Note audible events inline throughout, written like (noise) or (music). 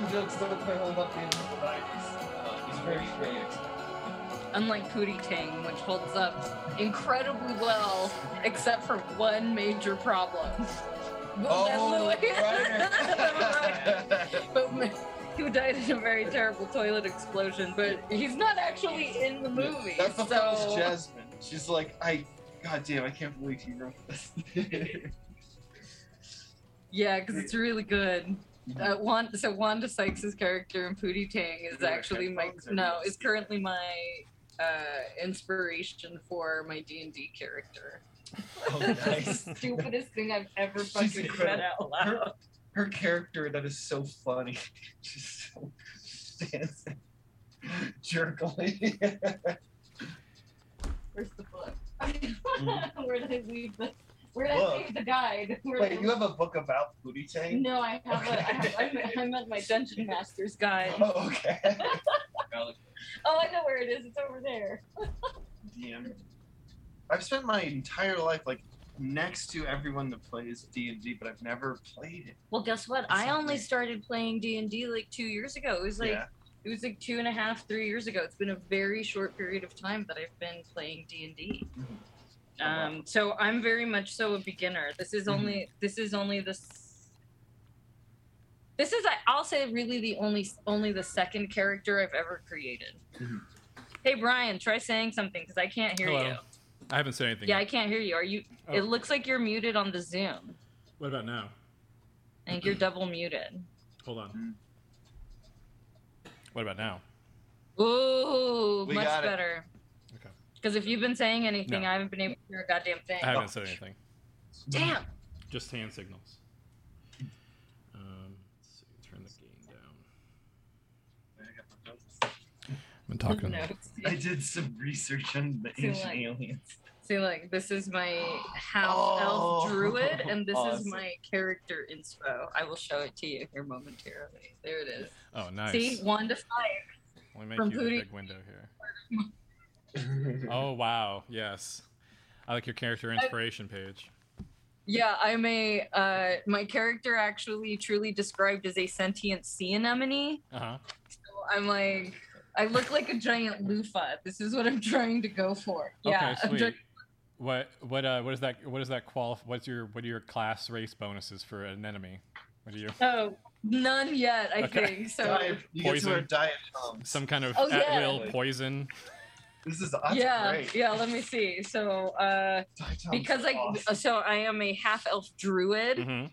some jokes don't quite hold up in but he's, he's very great. Unlike Pootie Tang, which holds up incredibly well, except for one major problem. (laughs) Oh, the way- right. (laughs) but m- who died in a very terrible toilet explosion, but he's not actually in the movie. That's the so funniest Jasmine. She's like, I, god damn, I can't believe he wrote this. (laughs) yeah, because it's really good. Uh, Wanda, so Wanda Sykes' character in Pootie Tang is actually my no, is currently my uh, inspiration for my D and D character. oh, (laughs) nice. the stupidest thing I've ever fucking said out loud. Her, her character that is so funny. (laughs) She's so dancing, (laughs) jerkily. Where's the book? Where did I leave the? Where did I Book? leave the guide? (laughs) Where Wait, you have a book about Booty Tang? No, I have a. I, have, I, meant, I meant my Dungeon Master's guide. Oh, okay. (laughs) Oh, I know where it is. It's over there. Damn. I've spent my entire life like next to everyone that plays D and D, but I've never played it. Well, guess what? I only started playing D and D like two years ago. It was like yeah. it was like two and a half, three years ago. It's been a very short period of time that I've been playing D and D. Mm-hmm. Um, so I'm very much so a beginner. This is only this is only the s- this is I- I'll say really the only only the second character I've ever created. Mhm. Hey Brian, try saying something because I can't hear Hello. you. I haven't said anything. Yeah, I can't hear you. Are you? Oh. It looks like you're muted on the Zoom. What about now? I think you're double muted. Hold on. What about now? Ooh, We much better. it. Better. Okay. Because if you've been saying anything, No. I haven't been able to hear a goddamn thing. I haven't said anything. Damn. Just hand signals. Um, let's see. Turn the gain down. I've been talking. No. (laughs) I did some research on the See, ancient like- aliens. See, like this is my half Oh. elf druid, and this is my character inspo. I will show it to you here momentarily. There it is. Oh, nice. See, one to five. Let me make from you Pootie- the big window here. Oh (laughs) wow, yes. I like your character inspiration page. Yeah, I'm a. Uh, my character actually truly described as a sentient sea anemone. Uh huh. So I'm like, I look like a giant loofah. This is what I'm (laughs) trying to go for. Yeah, okay, I'm sweet. trying- What what uh what is that what is that qualif what's your what are your class race bonuses for an enemy? What do you Oh, none yet. I Okay. think so. Diet, you get to Poison. diet Toms. some kind of Oh, yeah. will poison? This is that's yeah, great. yeah. Let me see. So, uh, because are I awesome. so I am a half elf druid, hmm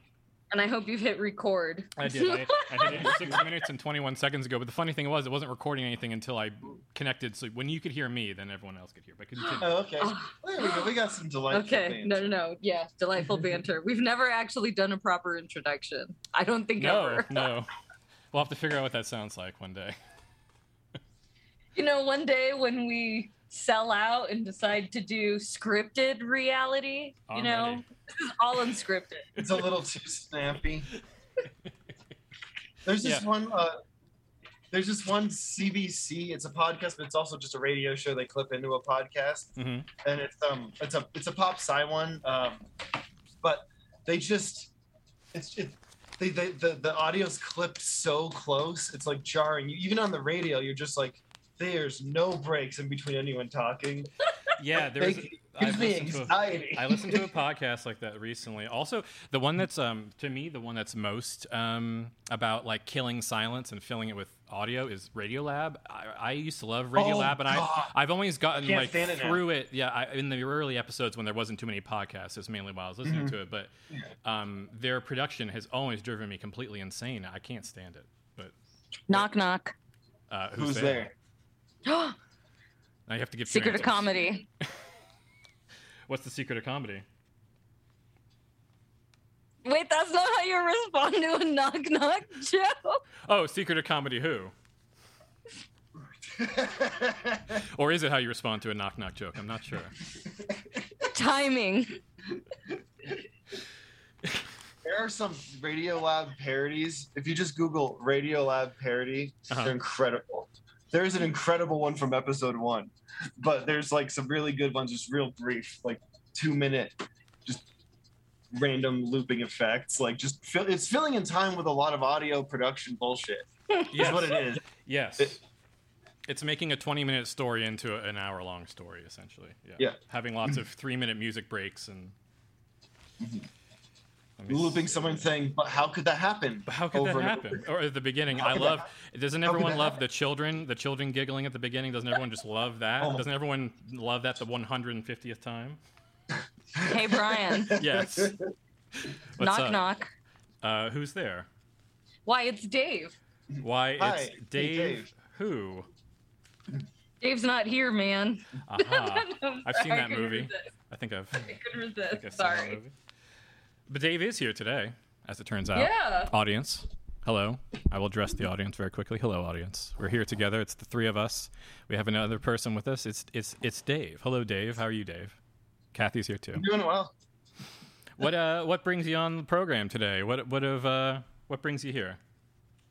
and I hope you've hit record. I did. I, I did it six (laughs) minutes and twenty one seconds ago. But the funny thing was, it wasn't recording anything until I connected. So when you could hear me, then everyone else could hear. But continue. (gasps) Oh, okay. Oh. There we go. We got some delightful okay, no, no, no. Yeah, delightful banter. We've never actually done a proper introduction. I don't think no, ever. no. (laughs) We'll have to figure out what that sounds like one day. You know, one day when we sell out and decide to do scripted reality, you I'm know, ready. this is all unscripted. (laughs) It's a little too snappy. (laughs) There's this Yeah. one. Uh, there's this one CBC. It's a podcast, but it's also just a radio show. They clip into a podcast, hmm and it's um, it's a it's a pop sci one. Um, but they just, it's it. They, they the the audio's clipped so close. It's like jarring. You, even on the radio, you're just like, there's no breaks in between anyone talking. Yeah, there's. was. I've gives me listened to a- anxiety. I listened to a podcast like that recently. Also, the one that's um to me the one that's most um about like killing silence and filling it with audio is Radiolab. I, I used to love Radiolab, Oh, and I I've always gotten Can't like stand it now. through it. Yeah, I, in the early episodes when there wasn't too many podcasts, it's mainly while I was listening Mhm. to it. But um, their production has always driven me completely insane. I can't stand it. But Knock knock. uh, who's, Who's there? there? (gasps) Now you have to give two Secret of comedy. (laughs) What's the secret of comedy? Wait, that's not how you respond to a knock knock joke. Oh, secret of comedy. Who? (laughs) Or is it how you respond to a knock knock joke? I'm not sure. Timing. there are some Radiolab parodies. If you just Google Radiolab parody, Uh-huh. they're incredible. There's an incredible one from episode one, but there's like some really good ones, just real brief, like two minute, just random looping effects. Like just fill, it's filling in time with a lot of audio production bullshit. Is what it is. Yes. It- it's making a 20 minute story into an hour long story, essentially. Yeah. Yeah. Having lots of three minute music breaks and. Mm-hmm. Looping see. someone saying, "But how could that happen?" But how could over that and happen? over. Or at the beginning, How I love. that Doesn't everyone love happen? the children? The children giggling at the beginning. Doesn't everyone just love that? Oh. Doesn't everyone love that the 150th time? Hey Brian. (laughs) Yes. What's knock up? knock. Uh, who's there? Why it's Dave. Why Hi, it's hey, Dave, Dave. who? Dave's not here, man. Aha. (laughs) I've seen that couldn't movie. resist. I think I've. I couldn't resist. I've seen that Sorry. Movie. But Dave is here today, as it turns out. Yeah. Audience, hello. I will address the audience very quickly. Hello, audience. We're here together. It's the three of us. We have another person with us. It's it's it's Dave. Hello, Dave. How are you, Dave? Kathy's here too. I'm doing well. What uh what brings you on the program today? What what of uh what brings you here?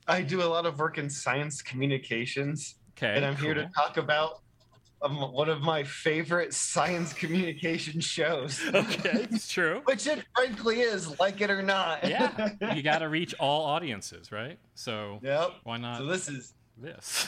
I do a lot of work in science communications, Okay. and I'm here to talk about um, one of my favorite science communication shows. (laughs) Okay, it's true. Which it frankly is, like it or not. Yeah, (laughs) you got to reach all audiences, right? So yep. why not So this is this?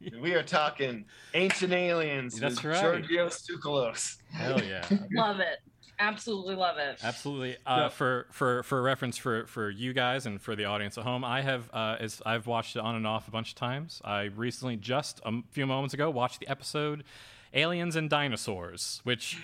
(laughs) we are talking ancient aliens. That's with right. Georgios Tsoukalos. Hell yeah. Love it. Absolutely love it. Absolutely. Uh, Yeah. For for for reference for for you guys and for the audience at home, I have uh, as I've watched it on and off a bunch of times. I recently, just a few moments ago, watched the episode "Aliens and Dinosaurs," which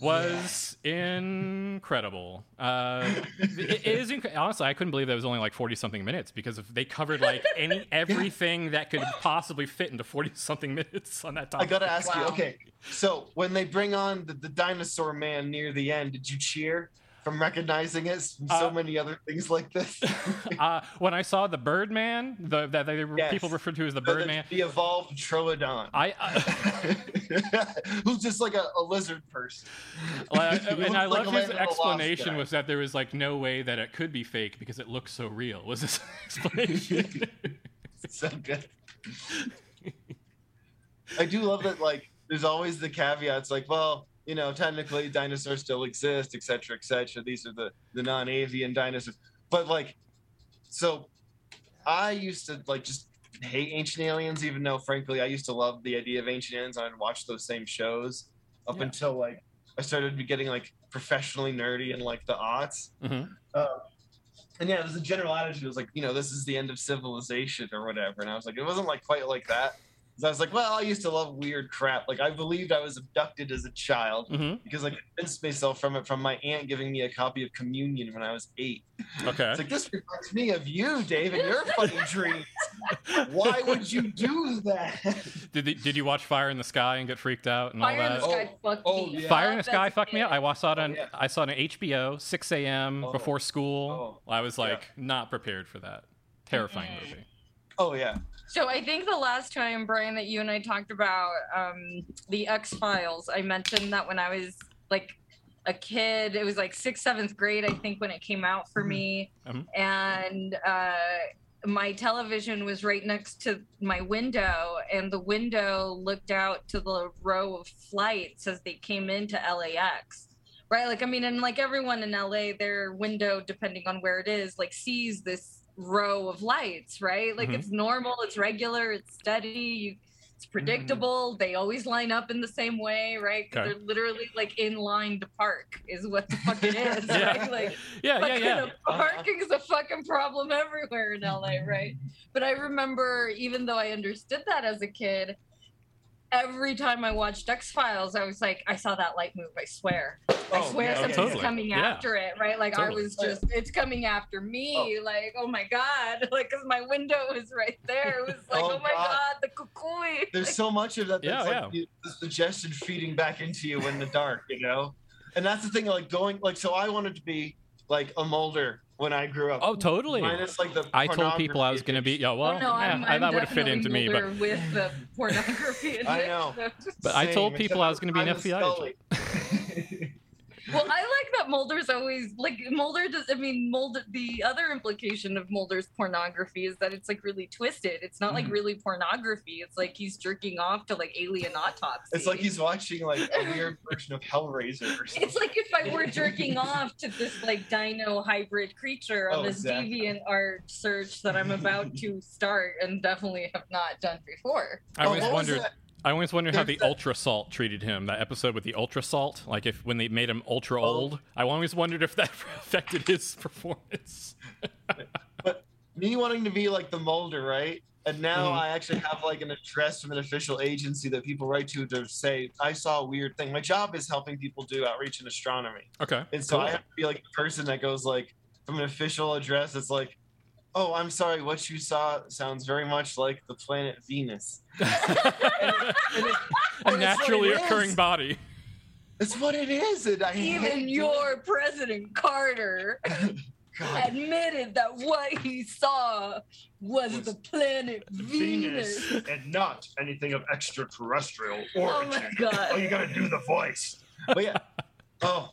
was incredible. Uh, (laughs) it, it is inc- honestly, I couldn't believe that was only like forty something minutes because if they covered like (laughs) any everything that could possibly fit into forty something minutes on that I gotta ask you, okay, so when they bring on the, the dinosaur man near the end, did you cheer from recognizing it from so Uh, many other things like this? (laughs) uh, when I saw the Birdman, the, that they, Yes. people referred to as the The- the- Birdman, The, evolved Troodon. I, I (laughs) (laughs) Who's just like a, a lizard person. And I like love his Land of the Lost explanation was that there was like no way that it could be fake because it looks so real. Was his explanation? so good. I do love that. Like, there's always the caveats, like, well, you know, technically dinosaurs still exist, et cetera, et cetera. These are the the non-avian dinosaurs. But like, so I used to like just hate ancient aliens, even though frankly I used to love the idea of ancient aliens. I'd watch those same shows up Yeah. until like I started to be getting like professionally nerdy in like the aughts. Mhm. Um, and yeah, it was a general attitude. It was like, you know, this is the end of civilization or whatever. And I was like, it wasn't like quite like that. 'Cause I was like, well, I used to love weird crap. Like I believed I was abducted as a child Mhm. because I convinced myself from it from my aunt giving me a copy of Communion when I was eight. Okay. It's like this reminds me of you, Dave, and your funny dreams. Why would you do that? (laughs) Did the, did you watch Fire in the Sky and get freaked out and Fire all in the that? Sky fucked oh, me yeah. Fire in the Sky as a fucked me up. I wa- saw it on Oh, yeah. I saw it on HBO, 6 a.m. Oh. before school. I was Yeah. like not prepared for that. Terrifying movie. Oh yeah. So I think the last time, Brian, that you and I talked about um, the X Files, I mentioned that when I was like a kid, it was like sixth, seventh grade, I think, when it came out for me, Mhm. and uh, my television was right next to my window, and the window looked out to the row of flights as they came into LAX. Right, like I mean, and like everyone in LA, their window, depending on where it is, like sees this row of lights, right? Like Mhm. it's normal, it's regular, it's steady, you, it's predictable. They always line up in the same way, right? Okay. They're literally like in line to park, is what the fuck it is, (laughs) Yeah. right? Like Yeah, yeah, yeah. parking is a fucking problem everywhere in LA, right? But I remember, even though I understood that as a kid, every time I watched X Files, I was like, I saw that light move. I swear. I Oh, swear yeah, something's totally. coming Yeah. after it, right? Like Totally. I was just, it's coming after me. Oh. Like, oh my god, (laughs) like because my window is right there. It was (laughs) like, Oh, oh, my God. god, the cuckoo. There's so much of that that's Yeah, like the, the suggestion feeding back into you in the dark, you know? And that's the thing, like going like so I wanted to be like a Mulder when I grew up. Oh, totally. Minus like the I told people I was going to be. edition. Yeah, well, oh no, yeah, I'm, I, I'm that would have fit into me, but with the pornography. I know. But I told people I was gonna be an FBI Scully. (laughs) Well, I like that Mulder's always like Mulder does. I mean, Mulder. The other implication of Mulder's pornography is that it's like really twisted. It's not like Mhm. really pornography. It's like he's jerking off to like alien autopsy. it's like he's watching like a weird version of Hellraiser or something. (laughs) It's like if I were jerking off to this like dino hybrid creature on Oh, this exactly. deviant art search that I'm about (laughs) to start and definitely have not done before. I Oh, always what was wondered. I always wondered how the Ultra Salt treated him. That episode with the Ultra Salt, like if when they made him ultra old. I always wondered if that (laughs) affected his performance. (laughs) But me wanting to be like the Mulder, right? And now Mhm. I actually have like an address from an official agency that people write to to say I saw a weird thing. My job is helping people do outreach in astronomy, Okay. and so cool. I have to be like the person that goes like from an official address. It's like, oh, I'm sorry, what you saw sounds very much like the planet Venus. (laughs) a (laughs) what it naturally is. occurring body. It's what it is, and I Even doing your President Carter. (laughs) God. admitted that what he saw was, Was the planet Venus. and not anything of extraterrestrial origin. Oh my god. Oh, you gotta do the voice. But yeah. Oh.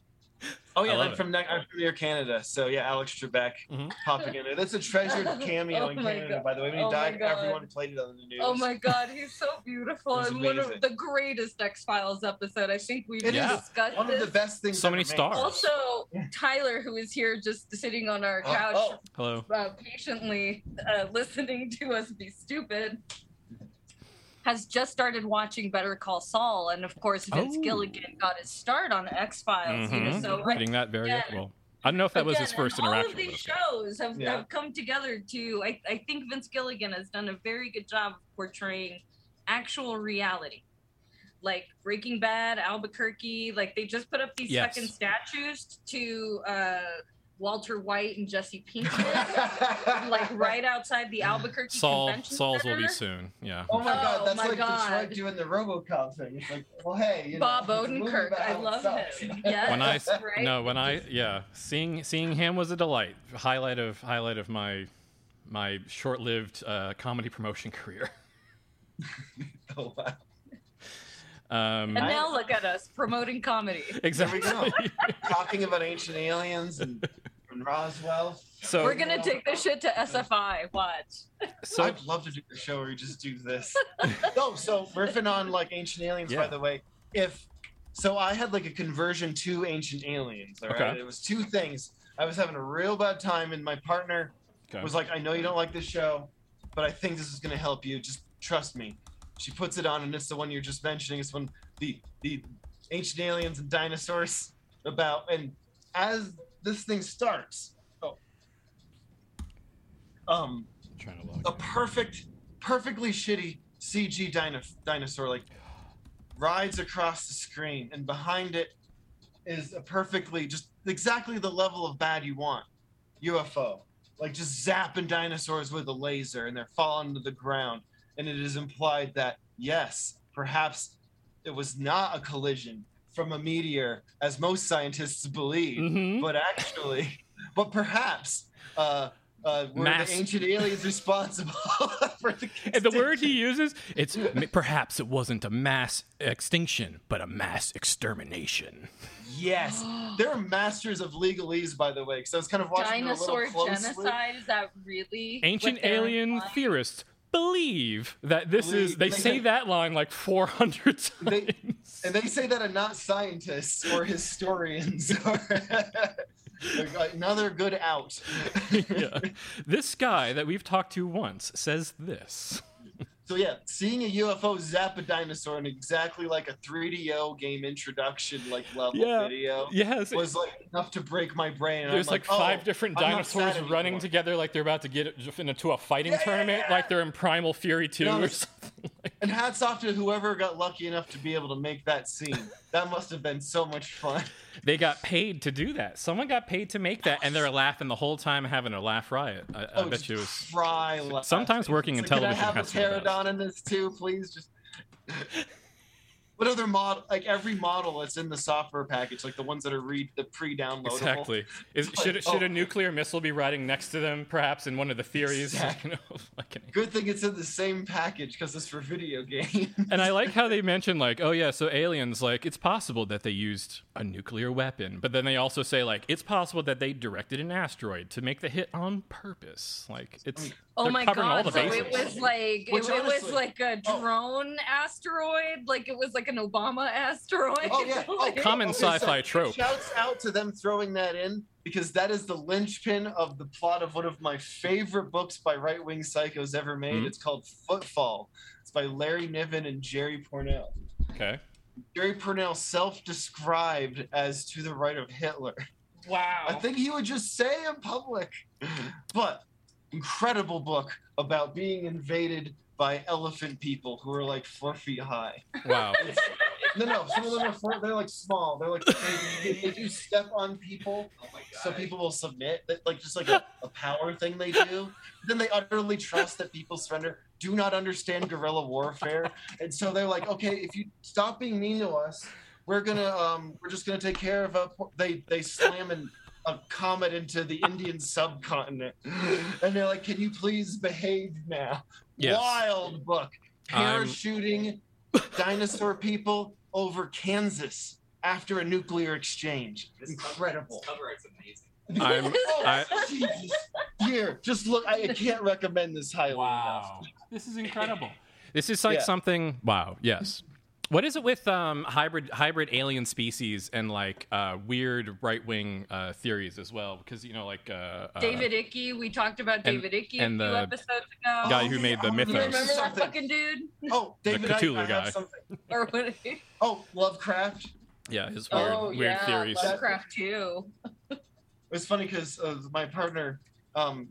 Oh yeah, I love I'm from Ne- I'm from near Canada, so yeah, Alex Trebek Mhm. popping in there. That's a treasured (laughs) cameo Oh in Canada, God. by the way. When he Oh died, everyone played it on the news. Oh my god, he's so beautiful. It was And one of the greatest X Files episode. I think we've It is discussed One of the best things. So ever many made. stars. Also, Tyler, who is here just sitting on our Oh, couch, oh. Hello. uh, patiently uh, (laughs) listening to us be stupid, has just started watching Better Call Saul, and of course Vince Oh. Gilligan got his start on X Files. You know, Mhm. so I- that very again- well. I don't know if that was his first and interaction. All of these with those guys. shows have, Yeah. have come together to. I, I think Vince Gilligan has done a very good job of portraying actual reality. Like Breaking Bad, Albuquerque, like they just put up these Yes. second statues to uh, Walter White and Jesse Pinkman, (laughs) like right outside the Albuquerque Saul, Convention Saul's will be soon. Yeah. Oh my god, Oh that's my like God. Detroit doing the RoboCop thing. It's like, well, hey, you Bob know, it's a movie Odenkirk, about I love sucks. him. (laughs) Yes, When I right? no, when I yeah, seeing seeing him was a delight. Highlight of highlight of my my short-lived uh, comedy promotion (laughs) career. Oh, wow. Um, And now look at us promoting comedy. exactly. go. Talking about ancient aliens and, and Roswell. so We're gonna take this shit to SFI. Watch. so I'd love to do a show where we just do this. (laughs) no, so riffing on like ancient aliens, by the way. If so, I had like a conversion to ancient aliens. All right, Okay. it was two things. I was having a real bad time, and my partner okay. was like, "I know you don't like this show, but I think this is gonna help you. Just trust me." She puts it on, and it's the one you're just mentioning. It's when the the ancient aliens and dinosaurs about, and as this thing starts, oh, um, trying to log. a perfect, perfectly shitty CG dino- dinosaur like rides across the screen, and behind it is a perfectly just exactly the level of bad you want UFO, like just zapping dinosaurs with a laser, and they're falling to the ground. And it is implied that yes, perhaps it was not a collision from a meteor, as most scientists believe Mhm. but actually, but perhaps uh, uh, were Mass- the ancient aliens responsible (laughs) for the And the word he uses, it's perhaps it wasn't a mass extinction, but a mass extermination. Yes, (gasps) they're masters of legalese, by the way. Because I was kind of watching them a Dinosaur little closely. genocide? Is that really Ancient alien implying? theorists believe that this is. They they- say that line like 400 (laughs) times. They- And they say that are not scientists or historians (laughs) or another good out. (laughs) yeah. This guy that we've talked to once says this. So yeah, seeing a UFO zap a dinosaur in exactly like a 3DO game introduction like level Yeah. video Yes. was like enough to break my brain. And There's I'm like, like, oh, five oh, different I'm dinosaurs running together like they're about to get into a fighting Yeah, yeah, tournament, yeah. like they're in Primal Fury 2 No, or something. And hats off to whoever got lucky enough to be able to make that scene. That must have been so much fun. (laughs) They got paid to do that. Someone got paid to make that, and they're laughing the whole time, having a laugh riot. I, I Oh, bet you it was. cry laughing. Sometimes working in like, television Can I have has a to be the best. pterodon in this too, please? Just. What other model, like every model that's in the software package, like the ones that are read the pre-downloadable. Exactly. Is, should Like, should oh. a nuclear missile be riding next to them, perhaps in one of the theories? Exactly. (laughs) You know, (laughs) like an- Good thing it's in the same package because it's for video games. and I like how they mention like, oh yeah, so aliens like it's possible that they used a nuclear weapon, but then they also say like it's possible that they directed an asteroid to make the hit on purpose. Like it's Oh they're my god! all the so bases. it was like it, Which it was honestly- like a Oh. drone asteroid, like it was like an Obama asteroid. Oh yeah, (laughs) oh, Common okay, sci-fi trope. Shouts out to them throwing that in because that is the linchpin of the plot of one of my favorite books by right wing psychos ever made. Mhm. It's called Footfall. It's by Larry Niven and Jerry Pournelle. okay. Jerry Pournelle self-described as to the right of Hitler. wow. I think he would just say in public. But incredible book about being invaded by elephant people who are like four feet high. Wow. (laughs) No, no, some of them are four, they're like small. They're like they, they do step on people, so people will submit. That like just like a, a power thing they do. Then they utterly trust that people surrender. Do not understand guerrilla warfare, and so they're like, okay, if you stop being mean to us, we're gonna um we're just gonna take care of a. They they slam an, a comet into the Indian subcontinent, (laughs) and they're like, can you please behave now? Yes. Wild book. I'm- Parachuting (laughs) dinosaur people over Kansas after a nuclear exchange. Incredible. Cover art's amazing. I'm (laughs) Oh, I, Jesus. Here, just look. I, I can't recommend this highly enough. This is incredible. This is like Yeah. something. Wow. Yes. What is it with um, hybrid hybrid alien species and like uh, weird right wing uh, theories as well? Because you know, like uh, uh, David Icke. We talked about David Icke and a few the episodes ago. guy who made the Oh, you mythos. remember that fucking dude? Oh, David, I, Cthulhu I have guy. something. (laughs) Or what? Oh, Lovecraft. Yeah, his weird oh weird yeah, theories. Lovecraft too. It's funny because uh, my partner, um,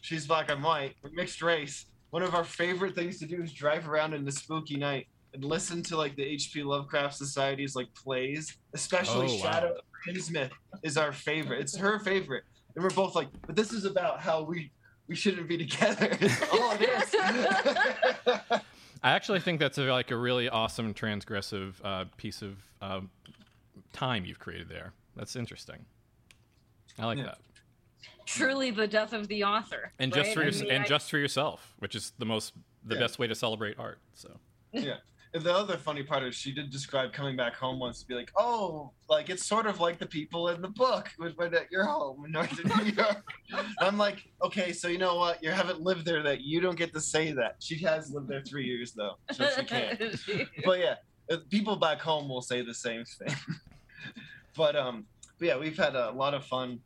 she's black, I'm white, mixed race. One of our favorite things to do is drive around in the spooky night and listen to like the H.P. Lovecraft Society's like plays, especially Oh, wow. Shadow of Innsmouth is our favorite. It's her favorite, and we're both like, but this is about how we we shouldn't be together. (laughs) It's all it is. (laughs) I actually think that's a, like a really awesome transgressive uh, piece of um, time you've created there. That's interesting. I like Yeah. that. Truly the death of the author. And just right? for I mean, and I- just for yourself, which is the most the Yeah. best way to celebrate art. So And the other funny part is she did describe coming back home once to be like, oh, like it's sort of like the people in the book when at your home in Northern New (laughs) York. I'm like, okay, so you know what? You haven't lived there. That you don't get to say that. She has lived there three years though, so she can. (laughs) But yeah, uh, people back home will say the same thing. (laughs) but um, but yeah, we've had a lot of fun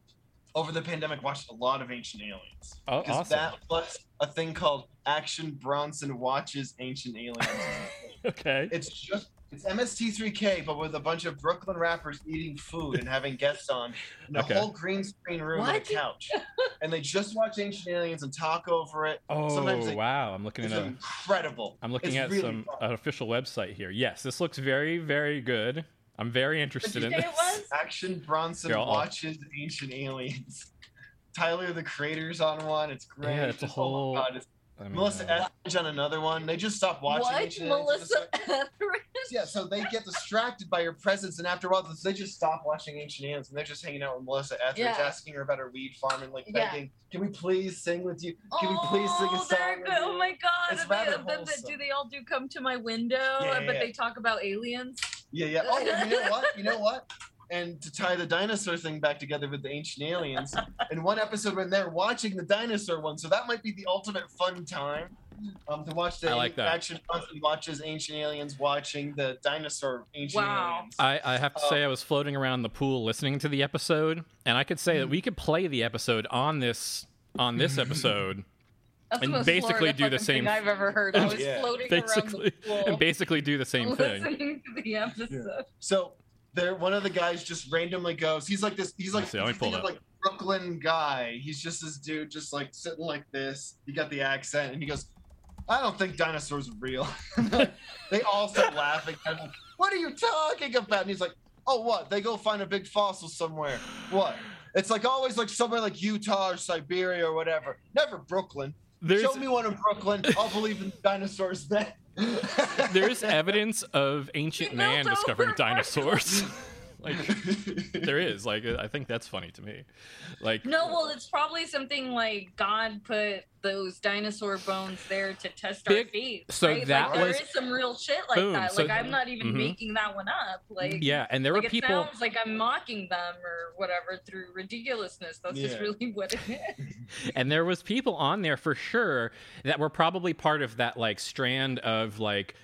over the pandemic. Watched a lot of Ancient Aliens. Oh, Because awesome. that plus a thing called Action Bronson watches Ancient Aliens. (laughs) okay. It's just it's MST3K, but with a bunch of Brooklyn rappers eating food and having guests on in a Okay. whole green screen room and a couch, and they just watch Ancient Aliens and talk over it. Oh Sometimes they- wow! I'm looking It's at a, incredible. I'm looking It's at really some fun. an official website here. Yes, this looks very very good. I'm very interested Did in you say this. it was? Action Bronson Here, I'll- watches Ancient Aliens. (laughs) Tyler the Creator's on one. It's great. Yeah, it's a just- oh whole- God, it's- I mean, Melissa uh, Etheridge on another one. They just stopped watching what? Ancient Aliens. for Melissa second. Etheridge? Yeah, so they get distracted by your presence, and after a while, they just stop watching Ancient Aliens, and they're just hanging out with Melissa Etheridge, Yeah. asking her about her weed farm, and like Yeah. begging, "Can we please sing with you? Can we please sing a Oh, song?" they're good. Oh my god! It's And they- rather then- then do they all do come to my window? Yeah, but yeah. they talk about aliens. Yeah, yeah. Oh, you know what? You know what? And to tie the dinosaur thing back together with the ancient aliens, in one episode when they're watching the dinosaur one, so that might be the ultimate fun time. Um, to watch the I like that. action Bronson watches ancient aliens watching the dinosaur ancient Wow. aliens. I, I have to say, I was floating around the pool listening to the episode, and I could say Hmm. that we could play the episode on this on this (laughs) episode, That's And the most basically Florida do the same- thing I've ever heard. I was Yeah. floating basically, around the (laughs) pool, and basically do the same thing. listening to the episode. So there, one of the guys just randomly goes. He's like this. He's like, Let's see, let me if you think pull of, it up. like Brooklyn guy. He's just this dude, just like sitting like this. He got the accent, and he goes, "I don't think dinosaurs are real." (laughs) they all start laughing. And I'm like, what are you talking about? And he's like, "Oh, what? They go find a big fossil somewhere. What?" It's like always like somewhere like Utah or Siberia or whatever. Never Brooklyn. There's Show me one in Brooklyn. I'll believe in dinosaurs then. There's (laughs) evidence of ancient man discovering dinosaurs. (laughs) (laughs) like (laughs) there is. Like I think that's funny to me. Like No, well, it's probably something like God put those dinosaur bones there to test our Big- faith. so right? that like, was- is some real shit like Boom, that. so- like I'm not even Mhm. making that one up. Like yeah, and there like were it people. sounds like I'm mocking them or whatever through ridiculousness. That's just really (laughs) what it is. (laughs) and there was people on there for sure that were probably part of that like strand of like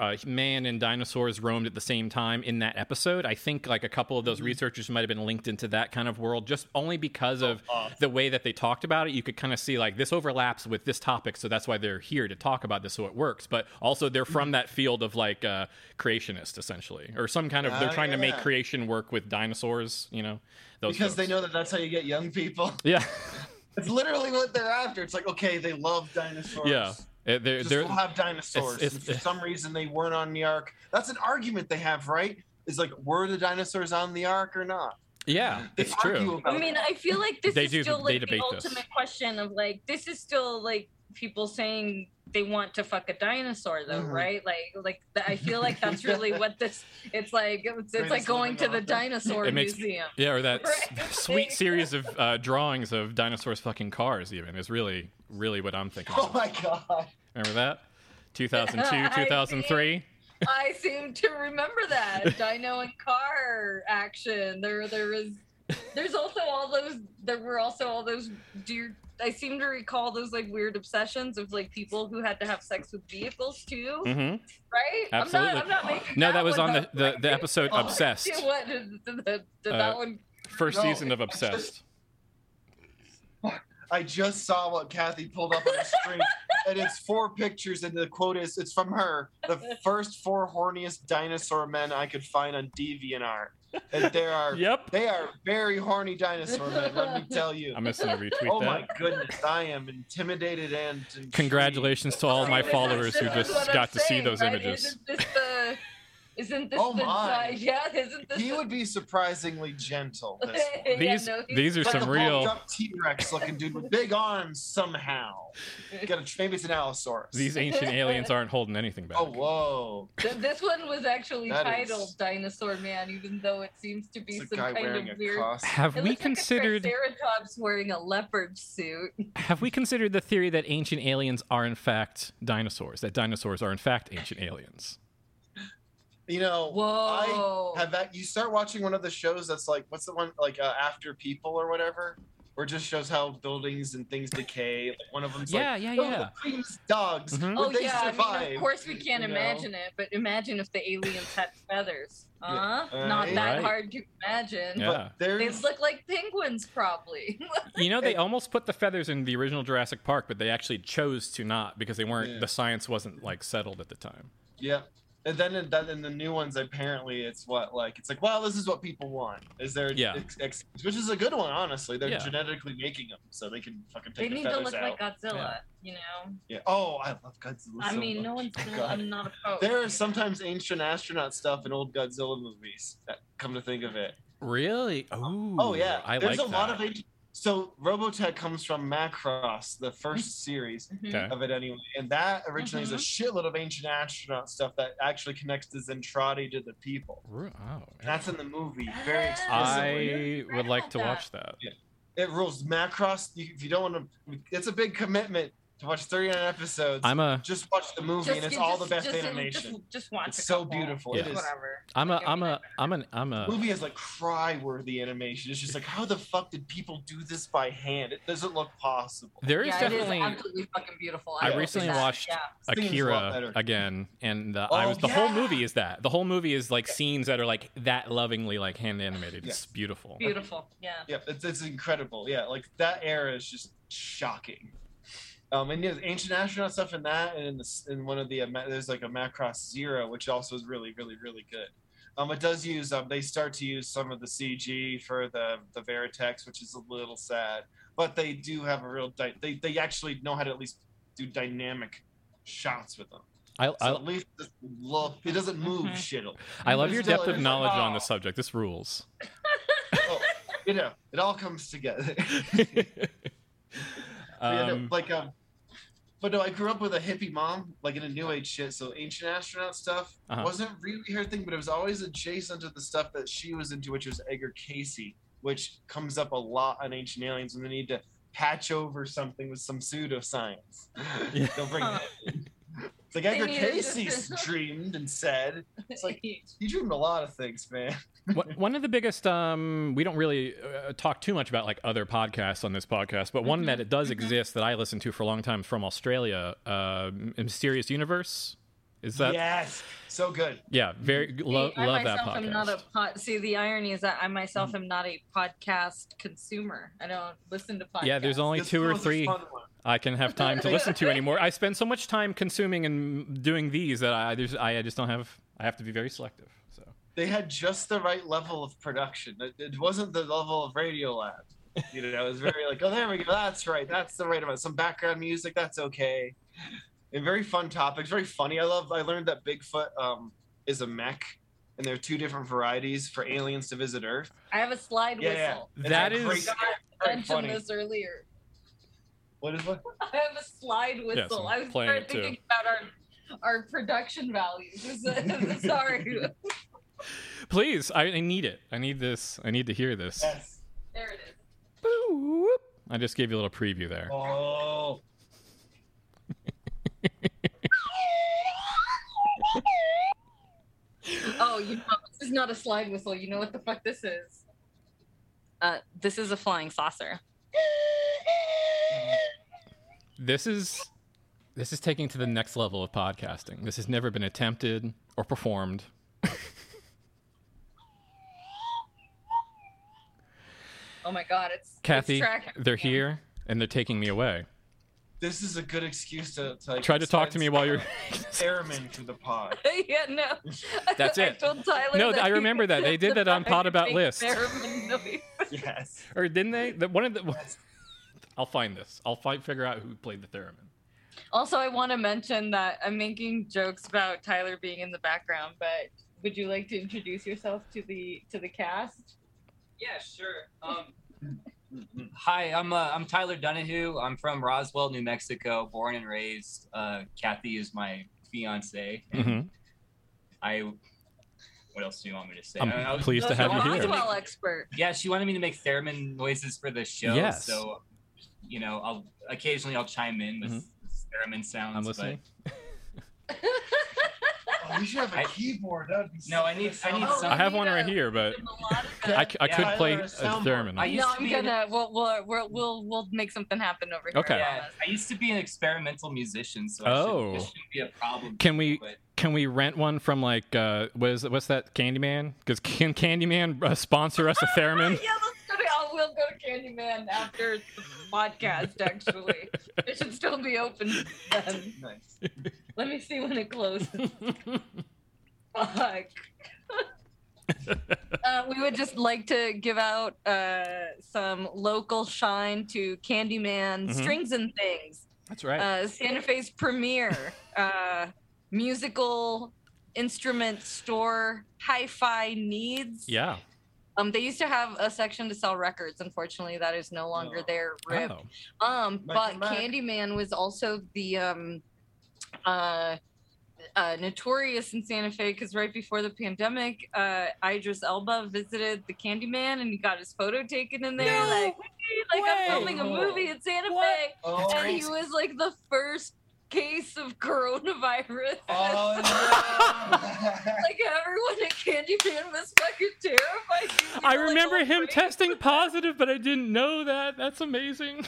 uh, man and dinosaurs roamed at the same time in that episode. I think like a couple of those researchers might have been linked into that kind of world just only because of the way that they talked about it. You could kind of see like this overlaps with this topic, so that's why they're here to talk about this, so it works. But also they're from that field of like uh, creationist essentially, or some kind of they're Ah, trying to make creation work with dinosaurs. You know, those because they know that that's how you get young people. Yeah, (laughs) It's literally what they're after. It's like, okay, they love dinosaurs. yeah. Uh, They're, Just they're, we'll have dinosaurs. it's- And for some reason, they weren't on the ark. That's an argument they have, right? Is like, were the dinosaurs on the ark or not? yeah, They it's true. I mean. I feel like this They is do- still like the debate this. ultimate question of like this is still like people saying they want to fuck a dinosaur though, Mhm. right? Like like I feel like that's really (laughs) what this it's like it's, it's like going to the dinosaur It makes- museum. Yeah, or that (laughs) Right. sweet series of uh, drawings of dinosaurs fucking cars. Even is really, really what I'm thinking. oh of. my god. Remember that? (laughs) 2002, 2003. I seem to remember that dino and car action. There there is there's also all those there were also all those dear I seem to recall those like weird obsessions of like people who had to have sex with vehicles too, Mm-hmm. right? Absolutely. I'm not, I'm not making No, that was one on the, the, the episode (laughs) Oh, Obsessed, (laughs) What did, did Uh, that one? first No, season of Obsessed. I just saw what Kathy pulled up on the screen, (laughs) and it's four pictures, and the quote is, "It's from her. The first four horniest dinosaur men I could find on DeviantArt, and there are Yep. they are very horny dinosaur men. Let me tell you. I'm just gonna retweet Oh that. my goodness, I am intimidated and intrigued. Congratulations to all my See, followers who just got I'm to see those right? images. Isn't this the? Isn't this Oh the? my. (laughs) Yeah, isn't this? He the, would be surprisingly gentle. This (laughs) one. Yeah, These no, these are like some real. T-Rex looking dude with big arms somehow. (laughs) Got a, maybe it's an Allosaurus. These ancient aliens aren't holding anything back. Oh whoa! Th- This one was actually That titled is- Dinosaur Man, even though it seems to be It's a some guy kind wearing of a weird. costume. Have It we looks like a considered? Triceratops wearing a leopard suit? Have we considered the theory that ancient aliens are in fact dinosaurs? That dinosaurs are in fact ancient aliens? You know, Whoa! I have that. You start watching one of the shows that's like, what's the one like uh, After People or whatever, where it just shows how buildings and things decay. Like one of them's Yeah, like, yeah, oh, yeah. the Queen's dogs. Mhm. Would oh they yeah, I mean, of course we can't You know? imagine it, but imagine if the aliens had (laughs) feathers. Huh? Yeah. Not Right. that Right. hard to imagine. Yeah. They there's look like penguins, probably. (laughs) You know, they almost put the feathers in the original Jurassic Park, but they actually chose to not because they weren't. Yeah. The science wasn't like settled at the time. yeah. And then in, then in the new ones, apparently it's what like it's like, well, this is what people want. Is there Yeah. ex- ex- which is a good one, honestly. They're Yeah. genetically making them so they can fucking they take the. They need to look out. like Godzilla, Yeah. you know. yeah. Oh, I love Godzilla. I so mean, no much. one's. (laughs) No, God. I'm not opposed. There you is sometimes ancient astronaut stuff in old Godzilla movies. That, come to think of it. Really? Oh, Oh yeah, I there's like a lot that. of ancient. So Robotech comes from Macross, the first series know? Okay. of it anyway, and that originally Mm-hmm. is a shitload of ancient astronaut stuff that actually connects the Zentradi to the people. Ru- Oh, That's in the movie, very Ah. explicitly. I would like to watch that. It rules. Macross. You, if you don't want to, it's a big commitment to watch 39 episodes. I'm a just watch the movie, and it's all the best just, animation. Just, just watch It's a so beautiful. Yeah. It is. Whatever. I'm a Like, I'm I mean, a I'm an I'm a The movie is like cry-worthy animation. It's just like, how the fuck did people do this by hand? It doesn't look possible. there is yeah, definitely it is absolutely fucking beautiful. I will recently that, watched Yeah. This thing is a lot Akira again, and the, I Oh, was the whole movie is that the whole movie is like scenes that are like that lovingly like hand animated. It's Yeah. beautiful. Beautiful. Yeah. Yeah, it's, it's incredible. Yeah, like that era is just shocking. Um, and there's ancient astronaut stuff in that, and in, the, in one of the uh, there's like a Macross Zero, which also is really, really, really good. Um, it does use um, they start to use some of the CG for the the Veritechs, which is a little sad, but they do have a real dy- they they actually know how to at least do dynamic shots with them. I So I, at least this look it doesn't move Mhm. shittle. I love But your still, depth of it's like, knowledge on oh. the subject. This rules. Oh, you know, it all comes together. (laughs) (laughs) Yeah, no, um, like um, But no, I grew up with a hippie mom, like in a new age shit. So ancient astronaut stuff Uh-huh. wasn't really her thing, but it was always adjacent to the stuff that she was into, which was Edgar Cayce, which comes up a lot on Ancient Aliens when they need to patch over something with some pseudoscience. Yeah. (laughs) They'll bring Huh. (laughs) it in. It's like Edgar needed Cayce dreamed and said. It's like (laughs) he dreamed a lot of things, man. One- one of the biggest um we don't really uh, talk too much about like other podcasts on this podcast but one that it does exist that i listened to for a long time from australia uh mysterious universe is that yes, so good. Yeah, very lo- I love that myself podcast am not a pod. See, the irony is that I myself mm. am not a podcast consumer. I don't listen to podcasts. yeah there's only This two or three i can have time to listen to anymore i spend so much time consuming and doing these that i there's i just don't have i have to be very selective so They had just the right level of production. It, it wasn't the level of Radio Lab. You know, it was very like, oh, there we go. That's right. That's the right amount. Some background music. That's okay. And very fun topics. Very funny. I love. I learned that Bigfoot um, is a mech, and there are two different varieties for aliens to visit Earth. I have a slide Yeah, yeah. whistle. It's That a is- great- I mentioned this earlier. What is what? (laughs) I have a slide whistle. I'm I was playing started it too. about our our production values. (laughs) Sorry. please I, I need it i need this i need to hear this Yes. there it is. Boop. i just gave you a little preview there Oh. Oh, you know, this is not a slide whistle. You know what the fuck this is? Uh, this is a flying saucer. this is this is taking to the next level of podcasting. This has never been attempted or performed. Oh my god, it's Kathy, It's they're here and they're taking me away. This is a good excuse to, to like, Try to talk to me while you're. (laughs) airman to the pod. (laughs) yeah, no. (laughs) That's I it. told Tyler No, that I remember that. They did that on Pod About make List. Yes. or didn't they? The, one of the. I'll find this. I'll find, figure out who played the theremin. Also, I want to mention that I'm making jokes about Tyler being in the background, but would you like to introduce yourself to the to the cast? Yeah, sure. Um, hi, I'm uh, I'm Tyler Donahue. I'm from Roswell, New Mexico, born and raised. Uh, Kathy is my fiance. and Mhm. I. What else do you want me to say? I'm I was- pleased to have you here. Roswell expert. Yeah, she wanted me to make theremin noises for the show. Yes. So, you know, I'll occasionally I'll chime in with theremin sounds. I'm but- listening. (laughs) Oh, we should have a I- keyboard. That'd be No, I need- I need Oh, some- I have one right a- here, but I, melodic- I, c- I Yeah, could Tyler, play a a theremin. I used no, to I'm be an- gonna. We'll, we'll we'll we'll we'll make something happen over here. Okay. I Yeah. I used to be an experimental musician, so I Oh. should, this shouldn't be a problem. Can we- but- Can we rent one from like uh, what is what's that Candyman? Because can Candyman uh, sponsor us a theremin? (laughs) yeah, let's go to, oh, we'll go to Candyman after the podcast. Actually, it should still be open then. Nice. Let me see when it closes. (laughs) Fuck. uh, we would just like to give out uh, some local shine to Candyman Mhm. Strings and Things, That's right. uh, Santa Fe's premier uh, musical instrument store, hi-fi needs. yeah. Um, they used to have a section to sell records. Unfortunately, that is no longer Oh. there. Rip. Oh. Um, Michael but Candyman was also the um, uh, uh, notorious in Santa Fe because right before the pandemic, uh, Idris Elba visited the Candyman and he got his photo taken in there. No like, "Hey, like way. I'm filming a movie in Santa What? Fe, Oh, and he was like the first case of coronavirus. oh (laughs) no. like everyone at Candyman was fucking terrified. You I were, like, remember him testing positive, but I didn't know that. That's amazing.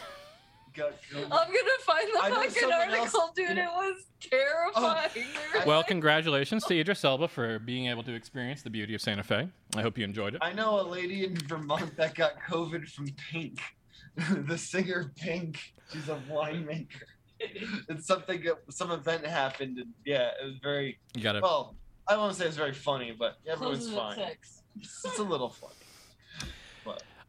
Got killed. I'm gonna find the I fucking article, else- dude. you know- It was terrifying. Oh. They were Well, like- congratulations to (laughs) Idris Elba for being able to experience the beauty of Santa Fe. I hope you enjoyed it. I know a lady in Vermont that got COVID from Pink, (laughs) the singer Pink. She's a winemaker. (laughs) It's something. Some event happened, and yeah, it was very You gotta. well. I won't say it's very funny, but everyone's fine. six. It's a little (laughs) funny.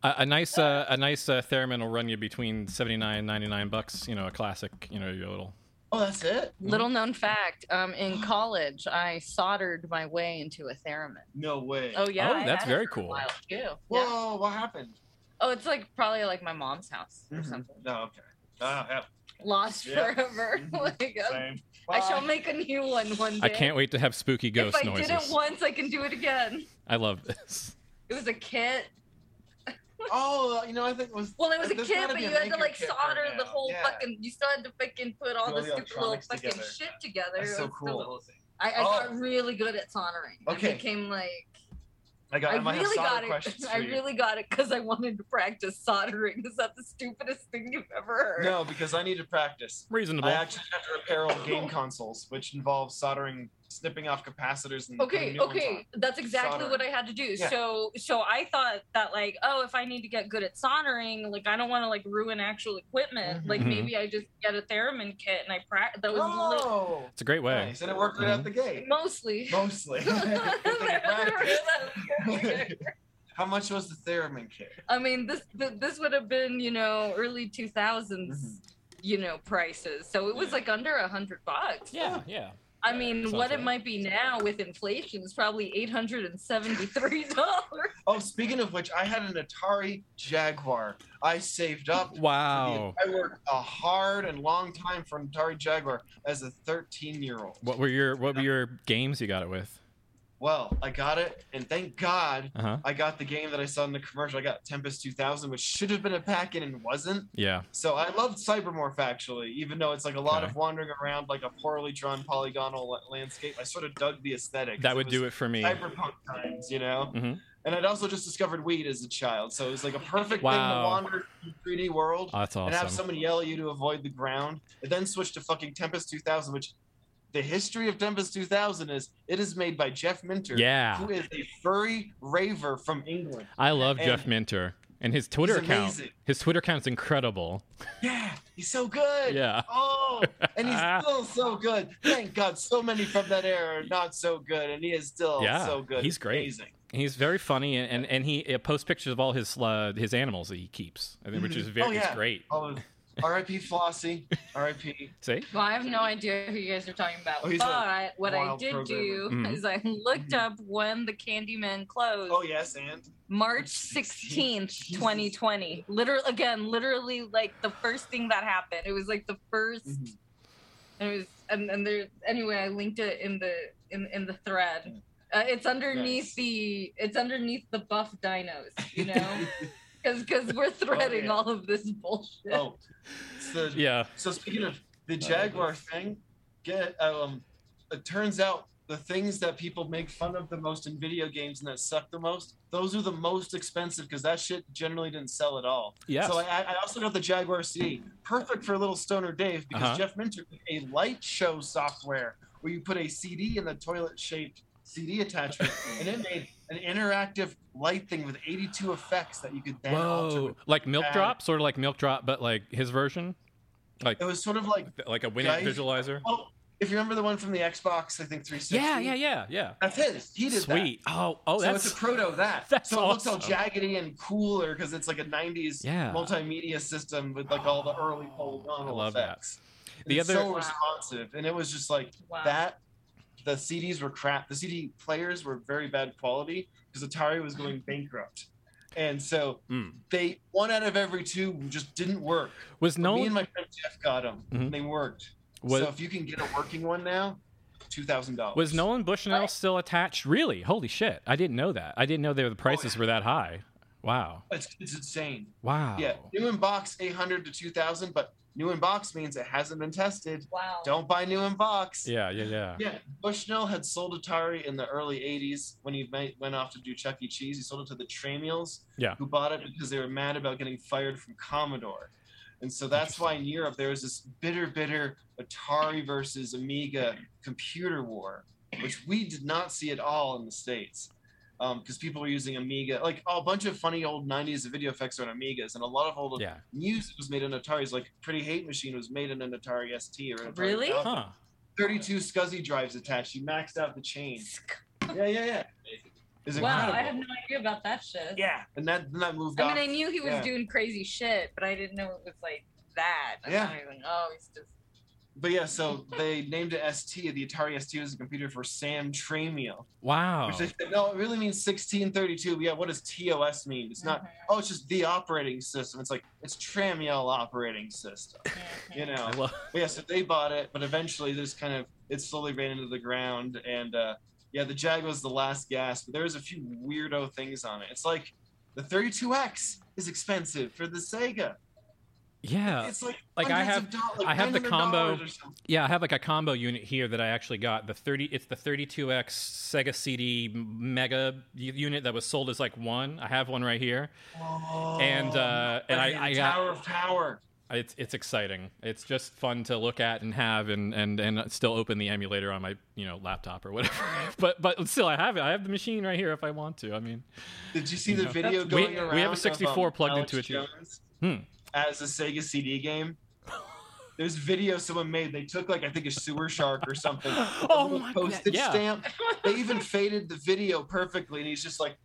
A, a nice, uh, a nice uh, theremin will run you between seventy nine and ninety nine bucks. You know, a classic. You know, your little. Oh, that's it? Little known fact: um, in (gasps) college, I soldered my way into a theremin. No way. Oh yeah, Oh, that's very cool. while, too. Yeah. What happened? Oh, it's like probably like my mom's house or Mhm. something. No, okay. Ah, yeah. Lost Yeah. forever. (laughs) Mhm. like, um, Same. I shall make a new one one day. I can't wait to have spooky ghost If I noises. did it once, I can do it again. I love this. It was a kit. Oh, you know, I think it was. Well, it was a kit, but you had to like solder it the whole Yeah. fucking. You still had to fucking put all Put the all the stupid little fucking together. shit together. That's so was still- cool. I, I Oh. got really good at soldering. Okay. I became like I got. I, I (laughs) really got it. I really got it because I wanted to practice soldering. Is that the stupidest thing you've ever heard? No, because I need to practice. Reasonable. I actually have to repair old game consoles, which involves soldering, snipping off capacitors, and Okay, new ones on. okay, that's exactly Soldering. what I had to do. Yeah. So, so I thought that like, oh, if I need to get good at soldering, like I don't want to like ruin actual equipment. Like Mhm. maybe I just get a theremin kit and I practice. That was li- Oh, It's a great way. nice, and it worked right out the gate. mostly. (laughs) Mostly. Good thing you practiced. How much was the theremin kit? I mean, this th- this would have been you know early two Mhm. you know prices, so it was Yeah. like under a hundred bucks. Yeah, yeah. I mean, Sounds what it might be now with inflation is probably eight hundred and seventy-three dollars. (laughs) Oh, speaking of which, I had an Atari Jaguar. I saved up. Wow. I worked a hard and long time for an Atari Jaguar as a 13 year old. What were your What were your games you got it with? Well, I got it, and thank God Uh huh. I got the game that I saw in the commercial. I got Tempest 2000, which should have been a pack in and wasn't. Yeah. So I loved Cybermorph actually, even though it's like a lot Okay. of wandering around like a poorly drawn polygonal landscape. I sort of dug the aesthetic. That would do it for me. Cyberpunk times, you know. Mhm. And I'd also just discovered weed as a child, so it was like a perfect thing to wander through the 3D world Oh, that's and have someone yell at you to avoid the ground. And then switch to fucking Tempest 2000, which the history of Tempest 2000 is it is made by Jeff Minter, Yeah. who is a furry raver from England. I love and- Jeff Minter and his Twitter account. amazing. His Twitter account's incredible. Yeah, he's so good. Yeah. Oh, and he's (laughs) still so good. Thank God, so many from that era are not so good, and he is still Yeah, so good. he's great. Amazing. He's very funny and, and, and he uh, posts pictures of all his uh, his animals that he keeps, which is Mhm. very Oh, yeah. great. R.I.P. Flossie. R.I.P. See? Well, I have no idea who you guys are talking about. Oh, but what I did programmer. do Mhm. is I looked Mhm. up when the Candyman closed. Oh yes, and March 16th, 16th, 2020. Literally, again, literally like the first thing that happened. It was like the 1st Mhm. and it was, and, and there, anyway, I linked it in the, in, in the thread. Uh, it's underneath Nice. the, it's underneath the buff dinos, you know? (laughs) Cause, cause we're (laughs) threading yeah. all of this bullshit. oh, it's the, Yeah. So speaking of the Jaguar thing, get um, it turns out the things that people make fun of the most in video games and that suck the most, those are the most expensive because that shit generally didn't sell at all. Yes. So I, I also got the Jaguar CD, perfect for a little stoner Dave because Uh-huh. Jeff Minter made a light show software where you put a CD in the toilet-shaped CD attachment, and it made an interactive light thing with 82 effects that you could then alter. Whoa. With. Like Milk bad- Drop, sort of like Milk Drop, but like his version, like It was sort of like, like a Winamp Guys- visualizer. well, if you remember the one from the Xbox, I think 360. Yeah, yeah, yeah, yeah. That's his. He did that. Sweet. Oh, oh, so that's it's a proto of that. (laughs) that's so it looks all jaggedy and cooler because it's like a 90s Yeah. multimedia system with like all the early polygonal I love that. The it's other- so responsive, and it was just like Wow. that. The CDs were crap. The CD players were very bad quality because Atari was going (laughs) bankrupt, and so Mm. they one out of every two just didn't work. was But Me and my friend Jeff got them. Mhm. They worked. was so if you can get a working one now, two thousand dollars. was Nolan Bushnell Right. still attached? Really? Holy shit! I didn't know that. I didn't know they were, the prices yeah. were that high. Wow. It's, it's insane. Wow. Yeah, new in box eight hundred to two thousand, but new in box means it hasn't been tested. Wow. Don't buy new in box. Yeah, yeah, yeah. Yeah, Bushnell had sold Atari in the early '80s when he ma- went off to do Chuck E. Cheese. He sold it to the Tramiels, Yeah. who bought it because they were mad about getting fired from Commodore, and so that's why in Europe there was this bitter, bitter Atari versus Amiga computer war, which we did not see at all in the states. Um, because people were using Amiga, like oh, a bunch of funny old '90s video effects on Amigas, and a lot of old Yeah. music was made on Ataris. Like Pretty Hate Machine was made on an Atari ST or an Atari Really? Huh. 32 SCSI drives attached. You maxed out the chain. Yeah, yeah, yeah. Is Wow, incredible. I had no idea about that shit. yeah, and that then that moved I off. mean, I knew he was yeah. doing crazy shit, but I didn't know it was like that. I'm Yeah. not even. Oh, he's just. But yeah, so they named it ST. The Atari ST was a computer for Sam Tramiel, Wow. which they said, no, it really means 1632. But yeah, what does TOS mean? It's not. Oh, it's just the operating system. It's like it's Tramiel operating system. You know. I love. Yeah, so they bought it, but eventually this kind of it slowly ran into the ground, and uh, yeah, the Jag was the last gasp, but there was a few weirdo things on it. It's like the 32X is expensive for the Sega. Yeah. It's like like I have- of doll- like I have the combo- Yeah, I have like a combo unit here that I actually got. The 30 it's the 32X Sega CD Mega unit that was sold as like one. I have one right here. And, uh, and I- I got- Tower of Power. It's it's exciting. It's just fun to look at and have and and and still open the emulator on my, you know, laptop or whatever. (laughs) but but still I have it. I have the machine right here if I want to. I mean, Did you see the Yeah. video We- going we around? have a of, 64 um, plugged Alex into it, Hmm. As a Sega CD game. There's video someone made. They took like I think a sewer shark or something. (laughs) Oh little my God, postage yeah. stamp. They even faded the video perfectly, and he's just like,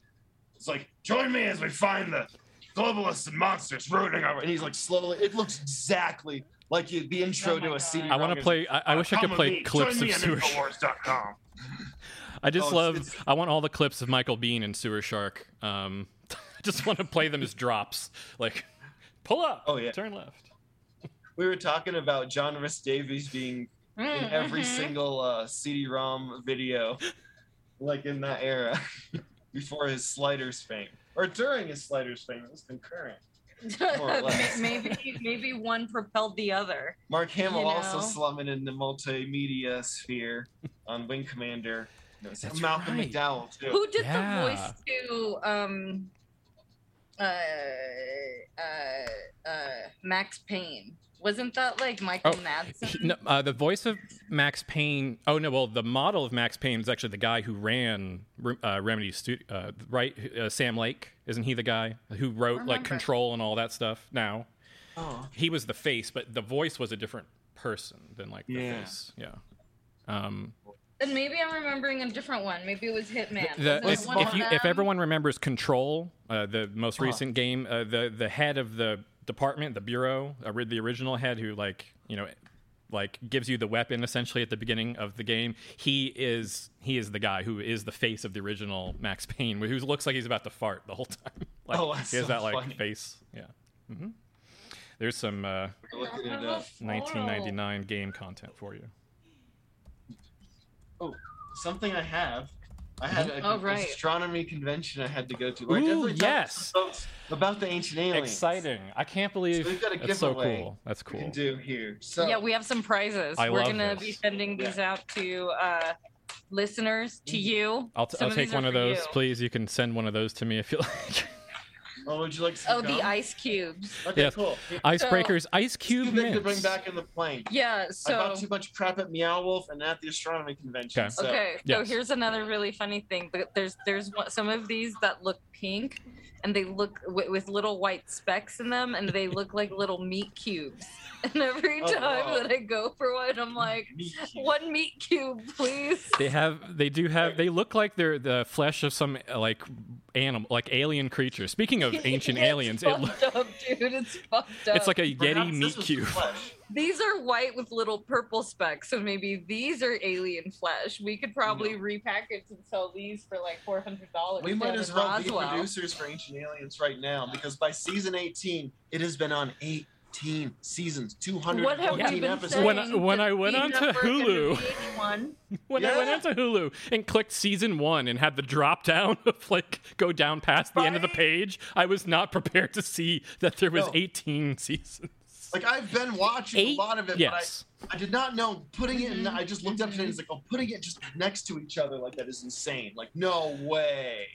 It's like, join me as we find the globalists and monsters rooting over. and he's like slowly. It looks exactly like you- the intro Oh to a CD. I want to play I, I wish I could play me. clips join of me on Sewer Infowars.com. (laughs) I just Oh, it's- love. it's- I want all the clips of Michael Bean and Sewer Shark. Um, (laughs) I just want to play them as drops. Like, pull up. Oh, yeah. Turn left. We were talking about John Rhys Davies being in every single uh, CD-ROM video, like in that era, (laughs) before his Sliders fame, or during his Sliders fame. It was concurrent. More or (laughs) less. May- maybe maybe one propelled the other. Mark Hamill You also slumming in the multimedia sphere on Wing Commander. No, it's That's Malcolm right. McDowell too. Who did Yeah. the voice to um uh uh uh Max Payne? Wasn't that like Michael Oh, Madsen? No, uh, the voice of Max Payne. Oh no, well, the model of Max Payne is actually the guy who ran uh, Remedy Studio, uh, right? Uh, Sam Lake, isn't he the guy who wrote like Control and all that stuff? Now Oh, he was the face, but the voice was a different person than like the Yeah. face. Yeah. Um, And maybe I'm remembering a different one. Maybe it was Hitman. The, Was if, it if, you, if everyone remembers Control, uh, the most Huh. recent game, uh, the the head of the department, the bureau, uh, the original head who like you know, like gives you the weapon essentially at the beginning of the game. He is he is the guy who is the face of the original Max Payne, who looks like he's about to fart the whole (laughs) time. like, Oh, that's he has so that like funny. face. Yeah. hmm There's some uh, we're looking Have it a up. photo. 1999 game content for you. Oh, something I have. I had a, Oh, right. astronomy convention I had to go to. where Ooh, definitely yes. About the ancient aliens. Exciting! I can't believe So we've got a that's so cool. That's We cool. can do here. So yeah, we have some prizes. I We're gonna this. be sending these out to uh, listeners, to you. I'll, t- Some I'll take one of those, you. please. You can send one of those to me if you (laughs) like. Oh, would you like some Oh, the ice cubes. Okay, Yes. cool. Icebreakers, ice cube Too big to bring back in the plane. Yeah. So I So bought too much crap at Meow Wolf and at the astronomy convention. Okay. So. okay, so here's another really funny thing. Th- There's there's one- some of these that look pink, and they look w- with little white specks in them, and they look like little meat cubes. (laughs) And every Oh, time wow. that I go for one, I'm like, Meat one meat cube, please. They have, they do have, they look like they're the flesh of some like animal, like alien creature. Speaking of ancient (laughs) It's aliens, it lo- fucked up, dude. It's fucked up. it's like a Perhaps Yeti this meat cube. flesh. These are white with little purple specks, so maybe these are alien flesh. We could probably repackage and sell these for like four hundred dollars. We might as well be producers for Ancient Aliens right now because by season 18, it has been on 18 seasons, What have 214 been episodes. saying? When I- (laughs) when I went to onto speed up work Hulu- under VH1? When I went Yeah. onto Hulu and clicked season one and had the drop down (laughs) of like go down past the end of the page, I was not prepared to see that there was No. 18 seasons. Like I've been watching Eight? a lot of it, Yes. but I, I did not know putting it. in I just looked up today. and It's like, oh, putting it just next to each other like that is insane. Like, no way.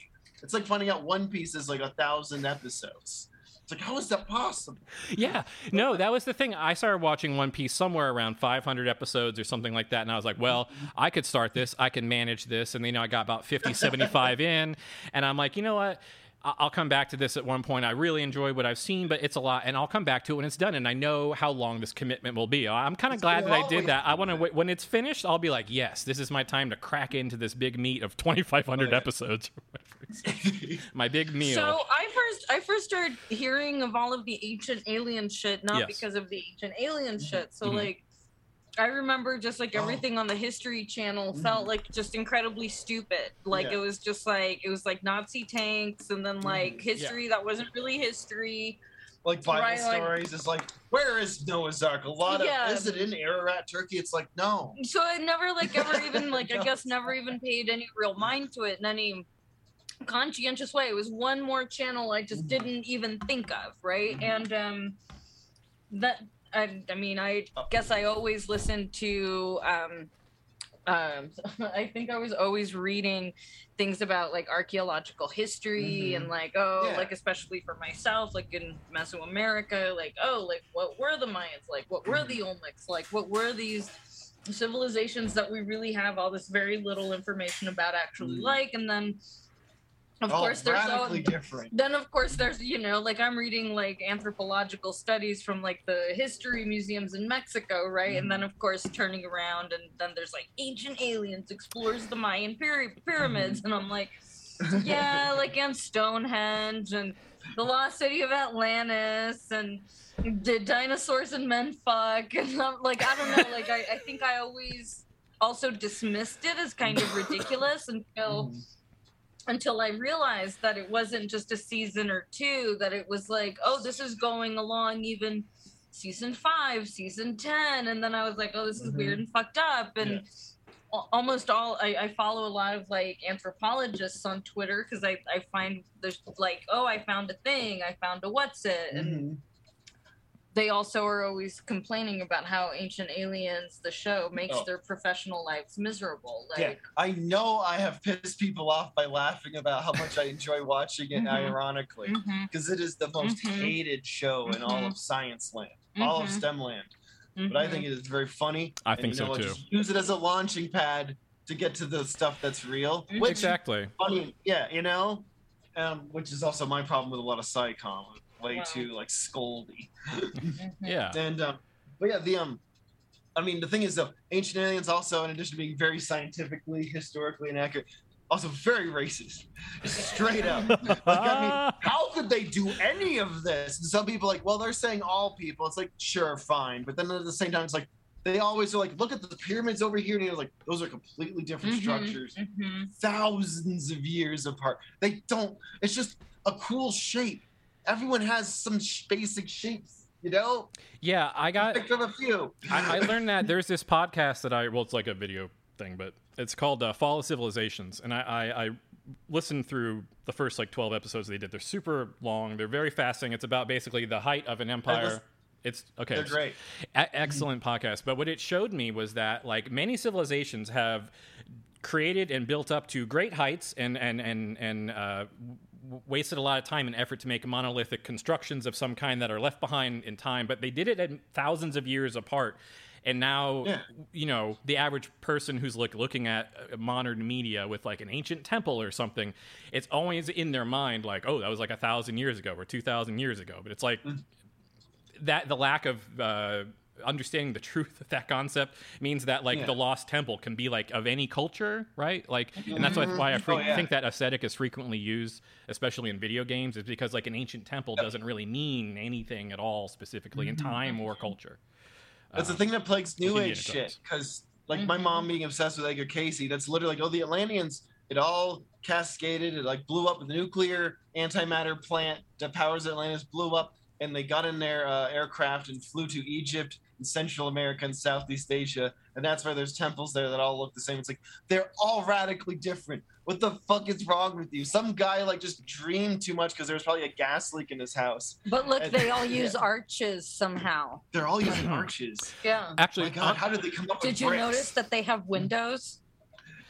It's like finding out One Piece is like a thousand episodes. It's like, how is that possible? Yeah, no, that was the thing. I started watching One Piece somewhere around 500 episodes or something like that, and I was like, well, I could start this, I can manage this, and then you know, I got about 50, 75 in, and I'm like, you know what? I- I'll come back to this at one point. I really enjoy what I've seen, but it's a lot, and I'll come back to it when it's done. And I know how long this commitment will be. I'm kind of glad that I did that. I want to when it's finished. I'll be like, yes, this is my time to crack into this big meat of 2,500 Right. episodes. my big meal. So I first I first started hearing of all of the ancient alien shit, not Yes. because of the ancient alien shit. So Mhm. like I remember just like Oh. everything on the History Channel felt like just incredibly stupid. Like Yeah. it was just like it was like Nazi tanks and then like history that wasn't really history. like Bible Right, like- stories. It's like, where is Noah's Ark? A lot of Yeah. is it in Ararat, Turkey? It's like no. So I never like ever even like I (laughs) guess never even paid any real mind to it in any conscientious way. It was one more channel I just Mhm. didn't even think of, right? Mhm. And um that I I mean I guess I always listened to um um (laughs) I think I was always reading things about like archaeological history Mhm. and like oh Yeah. like especially for myself like in Mesoamerica like oh like what were the Mayans like what were the Olmecs like what were these civilizations that we really have all this very little information about actually Mhm. like and then of oh, course there's all radically different. then of course there's you know like i'm reading like anthropological studies from like the history museums in mexico right and then of course turning around and then there's like ancient aliens explores the mayan pyra- pyramids and i'm like yeah like and stonehenge and the lost city of atlantis and did dinosaurs and men fuck and i'm like i don't know like i, I think i always also dismissed it as kind of ridiculous (laughs) until Mhm. Until I realized that it wasn't just a season or two, that it was like, oh, this is going along even season five, season 10. And then I was like, oh, this is Mhm. weird and fucked up. And Yeah. almost all, I, I follow a lot of like anthropologists on Twitter because I, I find there's like, oh, I found a thing, I found a what's it. And Mhm. They also are always complaining about how Ancient Aliens, the show, makes Oh. their professional lives miserable. Like, yeah, I know I have pissed people off by laughing about how much I enjoy watching it, Mhm. ironically, because it is the most Mhm. hated show in all Mhm. of science land, all of Mhm. STEM land. But I mhm. think it is very funny. I think you so know what, too. Just use it as a launching pad to get to the stuff that's real. Which Exactly. funny, yeah, you know, um, which is also my problem with a lot of SciCom, way Wow. too like scoldy. Mhm. Yeah. And um, but yeah, the um, I mean, the thing is though, Ancient Aliens also, in addition to being very scientifically, historically inaccurate, also very racist, straight up. like, I mean, (laughs) how could they do any of this? And some people are like, well, they're saying all people. It's like, sure, fine, but then at the same time, it's like they always are like, look at the pyramids over here, and you're like, those are completely different Mhm, structures, mhm. thousands of years apart. They don't. It's just a cool shape. Everyone has some sh- basic shapes, you know. Yeah, I got. Pick of a few. I, I learned that there's this podcast that I well, it's like a video thing, but it's called uh, Fall of Civilizations, and I, I, I listened through the first like 12 episodes they did. They're super long. They're very fascinating. It's about basically the height of an empire. It's okay. They're great. Excellent podcast. But what it showed me was that like many civilizations have created and built up to great heights and and and and uh, w- wasted a lot of time and effort to make monolithic constructions of some kind that are left behind in time. But they did it at thousands of years apart. And now, Yeah. you know, the average person who's like looking at uh, modern media with like an ancient temple or something, it's always in their mind like, oh, that was like a thousand years ago or two thousand years ago. But it's like that the lack of uh, understanding the (laughs) truth of that concept means that like Yeah. the lost temple can be like of any culture right like and that's why, why i fre- Oh, yeah. think that aesthetic is frequently used especially in video games is because like an ancient temple doesn't really mean anything at all specifically in time or culture That's the Um, thing that plagues New Indiana Age shit. Because, like, my Mhm. mom being obsessed with Edgar Cayce, that's literally like, oh, the Atlanteans, it all cascaded. It, like, blew up with a nuclear antimatter plant that powers Atlantis, blew up, and they got in their uh, aircraft and flew to Egypt and Central America and Southeast Asia. And that's why there's temples there that all look the same. It's like, they're all radically different. What the fuck is wrong with you? Some guy, like, just dreamed too much because there was probably a gas leak in his house. But look, And- they all (laughs) yeah. use arches somehow. They're all using arches. Yeah. actually my God, how did they come up with Did you bricks? notice that they have windows?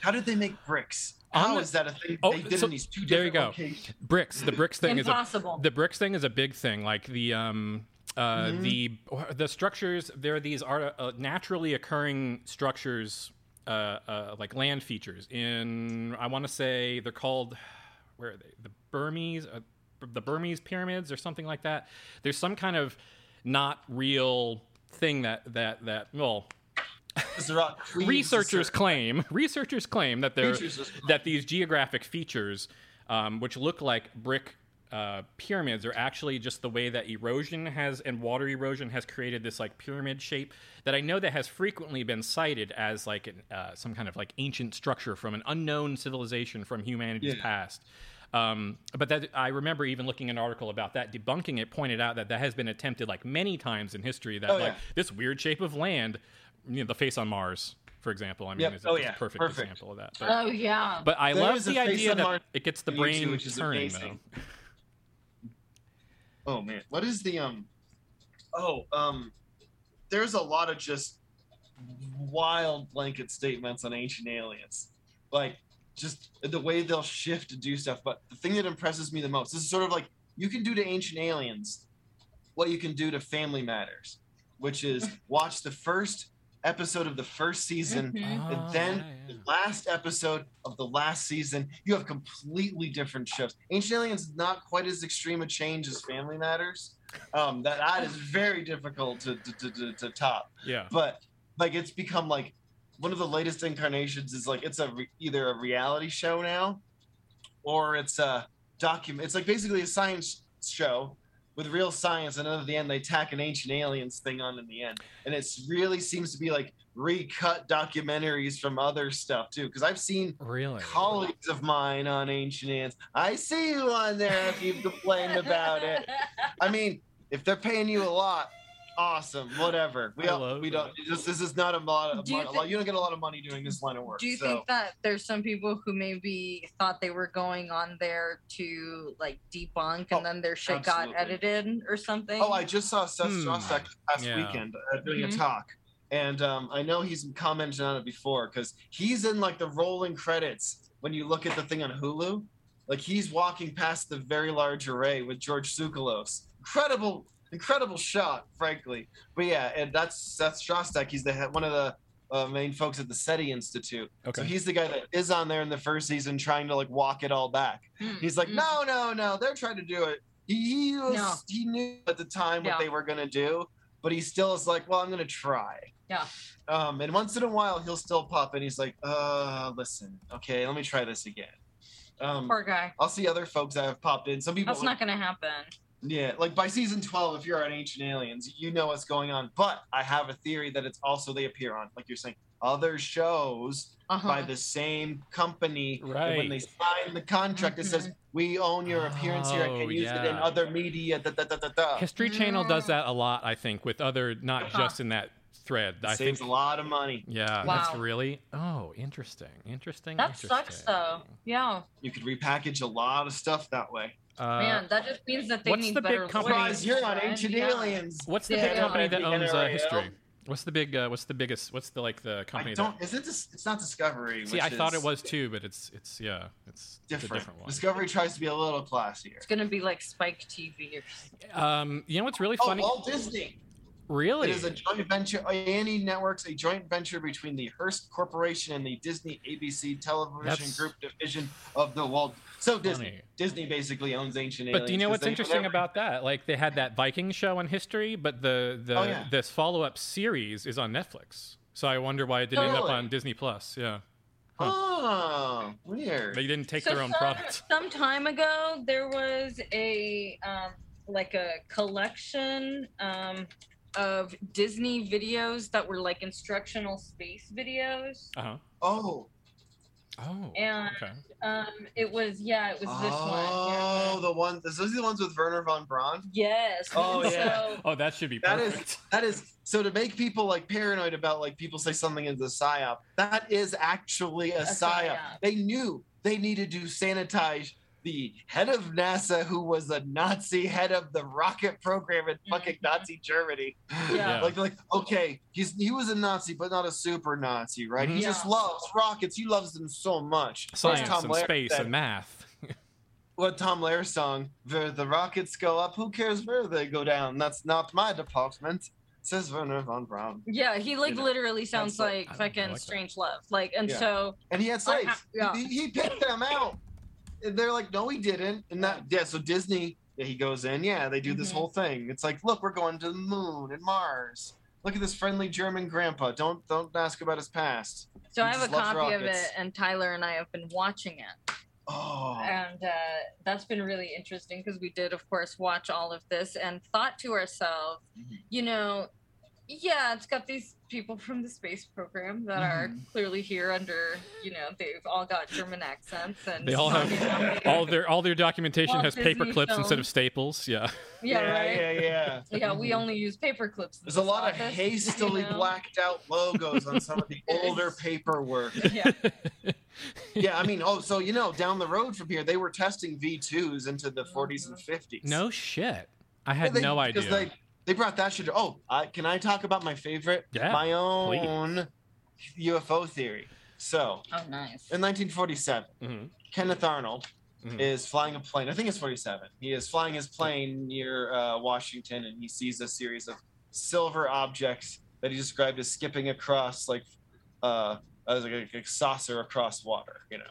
How did they make bricks? On How that a thing Oh, they did so in these two there you go. locations? bricks the bricks thing is a Impossible. the bricks thing is a big thing like the um uh Mhm. the the structures there are these are uh, naturally occurring structures uh, uh like land features in i want to say they're called where are they the burmese uh, the burmese pyramids or something like that there's some kind of not real thing that that that well Because they're all (laughs) cleaved to researchers claim researchers claim that they're that these geographic features, um, which look like brick uh, pyramids are actually just the way that erosion has and water erosion has created this like pyramid shape that I know that has frequently been cited as like an, uh, some kind of like ancient structure from an unknown civilization from humanity's Yeah. past. Um, but that I remember even looking an article about that, debunking it, pointed out that that has been attempted like many times in history. That Oh, like yeah. this weird shape of land, you know, the face on Mars, for example. I mean, Yep. is a, Oh, is a yeah. perfect, Perfect. example of that. But, Oh yeah. but I There love the idea that Mars it gets the brain YouTube, which is turning. amazing. Though. (laughs) Oh man, what is the um? Oh um, there's a lot of just wild blanket statements on ancient aliens, like just the way they'll shift to do stuff. But the thing that impresses me the most, this is sort of like you can do to ancient aliens what you can do to Family Matters, which is (laughs) watch the first episode of the first season Mhm. and Oh, then yeah, the last episode of the last season, you have completely different shows. Ancient Aliens is not quite as extreme a change as Family Matters. Um, that that is very difficult to to, to, to, to top. yeah. yeah. But like it's become like one of the latest incarnations is like it's a re- either a reality show now, or it's a document. It's like basically a science show with real science, and then at the end they tack an ancient aliens thing on in the end, and it really seems to be like recut documentaries from other stuff too. Because I've seen Really? colleagues of mine on ancient aliens. I see you on there if you've complained about it. I mean, if they're paying you a lot, awesome, whatever. We I don't, we don't. This, this is not a lot of Do you money. a you don't get a lot of money doing this line of work. Do you so. think that there's some people who maybe thought they were going on there to like debunk and Oh, then their shit absolutely. got edited or something? Oh, I just saw Seth Hmm. Shostak last Yeah. weekend uh, doing Mhm. a talk, and um, I know he's commented on it before because he's in like the rolling credits when you look at the thing on Hulu. Like he's walking past the very large array with George Tsoukalos. Incredible, incredible shot, frankly. But yeah, and that's Seth Shostak. He's the head, one of the uh, main folks at the SETI Institute. Okay. So he's the guy that is on there in the first season trying to like walk it all back. Hmm. He's like, Hmm. no, no, no, they're trying to do it. He, he was, No. he knew at the time what Yeah. they were gonna do, but he still is like, well, I'm gonna try. Yeah. Um, and once in a while, he'll still pop and He's like, uh, listen, okay, let me try this again. Um, Poor guy. I'll see other folks that have popped in. Some people, That's not gonna happen. Yeah, like by season 12, if you're on Ancient Aliens, you know what's going on. But I have a theory that it's also they appear on, like you're saying, other shows Uh-huh. by the same company. Right. when they sign the contract, it says, we own your appearance here and Oh, can use it in other media. Da, da, da, da, da. History Channel does Mm. that a lot, I think, with other not Uh-huh. just in that thread. I Saves think a lot of money. Yeah, Wow. that's really oh interesting, interesting. that sucks though. Yeah. You could repackage a lot of stuff that way. Uh, Man, that just means that they what's need the big company- Surprise, lawyers, you're on? Ancient Yeah. Aliens. what's the Yeah, big yeah, company that owns uh, history? What's the big? Uh, what's the biggest? What's the like the company? I company? don't. that, Is it? Dis- it's not Discovery. see, which I thought it was too, but it's it's yeah, it's it's a different. different one. Discovery tries to be a little classier. It's gonna be like Spike TV or something. Um, you know what's really funny? Oh, funny? Walt Disney. Really? It is a joint venture. A&E Networks, a joint venture between the Hearst Corporation and the Disney ABC Television That's Group division of the Walt. So Disney, Funny. Disney basically owns Ancient But Aliens. do you know what's interesting whenever- about that? Like they had that Viking show on history, but the the Oh, yeah. this follow up series is on Netflix. So I wonder why it didn't end up on Disney Plus. Yeah, Oh, weird. they didn't take So their own some, product. (laughs) Some time ago, there was a um, like a collection um, of Disney videos that were like instructional space videos. Uh huh. Oh, Oh. And okay. um, it was yeah, it was this oh, one. the one. Those are the ones with Wernher von Braun. Yes. Oh, and yeah. So, Oh, that should be That is perfect. that is so to make people like paranoid about like people say something is a psyop. That is actually a, A psyop. psyop. They knew they needed to sanitize the head of NASA, who was a Nazi head of the rocket program in fucking Mhm. Nazi Germany. Yeah. Like, like, okay, he's he was a Nazi, but not a super Nazi, right? He Mhm. just loves rockets. He loves them so much. What's Science Tom and Lehrer space said? and math. (laughs) what Tom Lehrer song, where the rockets go up, who cares where they go down? That's not my department, says Wernher von Braun. yeah, he like You know, literally sounds like like- fucking like that. strange love. Like, and Yeah. so And he had I slaves. ha- yeah. he, he picked them out. And they're like, no, he didn't. And that, yeah, so Disney, yeah, he goes in, yeah, they do this Mhm. whole thing. It's like, look, we're going to the moon and Mars. Look at this friendly German grandpa. Don't don't ask about his past. so He I have a copy of it, and Tyler and I have been watching it. Oh, and uh, that's been really interesting because we did, of course, watch all of this and thought to ourselves, Mhm. you know, yeah, it's got these people from the space program that are Mhm. clearly here under, you know, they've all got German accents and They all have all their all their documentation Walt has paper Disney clips instead of staples. Yeah. yeah, right. yeah, yeah. Yeah, we Mhm. only use paper clips. There's a this lot of hastily you know? blacked out logos on some of the (laughs) older paperwork. Yeah. (laughs) Yeah, I mean, oh, so you know, down the road from here, they were testing V2s into the 40s and 50s. No shit. I Yeah, had they- no idea. They, they brought that shit. Oh, I, can I talk about my favorite? Yeah, My own UFO theory. So, Oh, nice. in 1947, Mhm. Kenneth Arnold Mhm. is flying a plane. I think it's 47. He is flying his plane near uh, Washington, and he sees a series of silver objects that he described as skipping across, like, uh, as like a, a saucer across water, you know.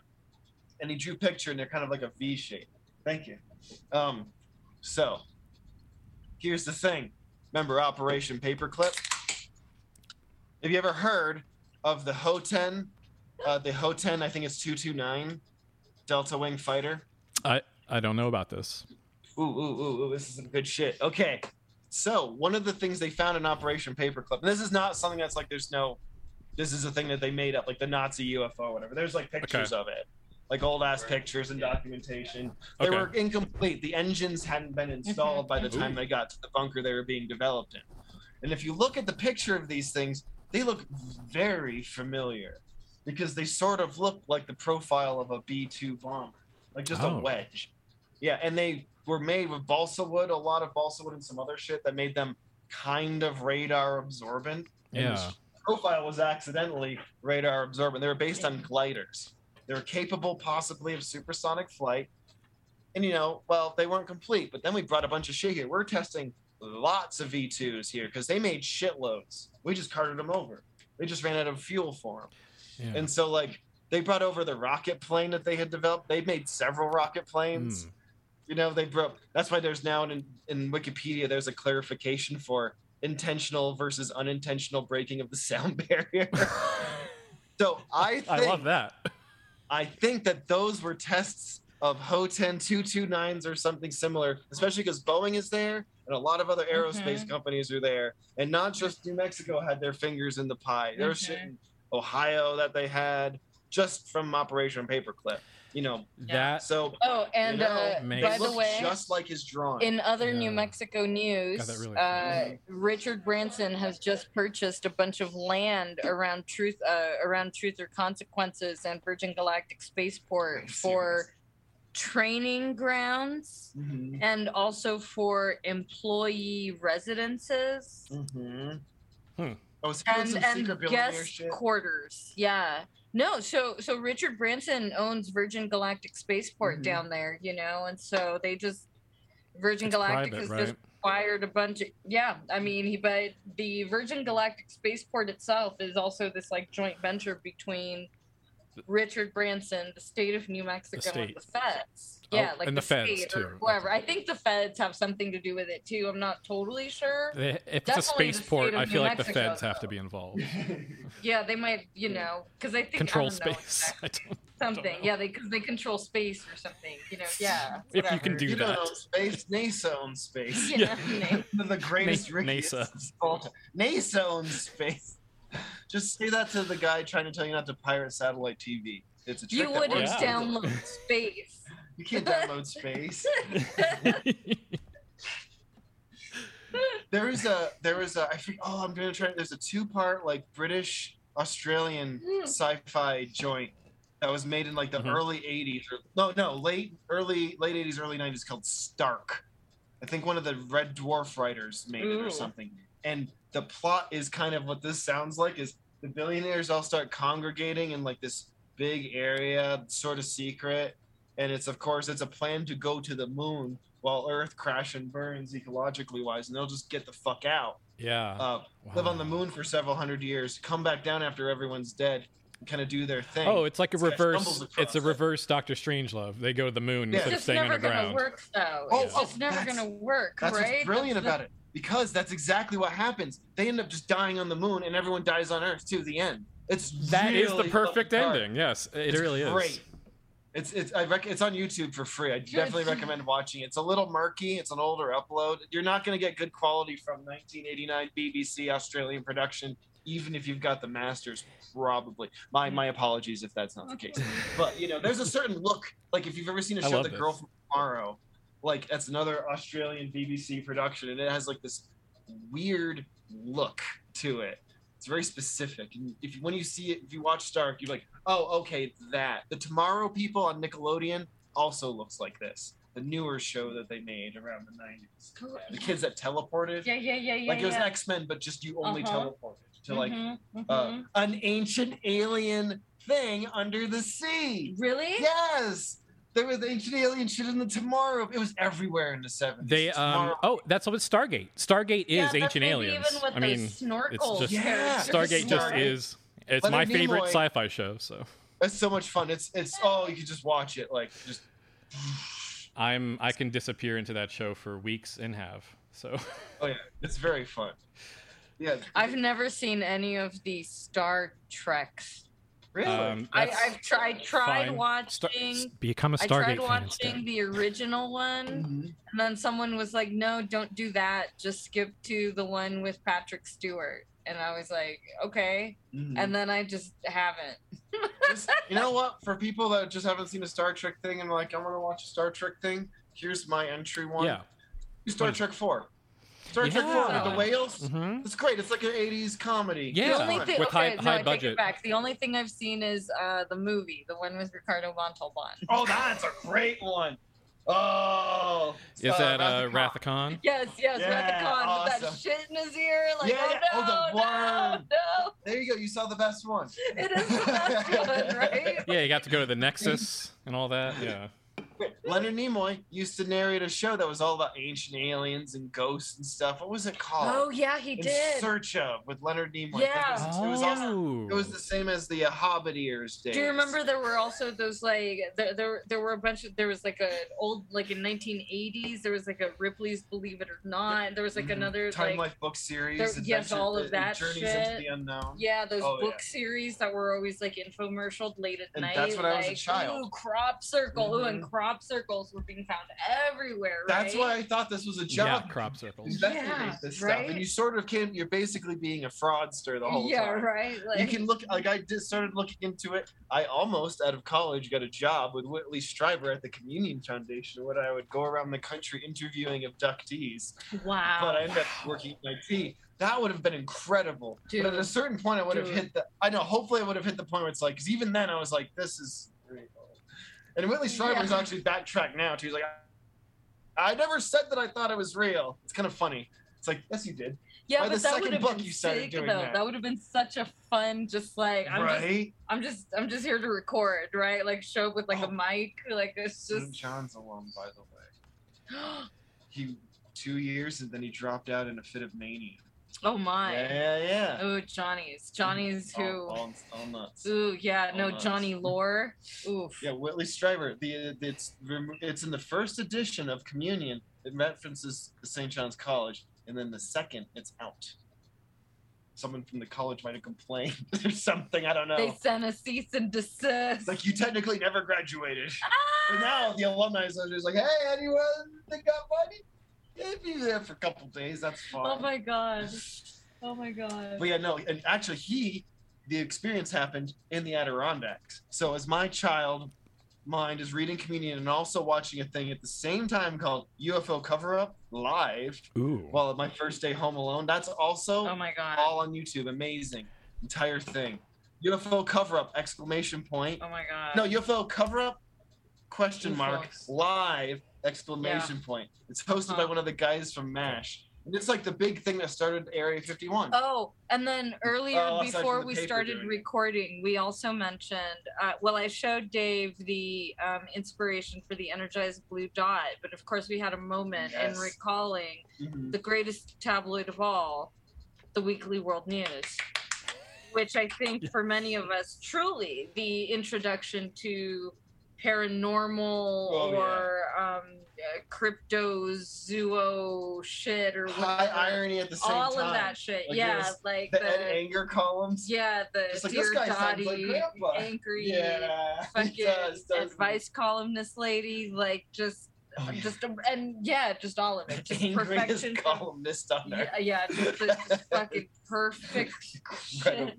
And he drew a picture, and they're kind of like a V shape. Thank you. Um, so, here's the thing. Remember Operation Paperclip? Have you ever heard of the Horten? Uh, the Horten, I think it's 229 Delta Wing fighter. I I don't know about this. Ooh, ooh, ooh, ooh, this is some good shit. Okay. So, one of the things they found in Operation Paperclip, and this is not something that's like there's no, this is a thing that they made up, like the Nazi UFO or whatever. There's like pictures of it, like old ass pictures and documentation. They Okay. were incomplete. The engines hadn't been installed by the time they got to the bunker they were being developed in. And if you look at the picture of these things, they look very familiar because they sort of look like the profile of a B 2 bomber, like just Oh. a wedge. Yeah, and they were made with balsa wood, a lot of balsa wood and some other shit that made them kind of radar absorbent. And Yeah. this profile was accidentally radar absorbent. They were based on gliders. They were capable possibly of supersonic flight. And you know, well, they weren't complete, but then we brought a bunch of shit here. We're testing lots of V2s here because they made shitloads. We just carted them over. They just ran out of fuel for them. Yeah. And so, like, they brought over the rocket plane that they had developed. They made several rocket planes. Hmm. You know, they broke. That's why there's now in, in Wikipedia there's a clarification for intentional versus unintentional breaking of the sound (laughs) barrier. (laughs) so I think I love that. I think that those were tests of Horten 229s or something similar, especially because Boeing is there and a lot of other aerospace Mhm. companies are there. And not just New Mexico had their fingers in the pie. There was shit in Ohio that they had just from Operation Paperclip. You know, Yeah. That so Oh, and you know, uh, by it the looks way, just like his drawing. in other New Mexico news, God, really uh, Richard Branson has just purchased a bunch of land around Truth, uh, around Truth or Consequences and Virgin Galactic Spaceport for training grounds Mhm. and also for employee residences Mhm. Hmm. I was hearing and and guest quarters. Yeah. No, so so Richard Branson owns Virgin Galactic Spaceport Mhm. down there, you know, and so they just Virgin it's Galactic private, has right? just acquired a bunch of yeah. I mean, he but the Virgin Galactic Spaceport itself is also this like joint venture between Richard Branson, the state of New Mexico, and the feds. Oh, Yeah, like and the, the feds, too. whoever. I think the feds have something to do with it too. I'm not totally sure. They- if it's a Definitely the spaceport, I feel New like the Mexico, feds have to be involved. (laughs) Yeah, they might, you know, because I think I Control don't space. exactly. (laughs) I don't- something. Yeah, they because they control space or something. You know, yeah. If you can do you that. don't own space. NASA owns space. You Yeah. know, (laughs) One of the greatest Na- NASA. of. NASA owns space. Just say that to the guy trying to tell you not to pirate satellite TV. It's a trick you wouldn't. Yeah. download space. You can't download space. (laughs) There is a there is a I think oh I'm gonna try there's a two part like British Australian Hmm. sci-fi joint that was made in like the Mhm. early 80s or no no late early late 80s early 90s called Stark. I think one of the Red Dwarf writers made it or something. And the plot is kind of what this sounds like is the billionaires all start congregating in like this big area, sort of secret. And it's of course it's a plan to go to the moon while Earth crash and burns ecologically wise, and they'll just get the fuck out. yeah. Uh, Live on the moon for several hundred years, come back down after everyone's dead, and kind of do their thing. Oh, it's like a This reverse. It's a reverse Doctor Strange love. They go to the moon Yeah. instead of It's staying never gonna work though. Oh, it's oh, just never gonna work, That's right? what's brilliant That's about it. Because that's exactly what happens. They end up just dying on the moon, and everyone dies on Earth too. The end. It's That is really the perfect ending. Yes, it It's really great. is. It's it's I rec- it's on YouTube for free. I definitely recommend watching it. It's a little murky. It's an older upload. You're not going to get good quality from 1989 BBC Australian production, even if you've got the masters. Probably. My my apologies if that's not the case. (laughs) But you know, there's a certain look. Like if you've ever seen a I show, love The this. Girl from Tomorrow, like that's another Australian BBC production, and it has like this weird look to it. It's very specific. And if when you see it, if you watch Stark, you're like, oh, okay, it's that. The Tomorrow People on Nickelodeon also looks like this. The newer show that they made around the 90s. The kids that teleported. Yeah, yeah, yeah, yeah. like it was yeah. X Men, but just you only Uh-huh. teleported to like Mhm, uh, mhm. an ancient alien thing under the sea. really? Yes, there was ancient alien shit in the Tomorrow. It was everywhere in the 70s. They um oh that's what Stargate. Stargate Yeah, is that's ancient aliens. Even with I mean, those snorkel just- Yeah. characters. Stargate just is. It's Leonard my favorite Nimoy- sci-fi show. So It's so much fun. It's it's oh you could just watch it like just I'm I can disappear into that show for weeks and have. So oh yeah it's very fun. Yeah, I've never seen any of the Star Treks. Really. um, I, I've tried tried fine. Star- watching. become a I Stargate tried watching instead. the original one, Mhm. and then someone was like, "No, don't do that. Just skip to the one with Patrick Stewart." And I was like, "Okay." Mhm. And then I just haven't. (laughs) Just- you know what? For people that just haven't seen a Star Trek thing and like I want to watch a Star Trek thing, here's my entry one. Yeah. Star What is- Trek Four. Star Trek Four with the Yeah. whales. hmm It's great. It's like an '80s comedy. Yeah. The only thing, With high- okay, no, high I take budget. it back. The only thing I've seen is uh, the movie, the one with Ricardo Montalban. Oh, that's a great one. Oh, Is that uh, Wrath of Khan. Rathacon? Yes, yes, Yeah, Wrath of Khan with that shit in his ear. Like, Yeah, oh, yeah. no, Oh, the worm. no, no. There you go. You saw the best one. It is the best one, right? (laughs) Yeah, you got to go to the Nexus and all that. Yeah. Leonard Nimoy used to narrate a show that was all about ancient aliens and ghosts and stuff. What was it called? Oh yeah, he In did. Search of with Leonard Nimoy. Yeah. It was, it was also Oh. it was the same as the uh, Hobbit ears days. Do you remember there were also those like there, there there were a bunch of there was like a old like in 1980s there was like a Ripley's Believe It or Not there was like Mhm. another Time like Life book series? there- yes, all of that Journeys shit. into the unknown. yeah those Oh, book yeah. series that were always like infomercialed late at And night that's when I was a child. ooh crop circle ooh, and. Crop circles were being found everywhere That's why I thought this was a job. Yeah, job. crop circles. Investigate Yeah, this right? stuff, and you sort of can. You're basically being a fraudster the whole yeah time. Yeah, right like you can look like I just started looking into it. I almost out of college got a job with Whitley Strieber at the Communion Foundation, where I would go around the country interviewing abductees. wow But I ended up working in IT. That would have been incredible. But at a certain point, I would have hit the. I know. Hopefully, I would have hit the point where it's like, because even then, I was like, this is. And Whitley Strieber's Yeah. actually backtracked now too. He's like, I never said that I thought it was real. It's kind of funny. It's like, yes, you did. yeah by but the that second would have book been sick though that. that would have been such a fun just like I'm just? I'm just I'm just here to record, right? Like show up with like Oh. a mic, like it's St. just John's alum, by the way. (gasps) He two years and then he dropped out in a fit of mania. Oh my. Yeah, yeah, yeah. Oh Johnny's. Johnny's who All, all, all nuts. Ooh, yeah, no, nuts. Johnny Lore. Oof. Yeah, Whitley Strieber. The it's it's in the first edition of Communion. It references the St. John's College, and then the second, it's out. Someone from the college might have complained (laughs) or something. I don't know. They sent a cease and desist. Like you technically never graduated. But Ah! now the alumni association is like, hey, anyone that got money? If you're there for a couple days, that's fine. Oh my god. Oh my god. But yeah, no, and actually, he, the experience happened in the Adirondacks. So as my child mind is reading communion and also watching a thing at the same time called UFO Cover Up live, Ooh. while at my first day home alone, that's also Oh my god. all on YouTube. Amazing, entire thing. UFO Cover Up exclamation point. Oh my god. No, UFO Cover Up question mark UFOs. live exclamation point. It's hosted by Uh-huh. one of the guys from MASH. And it's like the big thing that started Area 51. Oh, and then earlier Oh, before the we started doing it. recording, we also mentioned. Uh, well, I showed Dave the um, inspiration for the energized blue dot, but of course we had a moment Yes. in recalling Mhm. the greatest tabloid of all, the Weekly World News, which I think for many of us, truly the introduction to paranormal Oh, yeah. or um, uh, cryptozoo shit or High irony at the same all time. All of that shit. Like, yeah, like the the, Anger columns. yeah, the Just like, dear Dottie, like (laughs) angry, Yeah, fucking does, advice columnist lady, like just, Oh, yeah. just, and yeah, just all of it, (laughs) just perfection. columnist on there. Yeah, yeah, just, the- just (laughs) fucking perfect shit.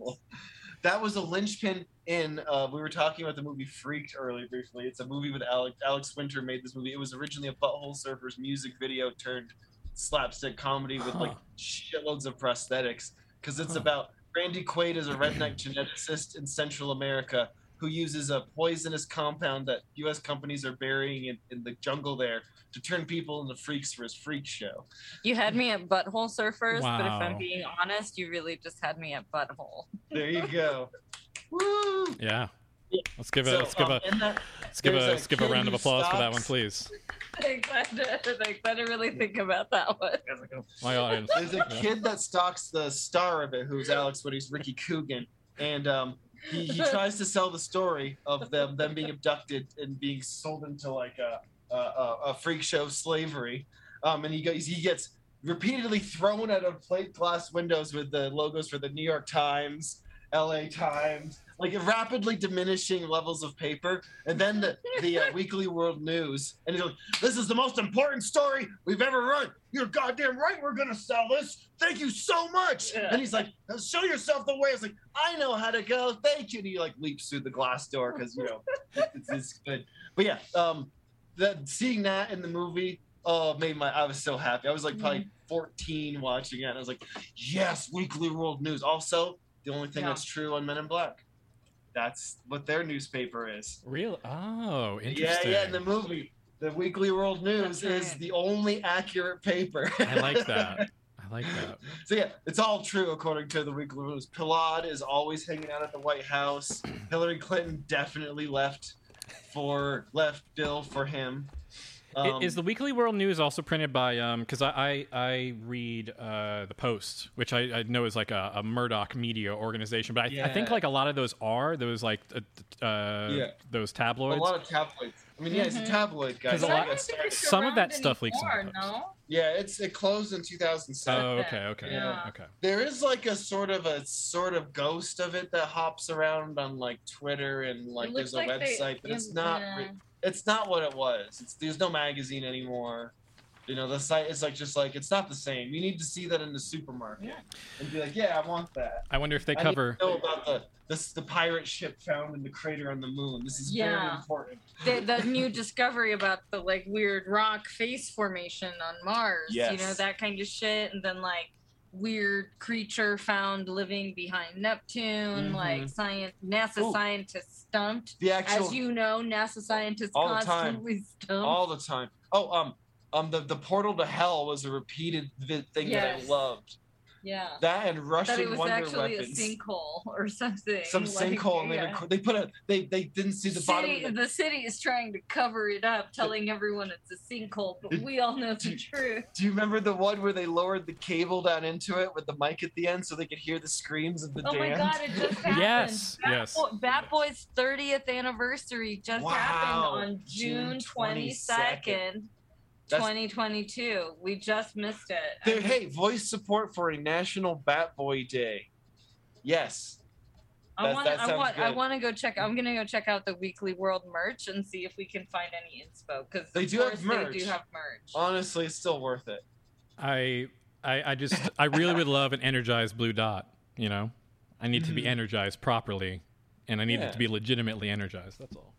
That was a linchpin in. Uh, we were talking about the movie Freaked earlier briefly. It's a movie with Alex. Alex Winter made this movie. It was originally a Butthole Surfers music video turned slapstick comedy with like shitloads of prosthetics. Because it's Huh. about Randy Quaid as a redneck geneticist in Central America who uses a poisonous compound that U.S. companies are burying in, in the jungle there to turn people into freaks for his freak show. You had me at butthole surfers, but if I'm being honest, you really just had me at butthole. There you go. (laughs) Woo! Yeah. Yeah. Let's give a So, let's give um, a that, let's give a a let's give a round of who applause for that one, please. Thanks, I had to, thanks, I had to really think about that one. My audience. There's a kid that stalks the star of it, who's Alex Woody's Ricky Coogan, and um, he, he (laughs) tries to sell the story of them them being abducted and being sold into like a a, a, a freak show slavery. Um, and he goes, he gets repeatedly thrown out of plate glass windows with the logos for the New York Times, L.A. Times, like rapidly diminishing levels of paper, and then the the uh, (laughs) Weekly World News, and he's like, "This is the most important story we've ever run. You're goddamn right. We're gonna sell this. Thank you so much." Yeah. And he's like, "Show yourself the way." It's like, "I know how to go. Thank you." And he like leaps through the glass door because you know (laughs) it's, it's good. But yeah, um, that seeing that in the movie, oh, made my. I was so happy. I was like probably mm. 14 watching it, and I was like, "Yes, Weekly World News." Also, the only thing Yeah. that's true on Men in Black. That's what their newspaper is. Real? Oh, interesting. yeah. Yeah. In the movie, the Weekly World News That's is right. the only accurate paper. I like (laughs) that. I like that. so yeah, it's all true according to the Weekly News. P'lod is always hanging out at the White House. (clears throat) Hillary Clinton definitely left for left Bill for him. Um, is the Weekly World News also printed by? Um, because I, I I read uh the Post, which I, I know is like a, a Murdoch media organization, but I, I think like a lot of those are those like uh, uh Yeah. those a lot of tabloids. I mean, yeah, he's a Mhm. tabloid guy. 'Cause so a he lot- got. Some of that stuff leaks in the Post. no? Yeah, it's it closed in 2007. Oh, okay, okay, Yeah. okay. There is like a sort of a sort of ghost of it that hops around on like Twitter and like there's a like they- website, but it's not. yeah. it's not what it was. It's there's no magazine anymore. You know, the site is like just like it's not the same. You need to see that in the supermarket Yeah. and be like, yeah, I want that. I wonder if they I need cover. to know about the this the pirate ship found in the crater on the moon. This is very Yeah. important. the, the new discovery about the like weird rock face formation on Mars. Yes. You know that kind of shit, and then like weird creature found living behind Neptune. Mhm. Like science, NASA Ooh. scientists stumped. The actual As you know, NASA scientists All the time. (laughs) constantly stumped. all the time. Oh, um, um, the the portal to hell was a repeated vi- thing that I loved. yeah. That and Russian That it was wonder actually weapons. a sinkhole (laughs) or something. Some like, sinkhole, and they, yeah. rec- they put a they they didn't see the bottom. city, Of the, the city is trying to cover it up, telling everyone it's a sinkhole, but we all know the truth. do you remember the one where they lowered the cable down into it with the mic at the end so they could hear the screams of the Oh my god, it just (laughs) happened. Yes, Bat yes. Boy, Bat Boy's 30th anniversary just happened on June June 22nd, 2022. We just missed it. There, hey, voice support for a National Bat Boy Day. Yes. I want that I sounds want I want to go check. I'm gonna go check out the Weekly World merch and see if we can find any inspo because They do have merch. They merch. do have merch. Honestly, it's still worth it. I, I I just I really would love an energized blue dot. You know, I need to be Mhm. energized properly, and I need it to be legitimately energized. That's all.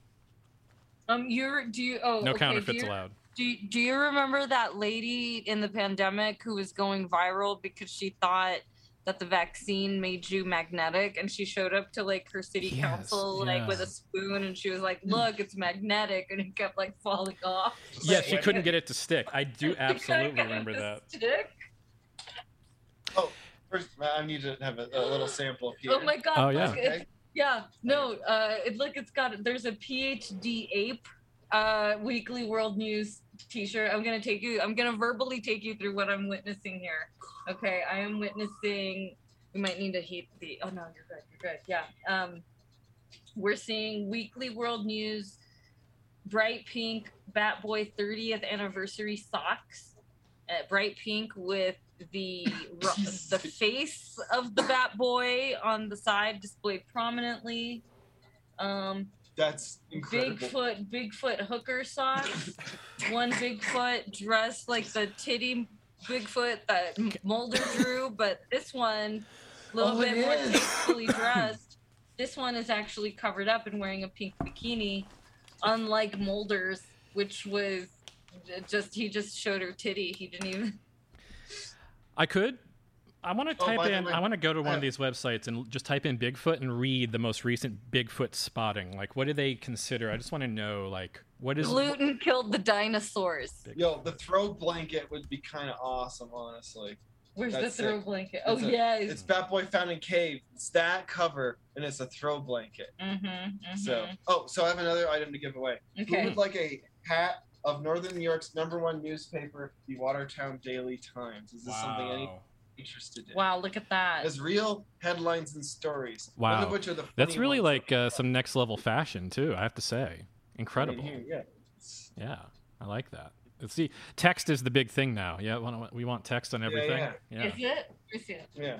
Um, you're do you? Oh, No okay, counterfeits allowed. Do you, do you remember that lady in the pandemic who was going viral because she thought that the vaccine made you magnetic and she showed up to like her city Yes, council like with a spoon and she was like look it's magnetic and it kept like falling off (laughs) Yeah, Like, she couldn't get it to stick. I do (laughs) absolutely remember that. stick. First, I need to have a, a little sample here. oh my god Oh, yeah. look, it's- yeah no uh it look it's got there's a phd ape uh weekly world news t-shirt i'm gonna take you i'm gonna verbally take you through what i'm witnessing here okay i am witnessing we might need to heat the oh no you're good you're good yeah um we're seeing weekly world news bright pink Bat Boy 30th anniversary socks. Uh, bright pink with the (laughs) the face of the Bat Boy on the side displayed prominently. Um, That's incredible. Bigfoot Bigfoot hooker socks. One Bigfoot dressed like the titty Bigfoot that Mulder drew, but this one a little Oh, bit more tastefully (laughs) dressed. This one is actually covered up and wearing a pink bikini, unlike Mulder's, which was just he just showed her titty. He didn't even. I could. I want to Oh, type by the in. way, I want to go to one of these websites and just type in Bigfoot and read the most recent Bigfoot spotting. Like, what do they consider? I just want to know, like, what is Gluten killed the dinosaurs. Yo, the throw blanket would be kind of awesome, honestly. Where's That's the throw sick. blanket? Oh It's a- yeah. It's Bat Boy found in cave. It's that cover, and it's a throw blanket. Mm-hmm, So, oh, so I have another item to give away. Okay. Who would like a hat of Northern New York's number one newspaper, the Watertown Daily Times? Is this something any Wow. Interested in? Wow, look at that. As real headlines and stories. Wow. Which are the That's really like uh, some next level fashion too. I have to say, that- I mean, incredible. here, yeah. Yeah, I like that. Let's see. Text is the big thing now. Yeah, we want- text on everything. yeah. Yeah. Is it? Is it? Yeah.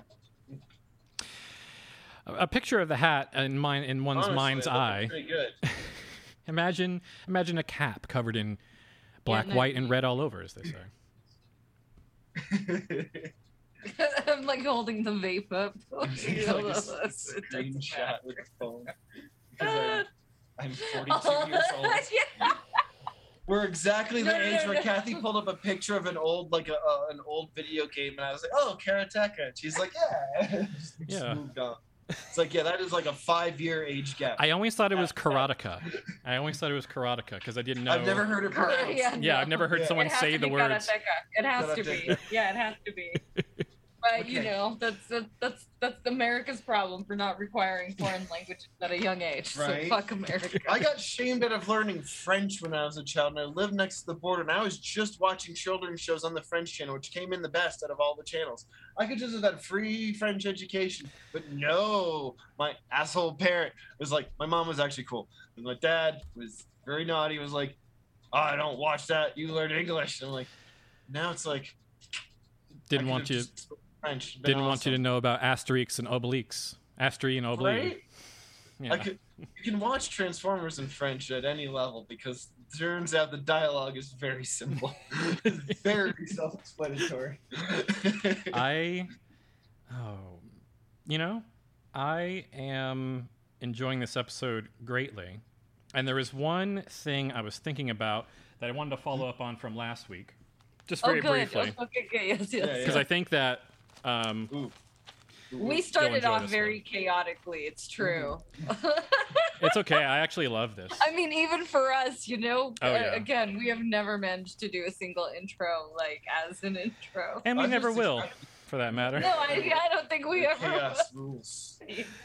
A, a picture of the hat in mine in one's Honestly, mind's eye. Pretty good. (laughs) Imagine imagine a cap covered in black, no, white, and red all over, as they say. (laughs) (laughs) I'm like holding the vape up. (laughs) (laughs) It's like a s- screenshot with the phone. 'Cause I'm, I'm 42 years old. yeah. We're exactly the No, no, age no, where no. Kathy pulled up a picture of an old, like a, uh, an old video game, and I was like, "Oh, Karateka." And she's like, "Yeah." just, just Yeah. moved on. It's like, yeah, that is like a five-year age gap. I always thought it was karateka. I always thought it was karateka because I didn't know. I've never heard it pronounced. Yeah, Yeah, no. I've never heard Yeah. someone It has say to the be words. karateka. It has to be. Karateka. Yeah, it has to be. But you know, that's that's that's that's America's problem for not requiring foreign (laughs) languages at a young age. Right. So fuck America. I got shamed out of learning French when I was a child, and I lived next to the border, and I was just watching children's shows on the French channel, which came in the best out of all the channels. I could just have had free French education, but no, my asshole parent was like, my mom was actually cool, and my dad was very naughty. Was like, oh, I don't watch that. You learn English. And I'm like, now it's like Didn't want you. just spoken French. Didn't want you to know about Asterix and Obelix. Asterix and Obelix. Right? Yeah. I could, you can watch Transformers in French at any level because it turns out the dialogue is very simple. it's (laughs) very self-explanatory. I, oh, you know, I am enjoying this episode greatly. And there is one thing I was thinking about that I wanted to follow up on from last week, just Oh, very good. briefly, Oh, okay, okay, yes, yes. Yeah, yeah. because I think that. Um, Ooh. We started off this very chaotically. It's true. (laughs) it's okay. I actually love this. I mean, even for us, you know, Oh, yeah. again, we have never managed to do a single intro like as an intro. And we I'm never will, excited. For that matter. No, I, I don't think we ever. Chaos rules.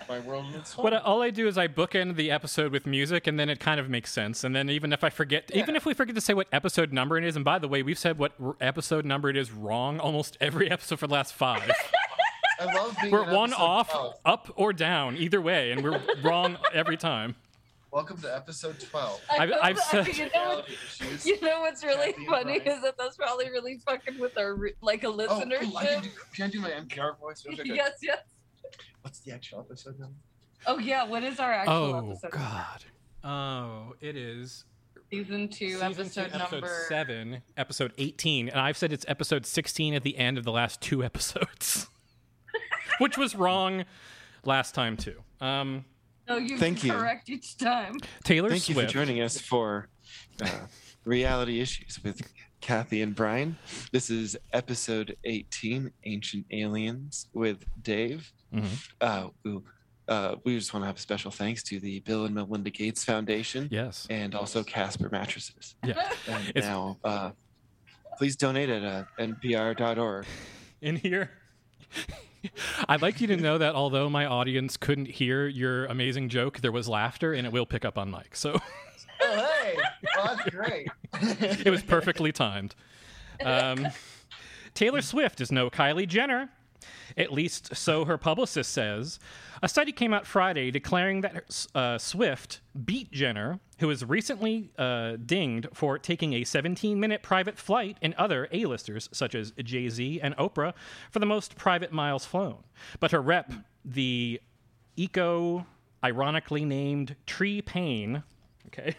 My world and it's What all I do is I bookend the episode with music, and then it kind of makes sense. And then even if I forget, even if we forget to say what episode number it is, and by the way, we've said what r- episode number it is wrong almost every (laughs) episode for the last five. I love being we're on one episode off, 12. up or down, either way, and we're wrong every time. Welcome to episode 12. I I've- I've said- you (laughs) know, you know what's really Kathy funny Brian. is that that's probably really fucking with our like a listener. Oh, I can, do, can I do my NPR voice? Okay, (laughs) good. yes, yes. What's the actual episode number? Oh yeah, what is our actual Oh episode? Oh god. Oh, it is Season two, season episode two, episode number. seven, episode eighteen, and I've said it's episode sixteen at the end of the last two (laughs) episodes, which was wrong last time too. Um, No, you Thank you. correct each time. Taylor Thank you for joining us for uh, Reality Issues with Kathy and Brian. This is episode 18, Ancient Aliens with Dave. Mhm. Uh, we, uh, we just want to have a special thanks to the Bill and Melinda Gates Foundation Yes. and also Casper Mattresses. Yeah. And It's- now, uh, please donate at uh, npr.org. in here. (laughs) I'd like you to know that although my audience couldn't hear your amazing joke, there was laughter and it will pick up on mic. So Oh, hey. Well, that's great. (laughs) it was perfectly timed. Um, Taylor Swift is no Kylie Jenner. At least so her publicist says. A study came out Friday declaring that uh, Swift beat Jenner, who was recently uh, dinged for taking a 17 minute private flight, and other A-listers such as Jay Z and Oprah for the most private miles flown. But her rep, the eco ironically named Tree Payne, okay,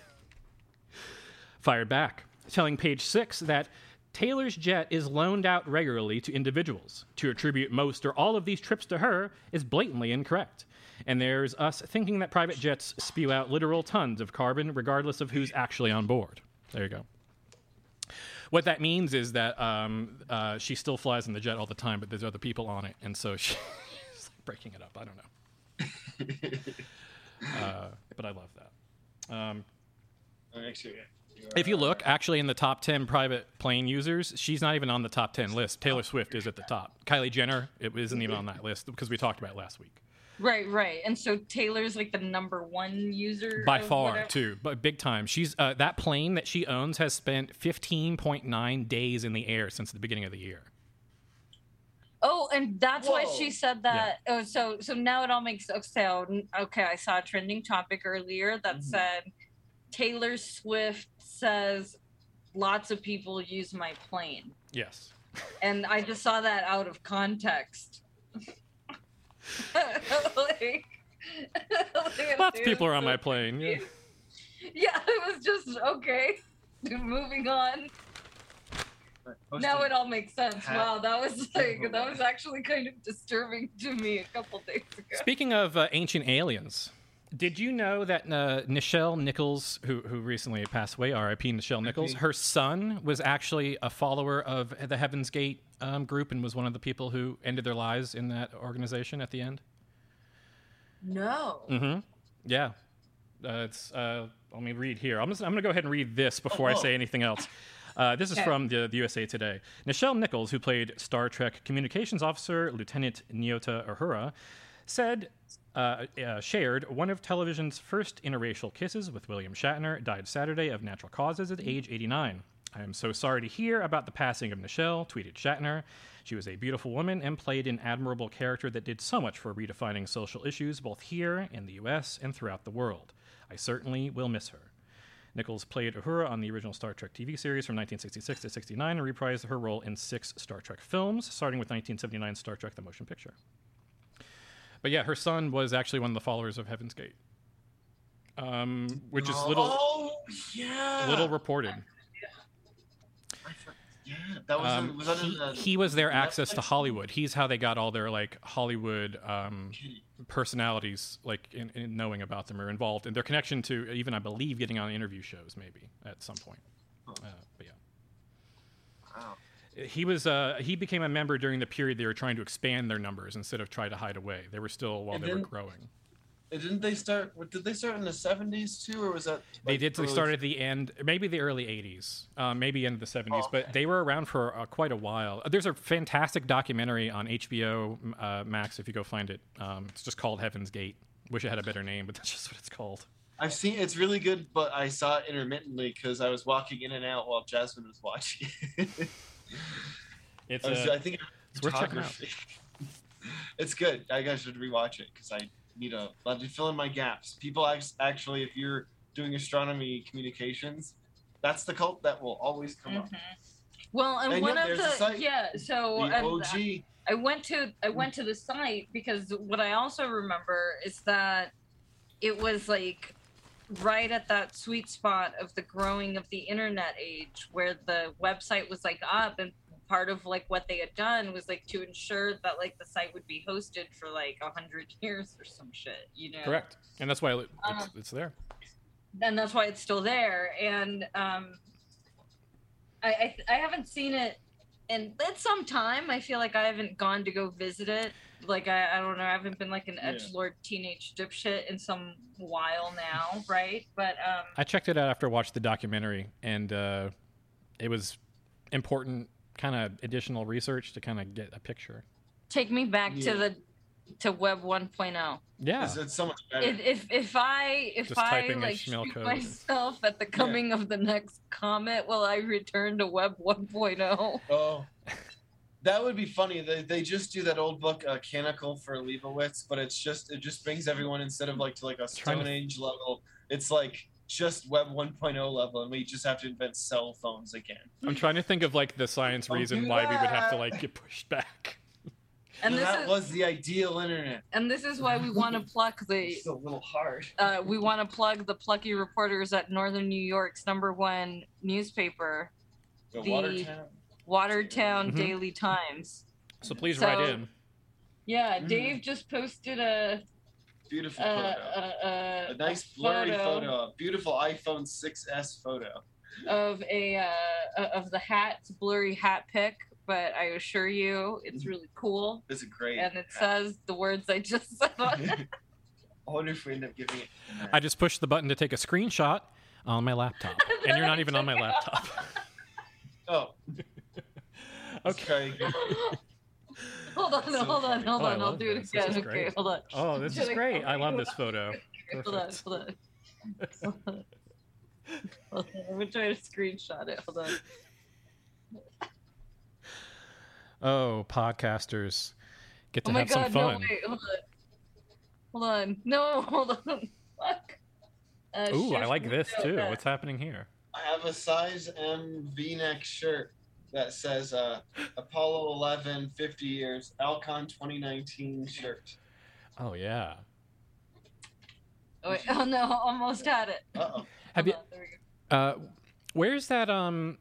(laughs) fired back, telling Page Six that Taylor's jet is loaned out regularly to individuals. To attribute most or all of these trips to her is blatantly incorrect. And there's us thinking that private jets spew out literal tons of carbon regardless of who's actually on board. There you go. What that means is that um, uh, she still flies in the jet all the time, but there's other people on it, and so (laughs) she's breaking it up. I don't know. (laughs) uh, but I love that. Um, Actually, if you look, actually, in the top 10 private plane users, she's not even on the top 10 list. Taylor Swift is at the top. Kylie Jenner, it isn't even on that list because we talked about it last week. Right, right. And so Taylor's like the number one user By far, whatever- too, but big time. She's uh, that plane that she owns has spent 15.9 days in the air since the beginning of the year. Oh, and that's why she said that. Oh, so so now it all makes so okay. I saw a trending topic earlier that Mhm. said Taylor Swift says lots of people use my plane, Yes. and I just saw that out of context. (laughs) like, (laughs) Lots of people are on my plane. Yeah. Yeah, it was just okay. (laughs) Moving on. Now it all makes sense. Wow, that was like that was actually kind of disturbing to me a couple days ago. Speaking of uh, ancient aliens, did you know that uh, Nichelle Nichols, who who recently passed away, R.I.P. Nichelle Nichols, her son was actually a follower of the Heaven's Gate um, group and was one of the people who ended their lives in that organization at the end. No. Mm-hmm. Yeah. Uh, it's. Uh, let me read here. I'm just. I'm going to go ahead and read this before I say anything else. Uh, this is Okay. from the, the USA Today. Nichelle Nichols, who played Star Trek communications officer Lieutenant Nyota Uhura, said uh, uh, shared one of television's first interracial kisses with William Shatner. Died Saturday of natural causes at age 89. I am so sorry to hear about the passing of Nichelle, tweeted Shatner. She was a beautiful woman and played an admirable character that did so much for redefining social issues both here in the US and throughout the world. I certainly will miss her. Nichols played Uhura on the original Star Trek TV series from 1966 to 69 and reprised her role in six Star Trek films, starting with 1979 Star Trek The Motion Picture. But yeah, her son was actually one of the followers of Heaven's Gate, um, which is little Oh yeah. little reported. Yeah, that was. Um, was that he, he was their Netflix? access to Hollywood. He's how they got all their like Hollywood um, personalities, like in, in knowing about them or involved, and their connection to even I believe getting on interview shows maybe at some point. Uh, but yeah. Wow. He was uh, he became a member during the period they were trying to expand their numbers instead of try to hide away. They were still while And they were growing. Didn't they start? Did they start in the seventies too, or was that? They did. They started at the end, maybe the early '80s, um, maybe end of the '70s, Oh, but okay. they were around for uh, quite a while. There's a fantastic documentary on HBO uh, Max if you go find it. Um, it's just called Heaven's Gate. Wish it had a better name, but (laughs) that's just what it's called. I've seen it's really good, but I saw it intermittently because I was walking in and out while Jasmine was watching. (laughs) It's I, uh, I think it's worth checking out. photography. it's good. I guys should rewatch it because I need a let me fill in my gaps. People act- actually, if you're doing astronomy communications, that's the cult that will always come up. Mhm. Well, and And one yet of there's the site. yeah, so The and OG. I went to I went to the site because what I also remember is that it was like right at that sweet spot of the growing of the internet age where the website was like up and part of like what they had done was like to ensure that like the site would be hosted for like a hundred (laughs) years or some shit you know correct, and that's why it's, Um, it's there. and that's why it's still there. And um, I, I I haven't seen it in it's some time. I feel like I haven't gone to go visit it. Like I, I don't know. I haven't been like an Yeah. edge lord teenage dipshit in some while now, right? But um, I checked it out after I watched the documentary, and uh, it was important, kind of additional research to kind of get a picture. take me back Yeah. to the to Web 1.0. Yeah, It's, it's so much better. If, if if I if Just I like shoot code. myself at the coming of the next comet, will I return to Web 1.0? oh, That would be funny. They, they just do that old book, uh, Canticle for Leibowitz, but it's just it just brings everyone instead of like to like a Trying to- Stone Age level. It's like just Web 1.0 level, and we just have to invent cell phones again. I'm trying to think of like the science reason do why we would have to like get pushed back. And And this that is was the ideal internet. and this is why we want to (laughs) pluck the It's a little hard. uh, we want to plug the plucky reporters at Northern New York's number one newspaper, The, The- Watertown. Watertown Mhm. Daily Times. So please So- write in. Yeah, Mhm. Dave just posted a Beautiful a, photo. a, a, a nice a blurry photo. A beautiful iPhone 6s photo. of a uh, of the hat, blurry hat pic, but I assure you, it's mm-hmm. really cool, This is great. and it says the words I just said. I wonder if we end up giving it. I just pushed the button to take a screenshot on my laptop, (laughs) and you're not even on my laptop. (laughs) Oh, Okay. okay. (laughs) hold on, So hold on, hold Oh, I on. I'll do it this. This again. is Okay, great. hold on. Oh, this is great. I love this photo. Hold on, hold on. Hold on. Hold on. I'm gonna try to screenshot it. Hold on. Oh, podcasters get to oh my have god, some no fun. wait, hold on. Hold on. No, (laughs) hold on. Fuck. Uh, Ooh, I like this too. back. What's happening here? I have a size M V-neck shirt that says uh, Apollo 11 50 years Alcon 2019 shirt. Oh yeah. Oh, wait. (laughs) oh no, almost had it. Uh-oh. Have Hold you? on, there. Uh, where's that? Um,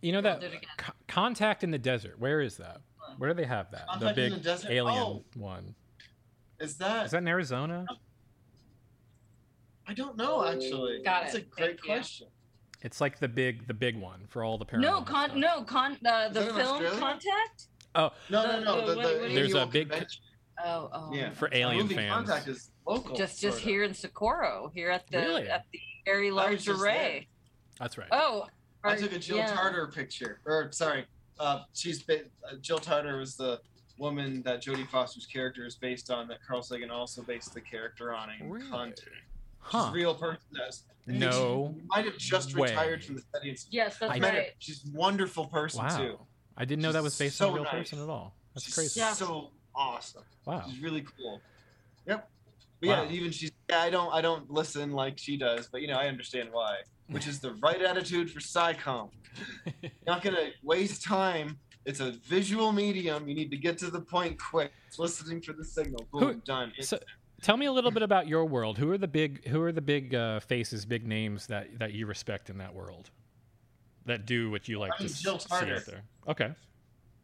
you know that do co- contact in the desert. Where is that? Where do they have that? Contact the in big the Desert? alien Oh. one. Is that? Is that in Arizona? I don't know actually. Got That's it. a great Thank you. question. It's like the big, the big one for all the paranormal. No, con, stuff. no, con, uh, the film Contact. Oh, No, no, no. the- The, what- the what There's a big- convention. Oh, oh. Yeah. for The alien movie fans. Contact is local. Just, just sorta. here in Socorro, here at the Really? at the very large just array. That's right. Oh, I took a Jill yeah. Tarter picture. Or sorry, uh, she's ba- uh, Jill Tarter was the woman that Jodie Foster's character is based on. That Carl Sagan also based the character on in Really? Contact. She's Huh? a real person. That's, No she might have just way. retired from the study. Yes, that's I right. She's a wonderful person Wow. too. I didn't know that was based so on a real nice. person at all. That's She's crazy. Yeah. So awesome. Wow. She's really cool. Yep. But yeah, even she's yeah, I don't I don't listen like she does, but you know, I understand why. Which is the right attitude for SciCom. (laughs) Not gonna waste time. It's a visual medium. You need to get to the point quick. It's listening for the signal. Boom, Who- done. So, tell me a little bit about your world. Who are the big Who are the big uh, faces, big names that that you respect in that world? That do what you like I to mean, Jill see Tarter. out there. Okay.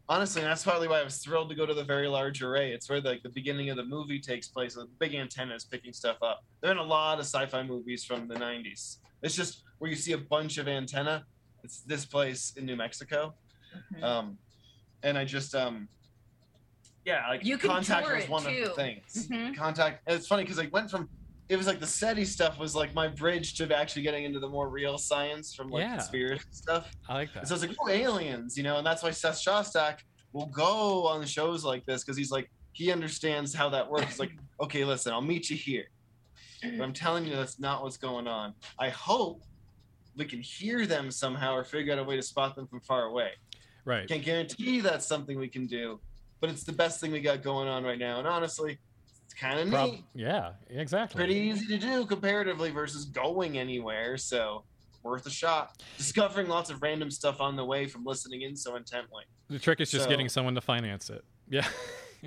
Honestly, that's probably why I was thrilled to go to the very large array. It's where like the beginning of the movie takes place. The big antennas picking stuff up. They're in a lot of sci-fi movies from the '90s. It's just where you see a bunch of antenna. It's this place in New Mexico. Mhm. Um, and I just um, yeah, like You can contact tour was it, one of the things. Mhm. Contact. And it's funny because I went from it was like the SETI stuff was like my bridge to actually getting into the more real science from like Yeah. conspiracy (laughs) stuff. I like that. And so it's like, oh, aliens, you know, and that's why Seth Shostak will go on shows like this because he's like, he understands how that works. Like, (laughs) okay, listen, I'll meet you here. But I'm telling you, that's not what's going on. I hope we can hear them somehow or figure out a way to spot them from far away. right. Can't guarantee that's something we can do, but it's the best thing we got going on right now. And honestly, kind of Prob- neat. yeah. Exactly. Pretty easy to do comparatively versus going anywhere. So worth a shot. Discovering lots of random stuff on the way from listening in so intently. The trick is just So- getting someone to finance it. Yeah.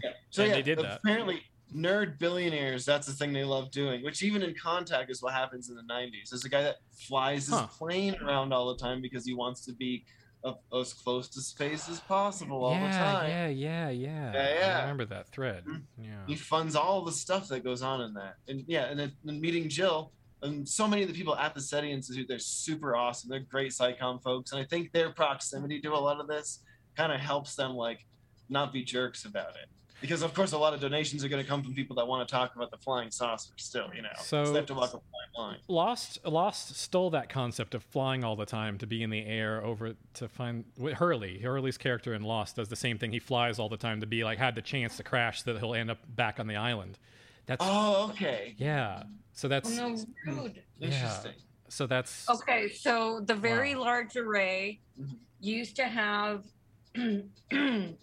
Yeah. (laughs) So yeah, they did that. apparently nerd billionaires, that's the thing they love doing, which even in Contact is what happens in the 90s. There's a guy that flies his Huh. plane around all the time because he wants to be of, as close to space as possible all yeah, the time. yeah, yeah, yeah. Yeah, yeah. I remember that thread. Mhm. Yeah. He funds all the stuff that goes on in that. And yeah, and then then meeting Jill and so many of the people at the SETI Institute, they're super awesome. They're great SciCom folks. And I think their proximity to a lot of this kind of helps them like not be jerks about it. Because of course a lot of donations are going to come from people that want to talk about the flying saucer still, you know. So- they have to walk a fine line. Lost Lost stole that concept of flying all the time to be in the air over to find with Hurley. Hurley's character in Lost does the same thing. He flies all the time to be like had the chance to crash so that he'll end up back on the island. That's Oh, okay. yeah. So that's Oh, no, rude. Yeah. Interesting. so that's Okay, so the very Wow. large array Mhm. used to have (clears throat) Mhm.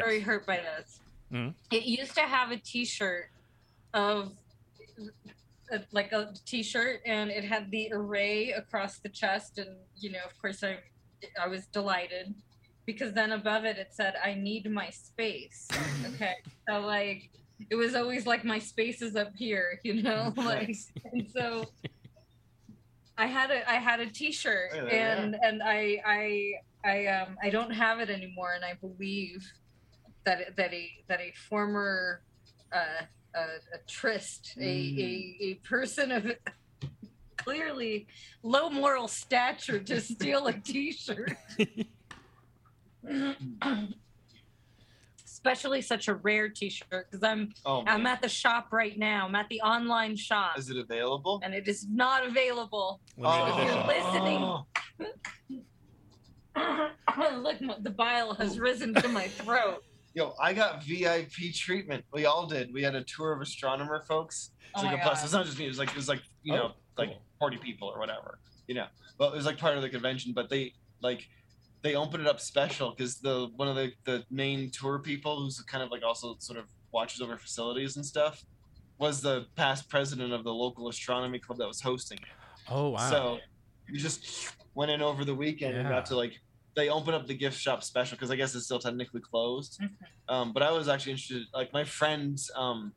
Yes. very hurt by this. Mhm. It used to have a T-shirt of uh, like a T-shirt, and it had the array across the chest, and you know, of course, I I was delighted because then above it it said, "I need my space." (laughs) okay, so like it was always like my space is up here, (laughs) you know, like Nice. and so. I had a I had a T-shirt Oh, there you and and I I I um I don't have it anymore, and I believe that that a that a former uh, a, a tryst, a, a a person of clearly low moral stature to steal a T-shirt, (laughs) especially such a rare T-shirt, because I'm Oh, I'm at the shop right now. I'm at the online shop, Is it available? and it is not available. Limited If you're listening- (laughs) Look, the bile has risen to my throat. Yo, I got VIP treatment. We all did. We had a tour of astronomer folks. It's Oh like a plus. God. It's not just me. It was like it was like you oh, know Oh, like cool. forty people or whatever. You know, but it was like part of the convention. But they like they opened it up special because the one of the the main tour people who's kind of like also sort of watches over facilities and stuff was the past president of the local astronomy club that was hosting it. Oh wow. So we just went in over the weekend and got to like they open up the gift shop special because I guess it's still technically closed. Mhm. Um, but I was actually interested. Like my friend's um,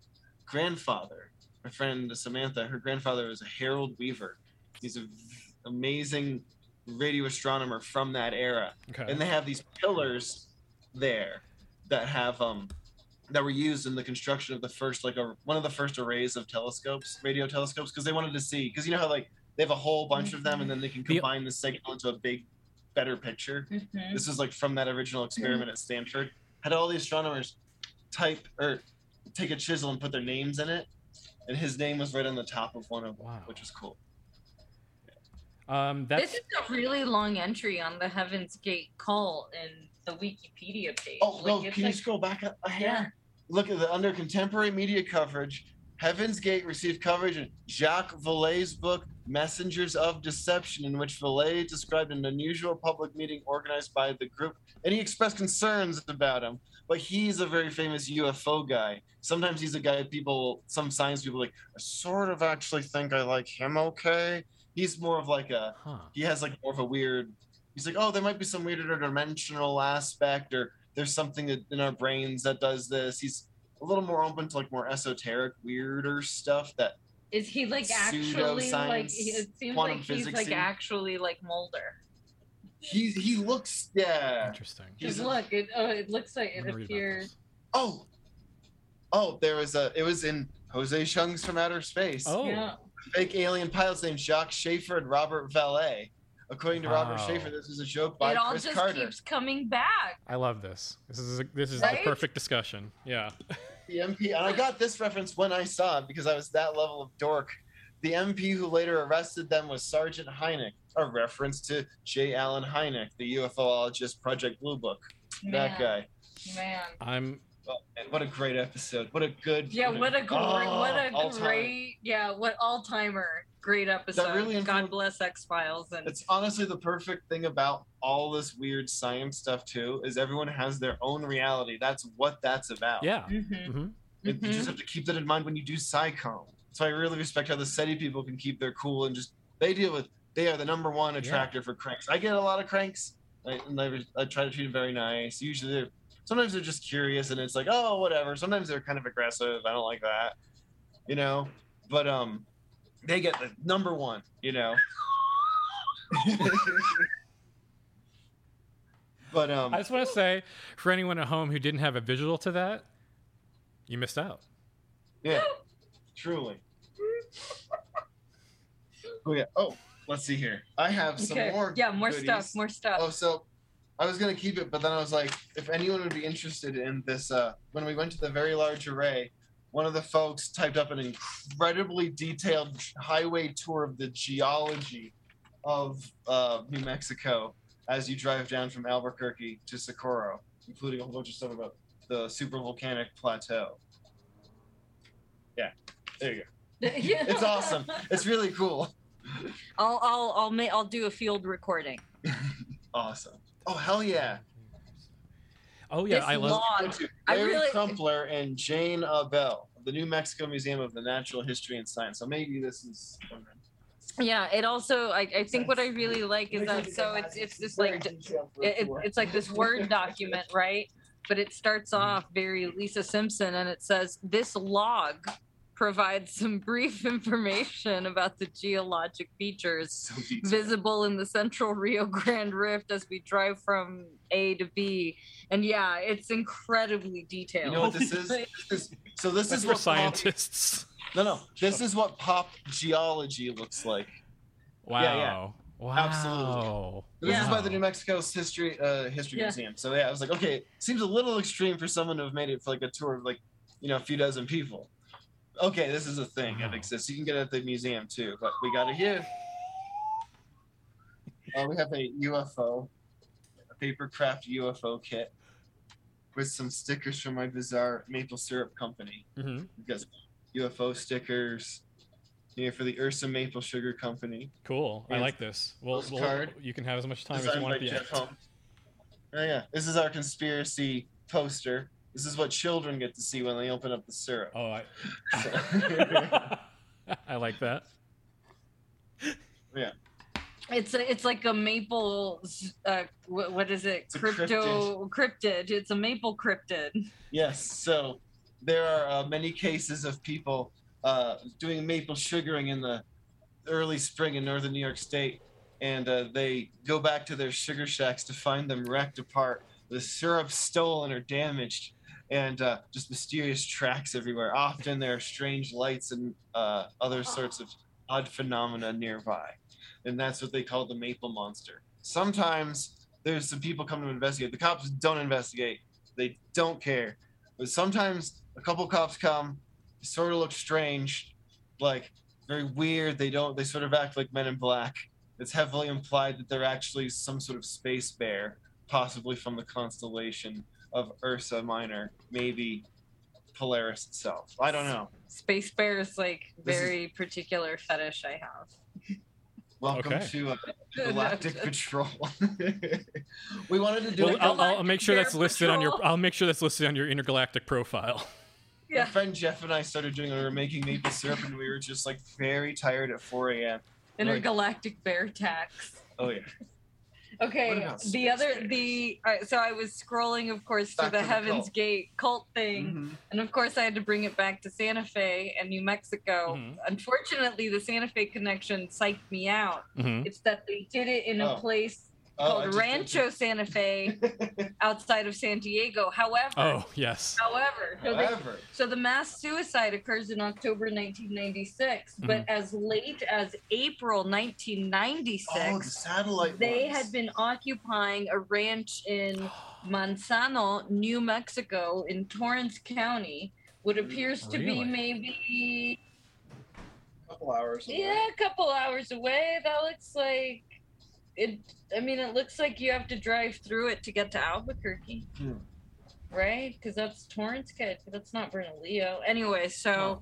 grandfather, my friend Samantha, her grandfather was a Harold Weaver. He's an amazing radio astronomer from that era, okay. and they have these pillars there that have um that were used in the construction of the first like a, one of the first arrays of telescopes, radio telescopes, because they wanted to see because you know how like they have a whole bunch of them and then they can The- combine the signal into a big, better picture. Mhm. This is like from that original experiment at Stanford. Had all the astronomers type or take a chisel and put their names in it, and his name was right on the top of one of them, Wow. which was cool. Um, that's This is a really long entry on the Heaven's Gate cult in the Wikipedia page. Oh no! Like, it's Can like- you scroll back a, a hair? Yeah. Look at the under contemporary media coverage. Heaven's Gate received coverage in Jacques Vallée's book Messengers of Deception, in which Vallée described an unusual public meeting organized by the group, and he expressed concerns about him. But he's a very famous UFO guy. Sometimes he's a guy people, some science people like. I sort of actually think I like him. Okay, he's more of like a huh. he has like more of a weird he's like oh there might be some weird interdimensional aspect or there's something in our brains that does this he's a little more open to like more esoteric weirder stuff that Is he like actually like? It seems quantum like he's like physicsy. actually like Mulder. he he looks yeah Interesting. He's Because a- look, it oh, it looks like it gonna read about appears. oh oh there was a it was in jose Chung's from outer space Oh. Yeah. fake alien pilots named jacques schaefer and robert Vallée according to robert Wow. schaefer this was a joke by Chris Carter. It all just carter keeps coming back. I love this. This is a, this is Right? the perfect discussion. Yeah. (laughs) The MP, and I got this reference when I saw it because I was that level of dork. The MP who later arrested them was Sergeant Hynek, a reference to J. Allen Hynek, the UFOologist Project Blue Book. That guy. Man. I'm Oh, and what a great episode! What a good. Yeah, what a great, Oh, what a ah, all-time. great, yeah, what all timer, great episode. really God bless X Files and It's honestly the perfect thing about all this weird science stuff too. Is everyone has their own reality. That's what that's about. yeah. Mhm, hmm It- You just have to keep that in mind when you do SciCom. So I really respect how the SETI people can keep their cool and just they deal with. They are the number one attractor for cranks. I get a lot of cranks, I, and I, I try to treat them very nice. Usually, they're, sometimes they're just curious, and it's like, oh, whatever. Sometimes they're kind of aggressive. I don't like that, you know. But um, they get the number one, you know. (laughs) but um, I just want to say, for anyone at home who didn't have a visual to that, you missed out. Yeah, truly. (laughs) Oh yeah. Oh, let's see here. I have some Okay. more. Yeah, more goodies. stuff, more stuff. Oh, so I was gonna keep it, but then I was like, if anyone would be interested in this, uh, when we went to the very large array, one of the folks typed up an incredibly detailed highway tour of the geology of uh, New Mexico as you drive down from Albuquerque to Socorro, including a whole bunch of stuff about the supervolcanic plateau. Yeah, there you go. (laughs) It's awesome. It's really cool. I'll I'll I'll ma- I'll do a field recording. (laughs) Awesome. Oh hell yeah! Oh yeah, this I love. log. I Larry really- Crumpler and Jayne Aubele of the New Mexico Museum of the Natural History and Science. So maybe this is. Yeah, it also I, I think what I really like is that so it's it's this like d- it, it- it's like this word (laughs) document, right? But it starts off very Lisa Simpson and it says this log provides some brief information about the geologic features So visible in the central Rio Grande Rift as we drive from A to B. And yeah, it's incredibly detailed. You detailed. know what this is? (laughs) This so this That's is for what pop, scientists. no no this is what pop geology looks like. Wow. Yeah, yeah. Wow. Absolutely. This is by the New Mexico's history uh, history Yeah. museum. So yeah, I was like, okay, seems a little extreme for someone to have made it for like a tour of like you know a few dozen people. Okay, this is a thing that exists. You can get it at the museum too, but we got it here. (laughs) Uh, we have a UFO, a paper craft UFO kit with some stickers from my bizarre maple syrup company. hmm We've got some UFO stickers here for the Ursa Maple Sugar Company. Cool. I like this. Well, well, you can have as much time as you want at the end. Oh yeah, this is our conspiracy poster. This is what children get to see when they open up the syrup. Oh, I. So- (laughs) I like that. Yeah. It's a, it's like a maple. Uh, what, what is it? It's a Crypto cryptid. It's a maple cryptid. yes, so there are uh, many cases of people uh, doing maple sugaring in the early spring in northern New York State, and uh, they go back to their sugar shacks to find them wrecked apart, the syrup stolen or damaged, and uh, just mysterious (laughs) tracks everywhere. Often there are strange lights and uh, other sorts of odd phenomena nearby, and that's what they call the maple monster. Sometimes there's some people come to investigate. The cops don't investigate; they don't care. But sometimes a couple cops come, sort of look strange, like very weird. They don't. They sort of act like Men in Black. It's heavily implied that they're actually some sort of space bear, possibly from the constellation of Ursa Minor, maybe Polaris itself. I don't know. Space bear is like This is- very particular fetish I have. Welcome Okay. to uh, (laughs) Galactic Patrol. (laughs) we wanted to do Well, it. I'll, I'll make sure Bear that's listed on your. Patrol. I'll make sure that's listed on your intergalactic profile. (laughs) My Yeah. friend Jeff and I started doing. We were making maple syrup, and we were just like very tired at 4 a.m. Intergalactic bear tax. Oh yeah. Okay, the other the uh, so I was scrolling, of course, Back the to the Heaven's cult. Gate cult thing, Mhm. and of course I had to bring it back to Santa Fe and New Mexico. Mhm. Unfortunately, the Santa Fe connection psyched me out. hmm It's that they did it in a Oh. place Oh, called just- Rancho Santa Fe (laughs) outside of San Diego. However, Oh yes. however, so, they- However, so the mass suicide occurs in October 1996, but Mm-hmm. as late as April 1996. oh, the satellite. They ones. had been occupying a ranch in (gasps) Manzano, New Mexico, in Torrance County. What appears to Really? be maybe a couple hours. away. yeah, a couple hours away. That looks like it. I mean, it looks like you have to drive through it to get to Albuquerque, Hmm. right? Because that's Torrance, kid. That's not Bernalillo. Anyway, so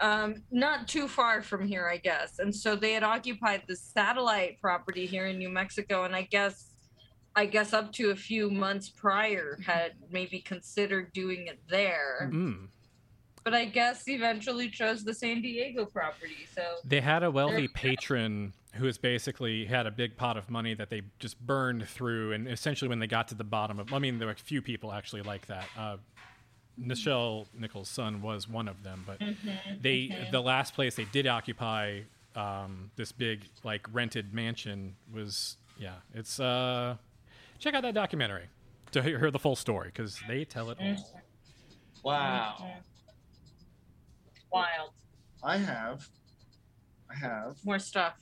um, not too far from here, I guess. And so they had occupied the satellite property here in New Mexico, and I guess, I guess up to a few months prior had maybe considered doing it there, Mm. but I guess eventually chose the San Diego property. So They had a wealthy patron who has basically had a big pot of money that they just burned through, and essentially when they got to the bottom of, I mean, there were a few people actually like that. Uh, Nichelle Nichols' son was one of them, but they the last place they did occupy um, this big like rented mansion was yeah it's uh check out that documentary to hear the full story because they tell it all. Wow. wild, I have. I have. more stuff.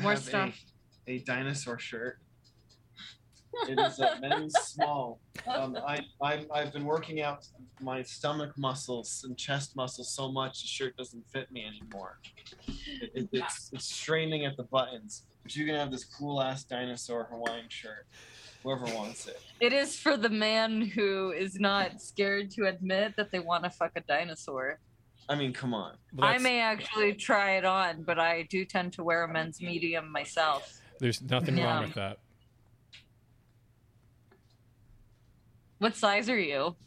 More have stuff. A, a dinosaur shirt. It is a men's (laughs) small. Um, I, I, I've been working out my stomach muscles and chest muscles so much the shirt doesn't fit me anymore. It, it, it's, it's straining at the buttons. But you can have this cool ass dinosaur Hawaiian shirt. Whoever wants it. It is for the man who is not scared to admit that they want to fuck a dinosaur. I mean, come on. But I may actually try it on, but I do tend to wear a men's medium myself. There's nothing Yeah. wrong with that. What size are you? (laughs)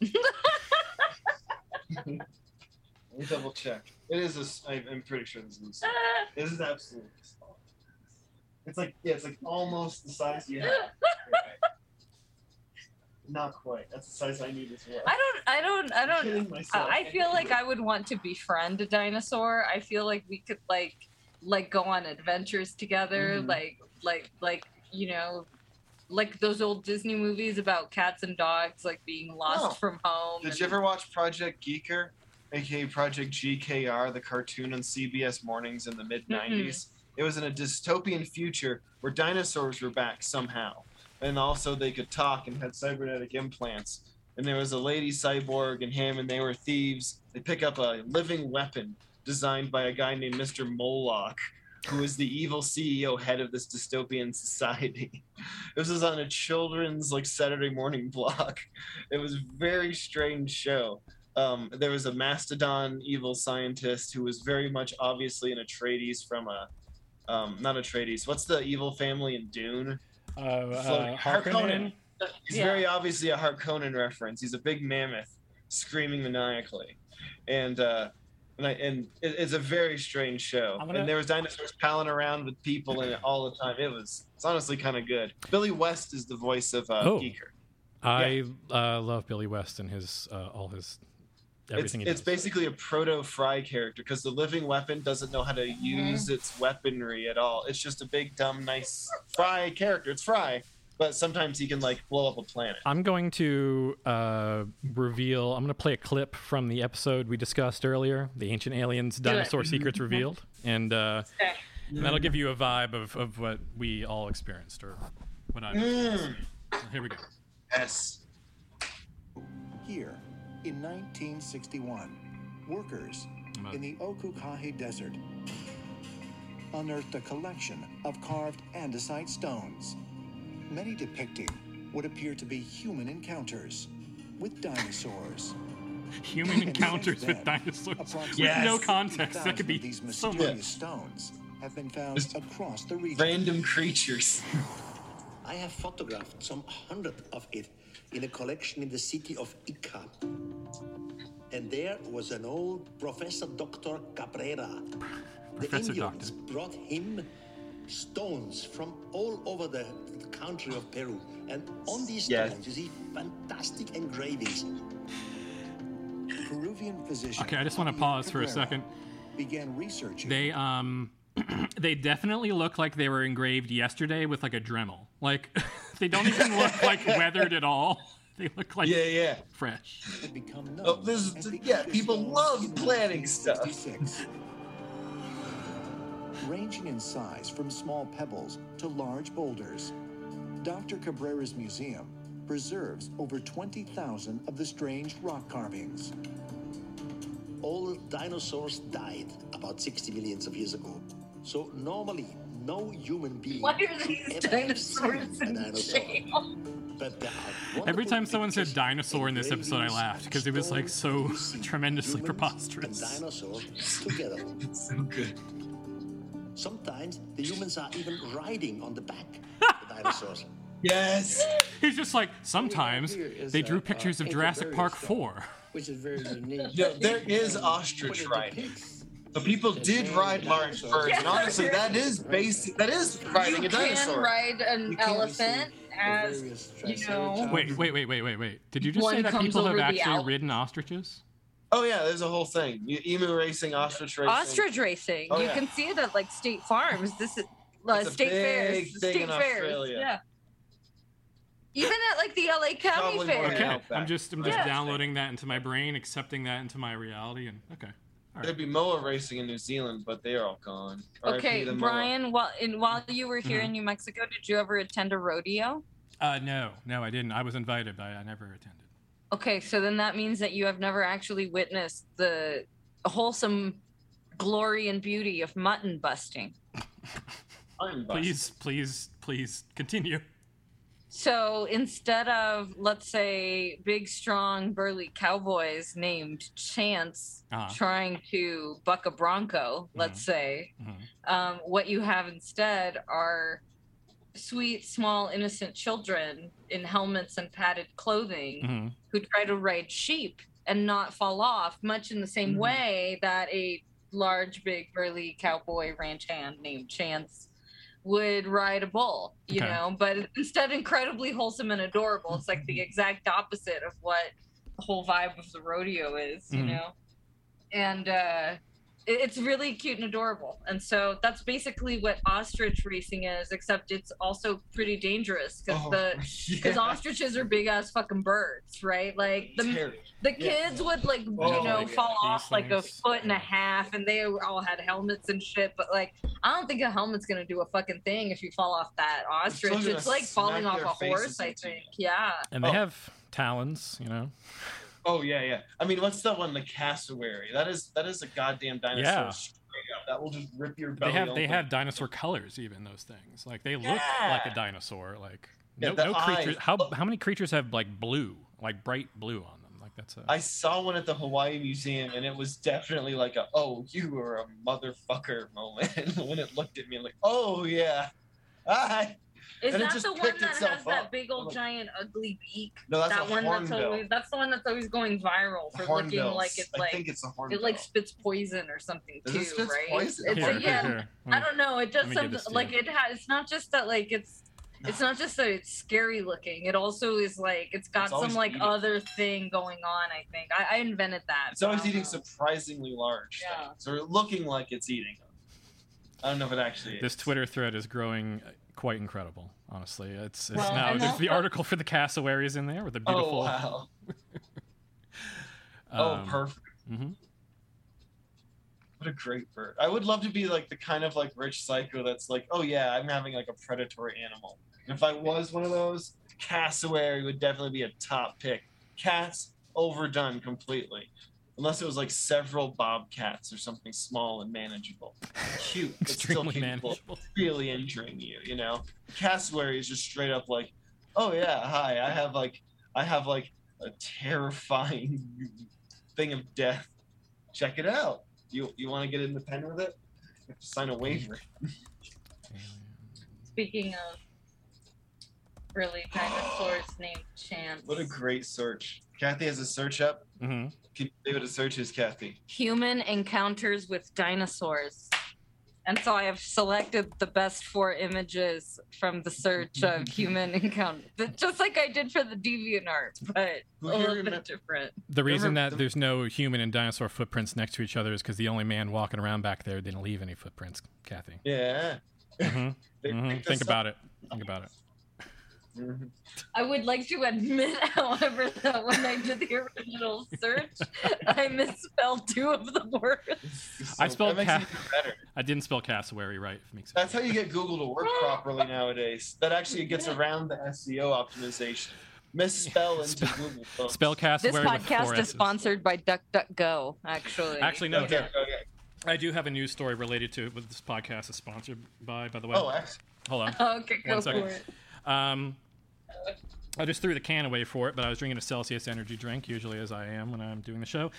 Let me double check. It is a. s- I, I'm pretty sure this is. A, this is absolutely. It's like yeah, it's like almost the size you have. (laughs) Not quite. That's the size I need as well. I don't. I don't. I don't. I I feel like I would want to befriend a dinosaur. I feel like we could like like go on adventures together, Mhm. like like like you know, like those old Disney movies about cats and dogs like being lost Oh. from home. Did and- you ever watch Project Geeker, aka Project GKR, the cartoon on CBS mornings in the mid '90s? It was in a dystopian future where dinosaurs were back somehow, and also they could talk and had cybernetic implants. And there was a lady cyborg and him, and they were thieves. They pick up a living weapon designed by a guy named Mr. Moloch, who is the evil CEO head of this dystopian society. (laughs) This was on a children's like Saturday morning (laughs) block. It was very strange show. Um, there was a mastodon evil scientist who was very much obviously an Atreides from a, um, not Atreides. What's the evil family in Dune? Uh, uh, Harkonnen. He's Yeah. very obviously a Harkonnen reference. He's a big mammoth, screaming maniacally, and uh, and, I, and it, it's a very strange show. Gonna- And there was dinosaurs palling around with people in it all the time. It was it's honestly kind of good. Billy West is the voice of uh, Oh. Geeker. I uh, love Billy West and his uh, all his It's, everything. he it's basically a proto Fry character because the living weapon doesn't know how to use its weaponry at all. It's just a big, dumb, nice Fry character. It's Fry, but sometimes he can like blow up a planet. I'm going to uh, reveal. I'm going to play a clip from the episode we discussed earlier, the Ancient Aliens Dinosaur Secrets Revealed, and, uh, Okay. and that'll give you a vibe of, of what we all experienced or what I. Mm. Here we go. Yes. Here, in 1961, workers I'm in the Ocucaje Desert unearthed a collection of carved andesite stones, many depicting what appear to be human encounters with dinosaurs. Human (laughs) And encounters with dinosaurs Yes. with no context. That could be of these so mysterious much. stones have been found Just across the region. Random creatures. I have photographed some hundred of it in a collection in the city of Ica. And there was an old Professor Dr. Cabrera. The Professor Indians Doctor. brought him stones from all over the country of Peru. And on these Yes. stones, you see fantastic engravings. Peruvian physician. Okay, I just want to pause for a second. Began researching. They um, (clears throat) they definitely look like they were engraved yesterday with like a Dremel. Like (laughs) they don't even look like weathered at all. They look like Yeah, yeah. fresh. become known Oh, this is- yeah, people love in planning stuff. Ranging in size from small pebbles to large boulders, Dr. Cabrera's museum preserves over 20,000 of the strange rock carvings. All dinosaurs died about 60 millions of years ago. So normally, no human being Why are these ever dinosaurs in dinosaur. jail? But there are Every time someone said dinosaur in this episode, I laughed because it was like so stones. You see tremendously humans preposterous. And dinosaurs together. (laughs) So good. Sometimes the humans are even riding on the back of the dinosaurs. (laughs) Yes. He's just like sometimes they drew uh, pictures of Jurassic Park 4. which is very (laughs) unique. No, there is And ostrich riding. Depicts So people did ride large birds, and honestly, that is basic. That is riding you a dinosaur. You can ride an elephant as you know- Wait, wait, wait, wait, wait, wait. Did you just say that people have actually ridden ostriches? Oh yeah, there's a whole thing. You- Emu racing, ostrich racing. ostrich racing. Oh, you yeah. can see it at like state farms. This is uh, It's a state fairs. thing State in fairs. Australia. Yeah. Even at like the LA County Probably Fair. Okay, I'm just I'm just Yeah. downloading that into my brain, accepting that into my reality, and okay. All There'd be moa racing in New Zealand, but they are all gone. RIP Okay, the moa. Brian. While in, while you were here in New Mexico, did you ever attend a rodeo? Uh, no, no, I didn't. I was invited, but I never attended. Okay, so then that means that you have never actually witnessed the wholesome glory and beauty of mutton busting. I'm busted. (laughs) Please, please, please continue. So instead of, let's say, big, strong, burly cowboys named Chance Uh-huh. trying to buck a bronco, let's say, Mhm. um, what you have instead are sweet, small, innocent children in helmets and padded clothing Mhm. who try to ride sheep and not fall off, much in the same Mhm. way that a large, big, burly cowboy ranch hand named Chance would ride a bull, you Okay. know, but instead incredibly wholesome and adorable. It's like the exact opposite of what the whole vibe of the rodeo is, you Mhm. know? And uh it's really cute and adorable. And so that's basically what ostrich racing is, except it's also pretty dangerous because Oh, the because (laughs) yeah. ostriches are big ass fucking birds, right? Like the Terry. the Yeah. kids would like oh, you Oh, know yeah. fall off like a foot and a half, and they all had helmets and shit. But like, I don't think a helmet's gonna do a fucking thing if you fall off that ostrich. gonna It's like falling off a horse. I think. you. Yeah. And they Oh. have talons, you know. Oh yeah, yeah. I mean, what's the one? The cassowary. That is that is a goddamn dinosaur. Yeah. Up. That will just rip your They belly. have they open. have dinosaur colors, even those things. Like they look like a dinosaur. Like no, the no creatures. How how many creatures have like blue, like bright blue on them? Like that's a. I saw one at the Hawaii Museum, and it was definitely like a "oh, you are a motherfucker" (laughs) moment when it looked at me like, "Oh yeah, (laughs) hi." Is And it that just the one that itself has that big old giant ugly beak? No, that's that a one that's hornbill. always that's the one that's always going viral for looking Hornbills. like it's I like think it's a hornbill. it like spits poison or something too, it right? poison? It's Here, a, yeah. here. I don't know. It does Let me give something like it has. It's not just that like it's. It's not just that it's scary looking. It also is like it's got It's some like eating. other thing going on. I think I, I invented that. It's always eating know. surprisingly large Yeah. things, or looking like it's eating. I don't know if it actually is. This Twitter thread is growing quite incredible. Honestly, it's it's Well, now there's the article for the cassowaries in there with the beautiful. Oh wow! (laughs) oh, um, perfect. mhm. What a great bird. I would love to be like the kind of like rich psycho that's like, oh yeah, I'm having like a predatory animal. And if I was one of those, cassowary would definitely be a top pick. Cats overdone completely. Unless it was like several bobcats or something small and manageable. Cute, but still Extremely capable manageable. really injuring you, you know? Cassowary is just straight up like, oh yeah, hi, I have like I have like a terrifying thing of death. Check it out. You you want to get independent with it? You have to sign a waiver. Speaking of really dinosaurs (gasps) named Chance. What a great search. Kathy has a search up. Mhm. Can you say what a search is, Kathy? human encounters with dinosaurs. And so I have selected the best four images from the search of (laughs) human encounter, just like I did for the DeviantArt, but a little remem- bit different. The reason Remember that the- there's no human and dinosaur footprints next to each other is because the only man walking around back there didn't leave any footprints, Kathy. Yeah. hmm (laughs) They hmm Think about it. Think about it. Up. I would like to admit, (laughs) however, that when I did the original search, I misspelled two of the words. I spelled that makes ca- it even better. I didn't spell cassowary right. If it makes That's how you get Google to work (laughs) properly nowadays. That actually gets around the SEO optimization. Misspell (laughs) into Spell- Google. folks. spell This cassowary with four podcast is sponsored by DuckDuckGo, actually. Actually, no. Okay, here- okay. I do have a news story related to what this podcast is sponsored by. By the way, Oh, excellent. hold on. Okay, go One second. for it. Um, I just threw the can away for it, but I was drinking a Celsius energy drink, usually as I am when I'm doing the show.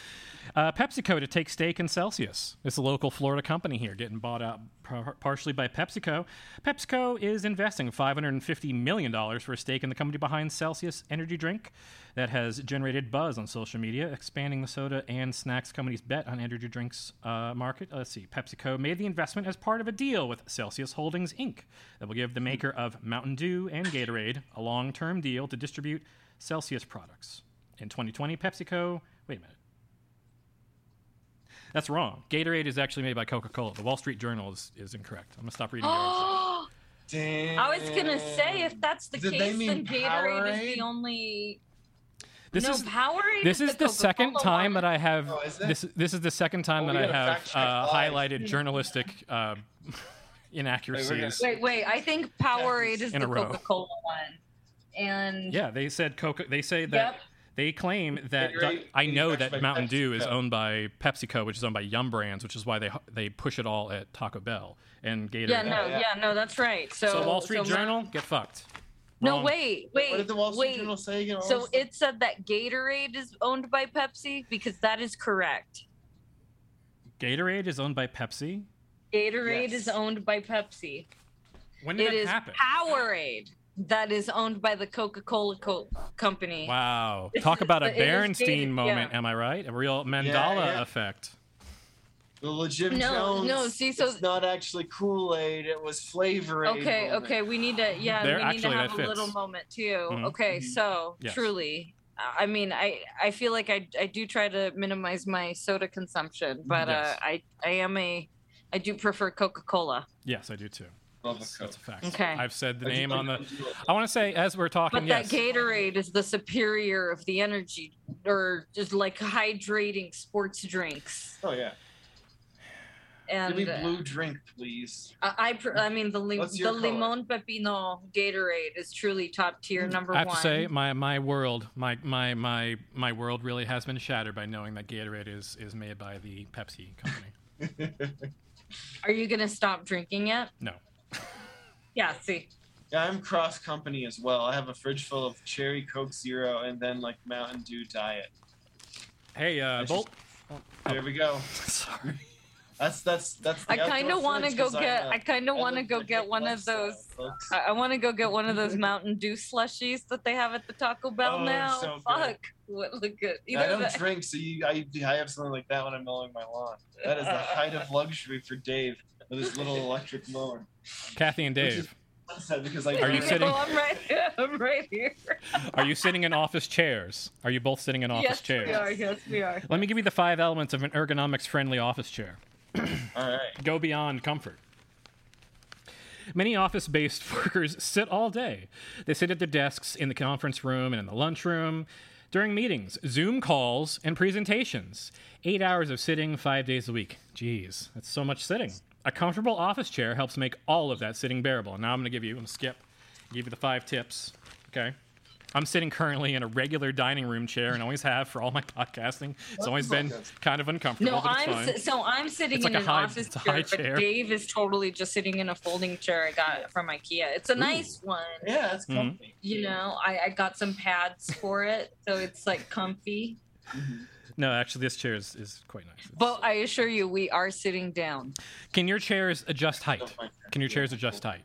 Uh, PepsiCo to take stake in Celsius. It's a local Florida company here, getting bought out par- partially by PepsiCo. PepsiCo is investing $550 million for a stake in the company behind Celsius energy drink that has generated buzz on social media, expanding the soda and snacks company's bet on energy drinks uh, market. Let's see. PepsiCo made the investment as part of a deal with Celsius Holdings Inc. that will give the maker of Mountain Dew and Gatorade a long-term deal to distribute Celsius products. In 2020, PepsiCo. Wait a minute. That's wrong. Gatorade is actually made by Coca-Cola. The Wall Street Journal is, is incorrect. I'm gonna stop reading. the article. Damn. I was gonna say if that's the Did case, then Gatorade is the only. This no, is Powerade. this is the second Coca-Cola time that I have Oh, is this. This is the second time Oh, that I have uh, highlighted journalistic (laughs) uh, inaccuracies. Wait, wait. I think Powerade is In the a row. Coca-Cola one, and Yeah, they said Coca. They say that Yep. they claim that Gatorade I know that by Mountain Dew is owned by PepsiCo, which is owned by Yum Brands, which is why they they push it all at Taco Bell and Gatorade. yeah, no, yeah. yeah, no, that's right. So, So Wall Street so Journal, get fucked. No, Wrong. wait, wait, What did the Wall Street wait. Journal say again? So it said that Gatorade is owned by Pepsi because that is correct. Gatorade is owned by Pepsi. Gatorade Yes. is owned by Pepsi. When did It it is happen? Powerade that is owned by the Coca-Cola Co- company. Wow. Talk about a the- Berenstein dated, moment, yeah. am I right? A real Mandela yeah. effect. The legit No, Jones. no, see, so- it's not actually Kool Aid. It was Flavor Okay, moment. okay, we need to yeah, There- we need to have that a little moment too. Mhm. Okay, Mhm. so Yes. truly, I mean, I I feel like I I do try to minimize my soda consumption, but Yes. uh, I I am a I do prefer Coca Cola. Yes, I do too. Love a That's, a fact. Okay. I've said the I name on the. I want to say, as we're talking, But yes. that Gatorade is the superior of the energy or just like hydrating sports drinks. Oh yeah. And Give me uh, blue drink, please. I I, pr- I mean the lim- What's the your color? limon pepino Gatorade is truly top tier number one. I have one. to say, my my world, my my my my world really has been shattered by knowing that Gatorade is is made by the Pepsi company. (laughs) Are you gonna stop drinking it? No. (laughs) Yeah. See. Yeah, I'm cross company as well. I have a fridge full of cherry Coke Zero and then like Mountain Dew Diet. Hey, uh, It's Bolt. There we go. (laughs) Sorry. That's that's that's. the I kind of want to go get. I'm get. kind of want to go the get one of those. folks. I, I want to go get one of those Mountain Dew slushies that they have at the Taco Bell Oh, now. so. Fuck. What look good. I don't that- (laughs) drink, so you, I, I have something like that when I'm mowing my lawn. That is the height of luxury for Dave with his little electric mower. Kathy and Dave, because I are you sitting? Oh, (laughs) I'm right. I'm right here. are you sitting in office chairs? Are you both sitting in office yes, chairs? we are. Yes, we are. Let me give you the five elements of an ergonomics-friendly office chair. (clears throat) Go beyond comfort. Many office based (laughs) workers sit all day. They sit at their desks in the conference room and in the lunchroom, during meetings, Zoom calls, and presentations. Eight hours of sitting five days a week. Jeez, that's so much sitting. A comfortable office chair helps make all of that sitting bearable. And now I'm going to give you, I'm going to skip, give you the five tips. Okay. I'm sitting currently in a regular dining room chair and always have for all my podcasting. It's always been kind of uncomfortable, No, but it's I'm fine. si- so I'm sitting It's in like a an high- office (laughs) it's a chair, high but. Dave is totally just sitting in a folding chair I got from IKEA. It's a nice one. Yeah, it's Mhm. comfy. You know, I, I got some pads for it, so it's like comfy. No, actually, this chair is, is quite nice. It's- But I assure you, we are sitting down. Can your chairs adjust height? Don't mind that. Can your chairs adjust height?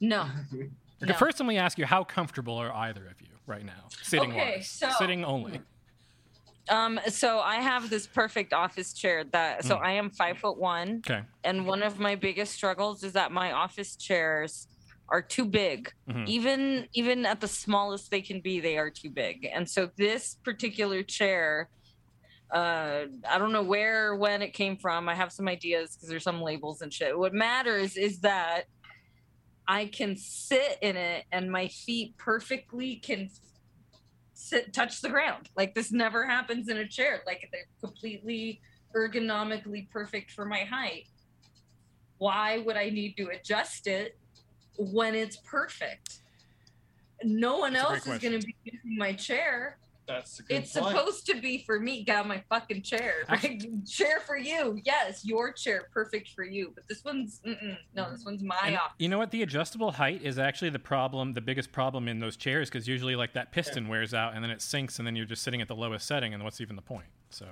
No. (laughs) Okay, No. First, let me ask you: How comfortable are either of you right now, sitting Okay, wise? so- Sitting only. Um, so I have this perfect office chair that so Mm. I am five foot one, Okay. and one of my biggest struggles is that my office chairs are too big. Mhm. Even even at the smallest they can be, they are too big. And so this particular chair, uh, I don't know where when it came from. I have some ideas because there's some labels and shit. What matters is that I can sit in it and my feet perfectly can sit touch the ground. Like this never happens in a chair. Like they're completely ergonomically perfect for my height. Why would I need to adjust it when it's perfect? No one That's else is going to be using my chair. That's a good It's point. supposed to be for me. Got my fucking chair. (laughs) My chair for you. Yes, your chair, perfect for you. But this one's mm-mm. no. This one's my And office. you know what? The adjustable height is actually the problem, the biggest problem in those chairs, because usually like that piston wears out and then it sinks, and then you're just sitting at the lowest setting, and what's even the point? So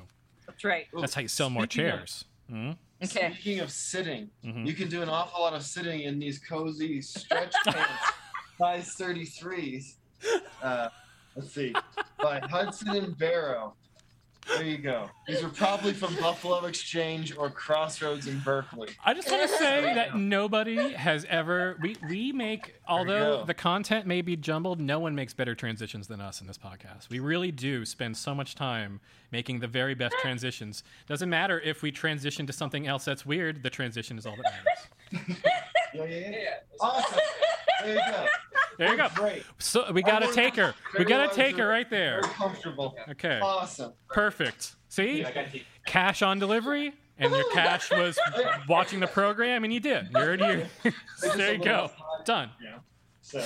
That's right. Ooh, that's how you sell more speaking of- chairs. Mhm. Okay. Speaking of sitting, Mhm. you can do an awful lot of sitting in these cozy stretch (laughs) pants, size 33s. Uh, let's see, by Hudson and Barrow. There you go. These were probably from Buffalo Exchange or Crossroads in Berkeley. I just want to say that nobody has ever we we make although the content may be jumbled, no one makes better transitions than us in this podcast. We really do spend so much time making the very best (laughs) transitions. Doesn't matter if we transition to something else that's weird, the transition is all that matters. (laughs) Yeah, yeah, yeah. Awesome. There you go. (laughs) There you go. Great. So we got a Very- taker. We got a large taker right there. Very comfortable. Okay. Awesome. Perfect. See? Cash on delivery and your cash was (laughs) watching the program and you did. You already (laughs) There you go. Done. So,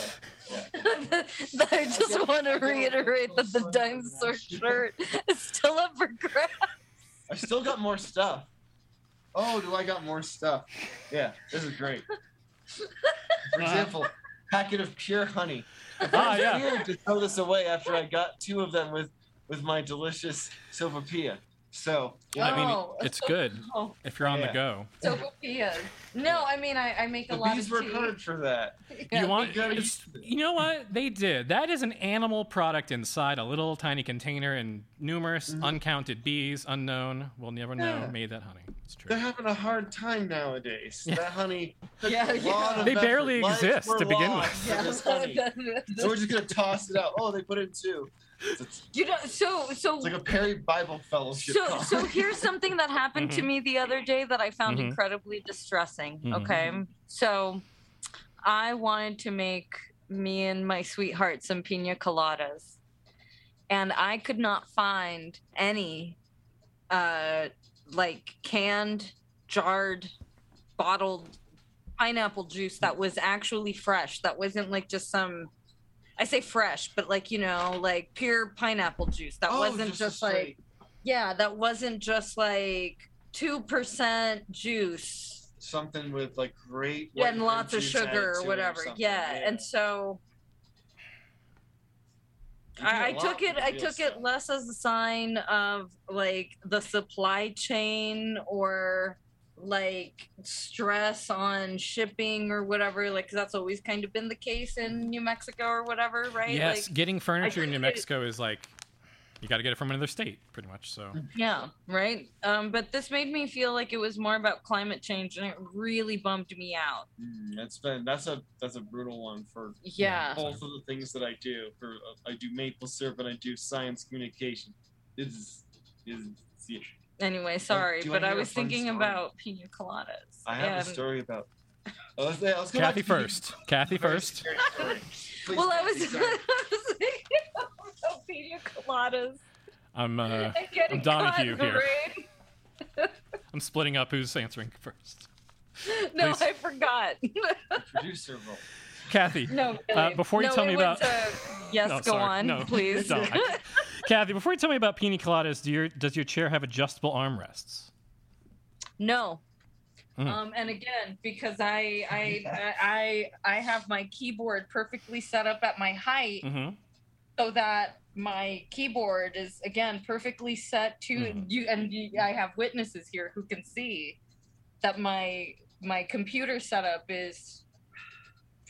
I just want to reiterate that the dinosaur shirt is still up for grabs. I've still got more stuff. Oh, do I got more stuff? Yeah, this is great. For uh, example, packet of pure honey. I thought (laughs) Ah, yeah. weird to throw this away after I got two of them with with my delicious sopapilla. So yeah. I mean, Oh. it's good (laughs) Oh, if you're on the go. sopapillas. No, I mean I, I make a lot bees of work tea. hard for that. (laughs) Yeah, you want? gotta it's- use it. you know what they did? That is an animal product inside a little tiny container, and numerous uncounted bees, unknown, we'll never know, Mm-hmm. Yeah. made that honey. It's true. They're having a hard time nowadays. Yeah. That honey. (laughs) took Yeah, a lot yeah. of They effort. barely Lives exist were to begin with. Yeah. so we're just gonna toss it out. Oh, they put it in two. It's, it's you know, so so like a Perry Bible Fellowship. so college. so here's something that happened to Mhm. me the other day that I found Mhm. incredibly distressing. Mhm. Okay, so I wanted to make me and my sweetheart some pina coladas, and I could not find any, uh, like canned, jarred, bottled pineapple juice that was actually fresh. That wasn't like just some. I say fresh, but like you know, like pure pineapple juice. That Oh, wasn't a just like yeah, that wasn't just like two percent juice something with like great yeah, and lots of sugar or whatever. something. yeah. and so I, I, I a lot took it. I took stuff. it less as a sign of like the supply chain or like stress on shipping or whatever. Like 'cause that's always kind of been the case in New Mexico or whatever, right? Yes, Like, getting furniture in New Mexico is like you got to get it from another state, pretty much. So Yeah, right. Um, but this made me feel like it was more about climate change, and it really bummed me out. Mm, that's been that's a that's a brutal one for Yeah. both of the things that I do. For uh, I do maple syrup and I do science communication. Is is yeah. Anyway, sorry, do but I was thinking story? about pina coladas. I have and- a story about. Oh, let's, yeah, let's go back Kathy to the- first. Kathy first. (laughs) Please, Well, I Kathy, was. (laughs) I was thinking about pina coladas I'm uh, and I'm Donahue caught in the here. (laughs) I'm splitting up who's answering first. No, Please. I forgot. Producer role. Kathy. no, Uh, before you No, tell me about- uh, yes, No, go sorry. on, No. please. No, I- Kathy, before you tell me about pina coladas, do your does your chair have adjustable armrests? No. Mhm. Um, and again, because I, I I I have my keyboard perfectly set up at my height, Mm-hmm. so that my keyboard is again perfectly set to Mhm. you. And you, I have witnesses here who can see that my my computer setup is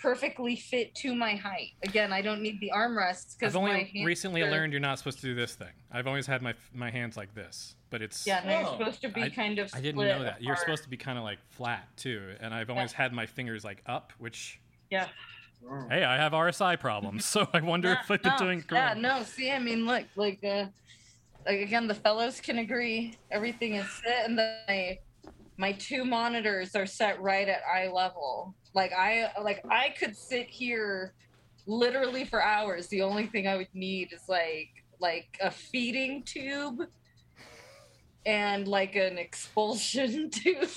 perfectly fit to my height. Again, I don't need the armrests because I've my only hands recently are- learned you're not supposed to do this thing. I've always had my my hands like this, but it's Yeah, no, you're Oh. supposed to be I- kind of. I didn't split know that. You're supposed to be kind of like flat too, and I've always had my fingers like up, which Yeah. Oh. hey, I have RSI problems, so I wonder if I'm been no, doing Yeah, correct. no. See, I mean, look, like, uh, like again, the fellows can agree. Everything is set, and the, my my two monitors are set right at eye level. Like I, like I could sit here literally for hours. The only thing I would need is like like a feeding tube and like an expulsion (laughs) tube.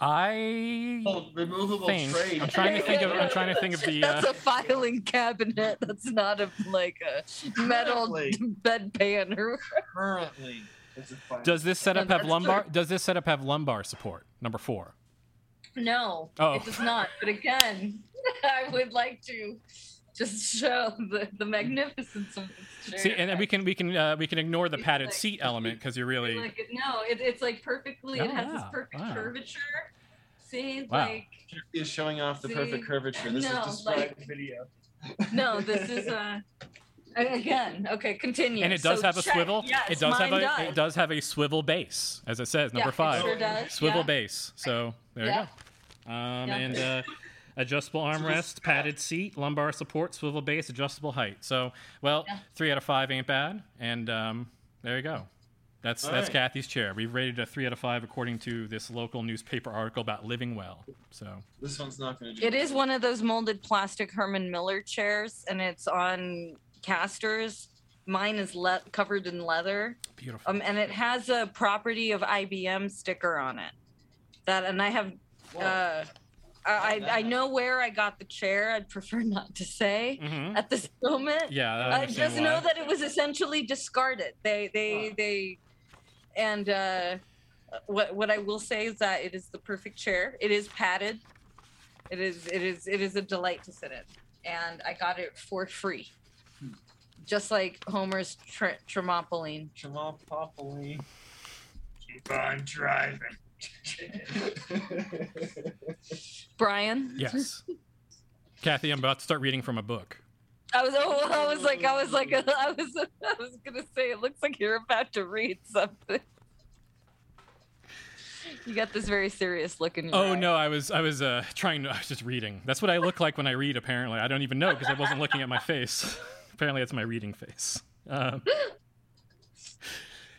I Oh, removable think tray. I'm trying to think of I'm trying to think of the (laughs) uh, That's a filing cabinet. That's not a like a metal Currently. bedpan or currently. It's a. Does this setup have lumbar? Does this setup have lumbar support? Number four. No, Oh. it does not. But again, (laughs) I would like to just show the, the magnificence of this chair. See, and then we can we can uh, we can ignore the It's padded like- seat element because you're really (laughs) like no, it, it's like perfectly. Oh, it has this perfect wow. curvature. See, Wow. like is showing off the See, perfect curvature. This no, is described like- in video. (laughs) no, this is a. Again, okay, continue. and it does So have a check. swivel. Yes, it does have a does. it does have a swivel base, as it says, number Yeah, it five. sure does, Swivel yeah. base. So there Yeah. you go. Um, Yeah. And uh, adjustable (laughs) armrest, padded seat, lumbar support, swivel base, adjustable height. So well, Yeah. three out of five ain't bad. And um, there you go. That's All that's right. Kathy's chair. We've rated a three out of five according to this local newspaper article about living well. So This one's not going to do It is one of those molded plastic Herman Miller chairs, and it's on casters. Mine is le- covered in leather, beautiful. um, and it has a property of IBM sticker on it. That, and I have, uh, I, I I know where I got the chair. I'd prefer (laughs) not to say hmm at this moment. Yeah, I I understand just know why. that it was essentially discarded. They they they, and uh, what what I will say is that it is the perfect chair. It is padded. It is it is it is a delight to sit in, and I got it for free. just like Homer's tre- Tramampoline. Tramampoline. Keep on driving. Brian. Yes. Kathy, I'm about to start reading from a book. I was oh, I was like I was like (laughs) I was I was gonna say it looks like you're about to read something. You got this very serious look in your Oh eye. no, I was I was uh, trying to I was just reading. That's what I look like when I read. Apparently, I don't even know because I wasn't looking at my face. (laughs) apparently, it's my reading face. Um,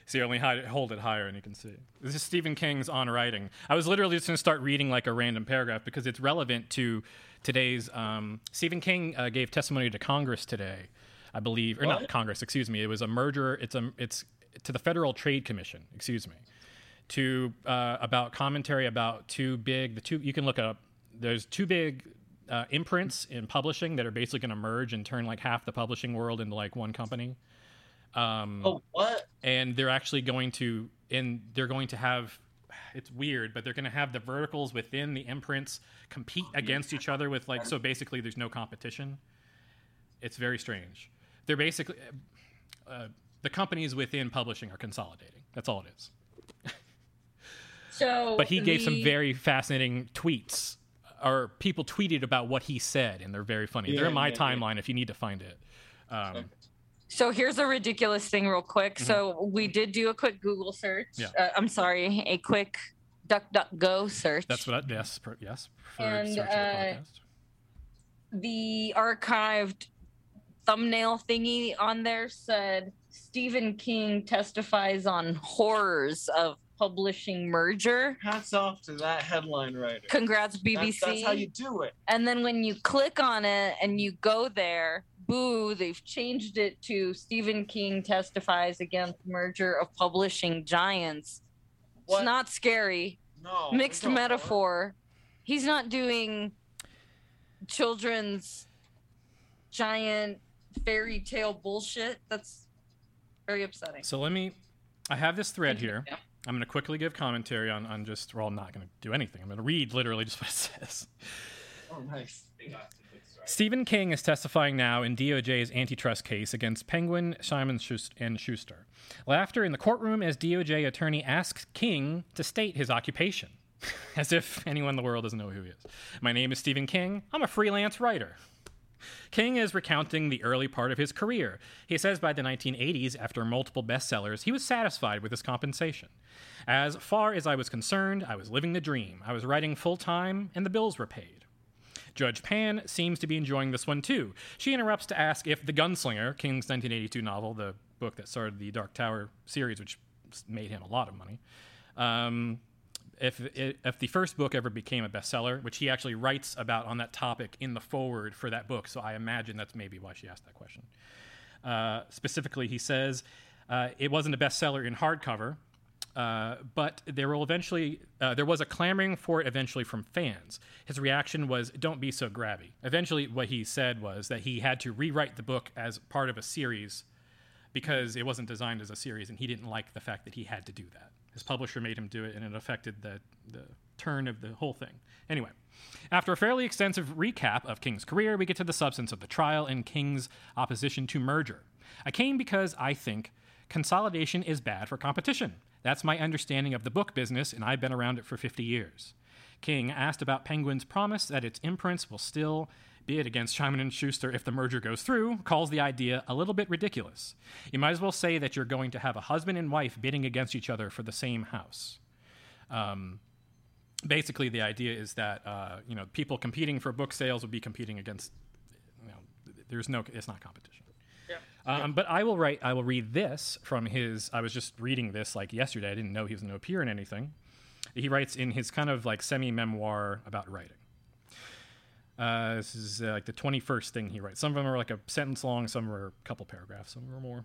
so you only hide, hold it higher and you can see. This is Stephen King's On Writing. I was literally just going to start reading like a random paragraph because it's relevant to today's. Um, Stephen King uh, gave testimony to Congress today, I believe, or not Congress. Excuse me. It was a merger. It's a it's to the Federal Trade Commission. Excuse me to uh, about commentary about two big the two you can look up there's two big uh, imprints in publishing that are basically going to merge and turn like half the publishing world into like one company um, oh, what? and they're actually going to and they're going to have it's weird but they're going to have the verticals within the imprints compete against each other with like so basically there's no competition. It's very strange. They're basically uh, the companies within publishing are consolidating. That's all it is. (laughs) So but he gave some very fascinating tweets or people tweeted about what he said and they're very funny. They're in my yeah, yeah. timeline if you need to find it. Um, So here's a ridiculous thing, real quick. So we did do a quick Google search. Mm-hmm. Yeah. Uh, I'm sorry, a quick DuckDuckGo search. that's what I, yes per, yes preferred And, search the uh, the archived thumbnail thingy on there said Stephen King testifies on horrors of publishing merger. Hats off to that headline writer. Congrats, BBC. That's, that's how you do it. And then when you click on it and you go there, boo, they've changed it to Stephen King testifies against merger of publishing giants. What? It's not scary. No. Mixed no, no. metaphor. He's not doing children's giant fairy tale bullshit. That's very upsetting. So let me. I have this thread here. Yeah. I'm going to quickly give commentary on, on just. Well, I'm not going to do anything. I'm going to read literally just what it says. Oh, nice. Stephen King is testifying now in DOJ's antitrust case against Penguin, Simon and Schuster. Laughter in the courtroom as DOJ attorney asks King to state his occupation, (laughs) as if anyone in the world doesn't know who he is. My name is Stephen King. I'm a freelance writer. King is recounting the early part of his career. He says by the 1980s, after multiple bestsellers, he was satisfied with his compensation. As far as I was concerned, I was living the dream. I was writing full time, and the bills were paid. Judge Pan seems to be enjoying this one too. She interrupts to ask if The Gunslinger, King's 1982 novel, the book that started the Dark Tower series, which made him a lot of money, um, if if the first book ever became a bestseller, which he actually writes about on that topic in the forward for that book, so I imagine that's maybe why she asked that question. Uh, specifically, he says uh, it wasn't a bestseller in hardcover, uh, but there will eventually uh, there was a clamoring for it eventually from fans. His reaction was, "Don't be so grabby." Eventually, what he said was that he had to rewrite the book as part of a series because it wasn't designed as a series, and he didn't like the fact that he had to do that. His publisher made him do it, and it affected the the turn of the whole thing. Anyway, after a fairly extensive recap of King's career, we get to the substance of the trial and King's opposition to merger. I came because I think consolidation is bad for competition. That's my understanding of the book business, and I've been around it for 50 years. King asked about Penguin's promise that its imprints will still bid against Simon and Schuster if the merger goes through, calls the idea a little bit ridiculous. You might as well say that you're going to have a husband and wife bidding against each other for the same house. Um, basically, the idea is that uh, you know people competing for book sales would be competing against. You know, there's no, it's not competition. Um, but I will write. I will read this from his. I was just reading this like yesterday. I didn't know he was going to appear in anything. He writes in his kind of like semi memoir about writing. Uh, this is uh, like the 21st thing he writes. Some of them are like a sentence long, some are a couple paragraphs, some are more.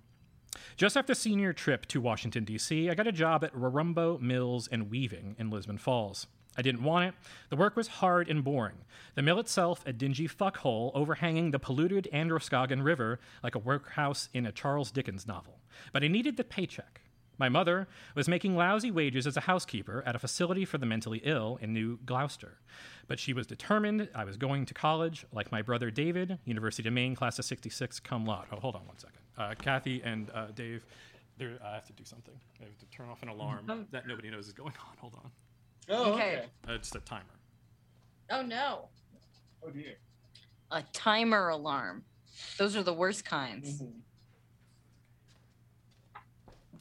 Just after senior trip to Washington, D.C., I got a job at Worumbo Mills and Weaving in Lisbon Falls. I didn't want it. The work was hard and boring. The mill itself, a dingy fuckhole overhanging the polluted Androscoggin River like a workhouse in a Charles Dickens novel. But I needed the paycheck. My mother was making lousy wages as a housekeeper at a facility for the mentally ill in New Gloucester. But she was determined I was going to college, like my brother David, University of Maine, class of 66, cum laude. Oh, hold on one second. uh, Kathy and uh, Dave, there, I have to do something. I have to turn off an alarm Oh. that nobody knows is going on. Hold on. Oh, Okay. okay. Uh, it's the timer. Oh no. Oh dear. A timer alarm. Those are the worst kinds.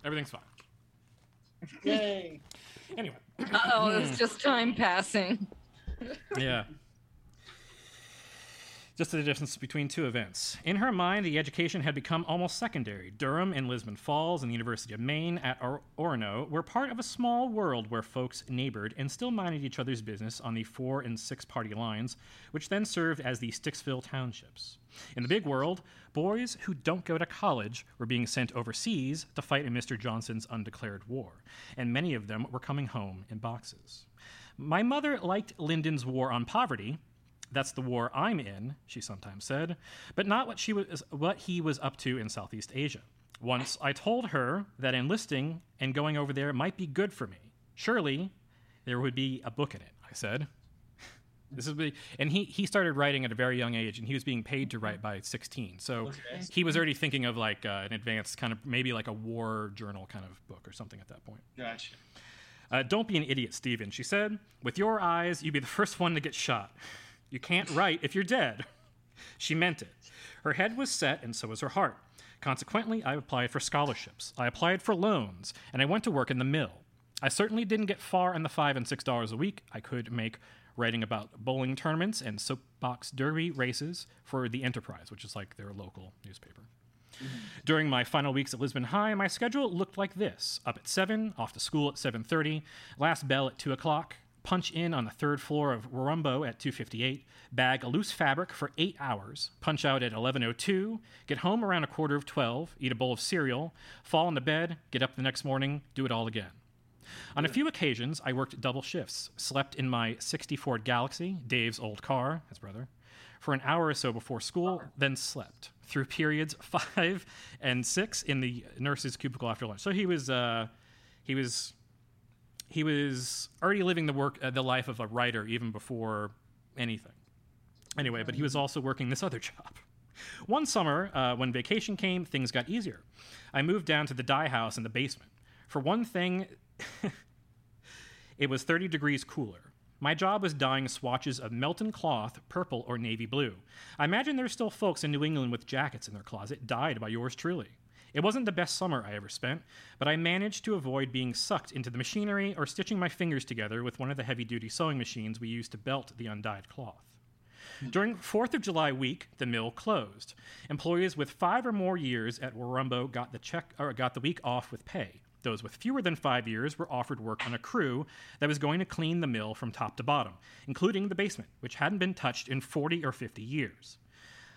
Everything's fine. Yay. Anyway. Uh oh, it's just time passing. yeah. Just the difference between two events. In her mind, the education had become almost secondary. Durham and Lisbon Falls and the University of Maine at or- Orono were part of a small world where folks neighbored and still minded each other's business on the four and six party lines, which then served as the Sticksville townships. In the big world, boys who don't go to college were being sent overseas to fight in Mr. Johnson's undeclared war, and many of them were coming home in boxes. My mother liked Lyndon's war on poverty. That's the war I'm in, she sometimes said, but not what she was what he was up to in Southeast Asia. Once I told her that enlisting and going over there might be good for me. Surely there would be a book in it, I said. (laughs) This is be, and he he started writing at a very young age, and he was being paid to write by 16. So Okay. he was already thinking of like uh, an advanced kind of maybe like a war journal kind of book or something at that point. Gotcha. Uh, don't be an idiot, Stephen, she said. With your eyes, you'd be the (laughs) first one to get shot. You can't write if you're dead. She meant it. Her head was set, and so was her heart. Consequently, I applied for scholarships. I applied for loans, and I went to work in the mill. I certainly didn't get far in the five and six dollars a week I could make writing about bowling tournaments and soapbox derby races for the Enterprise, which is like their local newspaper. Mm-hmm. During my final weeks at Lisbon High, my schedule looked like this: up at seven, off to school at seven thirty, last bell at two o'clock, punch in on the third floor of Worumbo at two fifty-eight, bag a loose fabric for eight hours, punch out at eleven o two, get home around a quarter of twelve, eat a bowl of cereal, fall into bed, get up the next morning, do it all again. On a few occasions, I worked double shifts, slept in my 60 Ford Galaxie, Dave's old car, his brother, for an hour or so before school, then slept through periods (laughs) five and six in the nurse's cubicle after lunch. So he was, uh, he was, he was already living the work, uh, the life of a writer even before anything. Anyway, but he was also working this other (laughs) job. One summer, uh, when vacation came, things got easier. I moved down to the dye house in the basement. For one thing, (laughs) it was 30 degrees cooler. My job was dyeing swatches of Melton cloth, purple or navy blue. I imagine there's still folks in New England with jackets in their closet dyed by yours truly. It wasn't the best summer I ever spent, but I managed to avoid being sucked into the machinery or stitching my fingers together with one of the heavy duty sewing machines we used to belt the undyed cloth. During 4th of July week, the mill closed. Employees with five or more years at Worumbo got the check or got the week off with pay. Those with fewer than five years were offered work on a crew that was going to clean the mill from top to bottom, including the basement, which hadn't been touched in 40 or 50 years.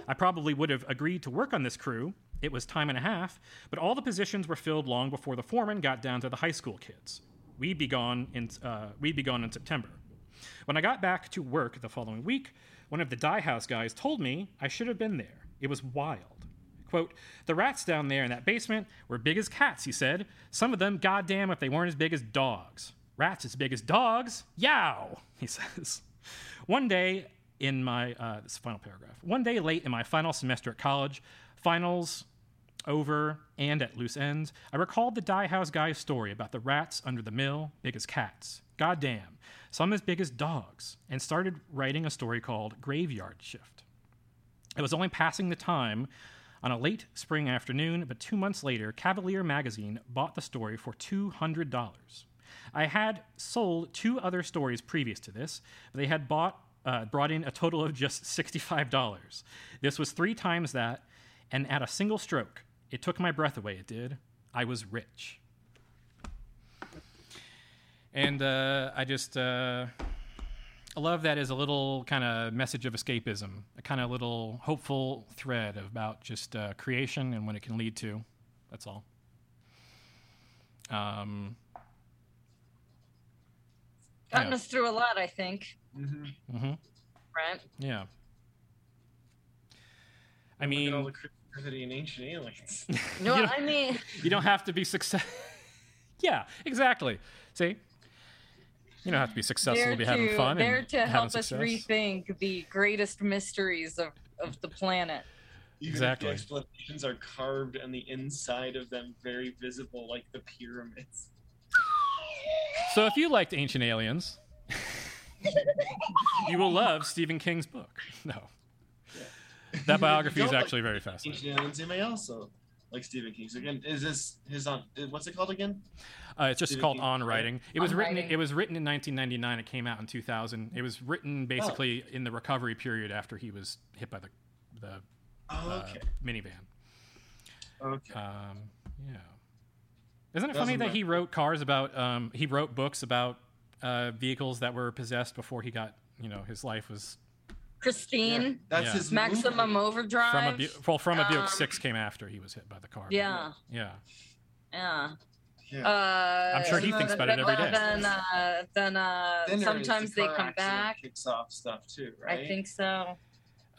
I probably would have agreed to work on this crew. It was time and a half, but all the positions were filled long before the foreman got down to the high school kids. We'd be gone in, uh, we'd be gone in September. When I got back to work the following week, one of the dye house guys told me I should have been there. It was wild. Quote, the rats down there in that basement were big as cats, he said. Some of them, goddamn, if they weren't as big as dogs. Rats as big as dogs? Yow, (laughs) he says. One day in my, uh, this final paragraph, one day late in my final semester at college, finals over and at loose ends, I recalled the dye house guy's story about the rats under the mill, big as cats. Goddamn, some as big as dogs, and started writing a story called Graveyard Shift. It was only passing the time on a late spring afternoon, but two months later, Cavalier magazine bought the story for $200. I had sold two other stories previous to this, but they had bought, uh, brought in a total of just $65. This was three times that, and at a single stroke, it took my breath away, it did. I was rich. And uh, I just. Uh, I love that as a little kind of message of escapism, a kind of little hopeful thread about just uh, creation and what it can lead to. That's all. Um, Gotten Yeah. us through a lot, I think. Mm-hmm. hmm Right? Yeah. I mean, all the creativity in ancient aliens. (laughs) No, You I mean, you don't have to be success. (laughs) yeah, exactly. See, you don't have to be successful there to be having to, fun. there and to help us success. rethink the greatest mysteries of, of the planet. Even Exactly. If the explanations are carved on the inside of them, very visible, like the pyramids. So if you liked Ancient Aliens, (laughs) you will love Stephen King's book. No. That (laughs) biography is don't like actually very fascinating. Ancient Aliens, you may also like Stephen King's again, is this his on? What's it called again? Uh, it's just Stephen called King, On? Writing. It was On written. Writing. It was written in 1999. It came out in 2000. It was written basically in the recovery period after he was hit by the the Oh, uh, minivan. Okay. Um, yeah. Isn't it Doesn't funny that matter. he wrote cars about? Um, he wrote books about uh, vehicles that were possessed before he got. You know, his life was Christine, That's Yeah. his Maximum movie. Overdrive. from a Bu- well from a Buick Um, Six came after he was hit by the car. yeah, Yeah. yeah. Yeah. Uh, I'm sure he thinks about it every day. Then, uh, then uh, Thinner is sometimes the they come back. Kicks off stuff too, right? I think so.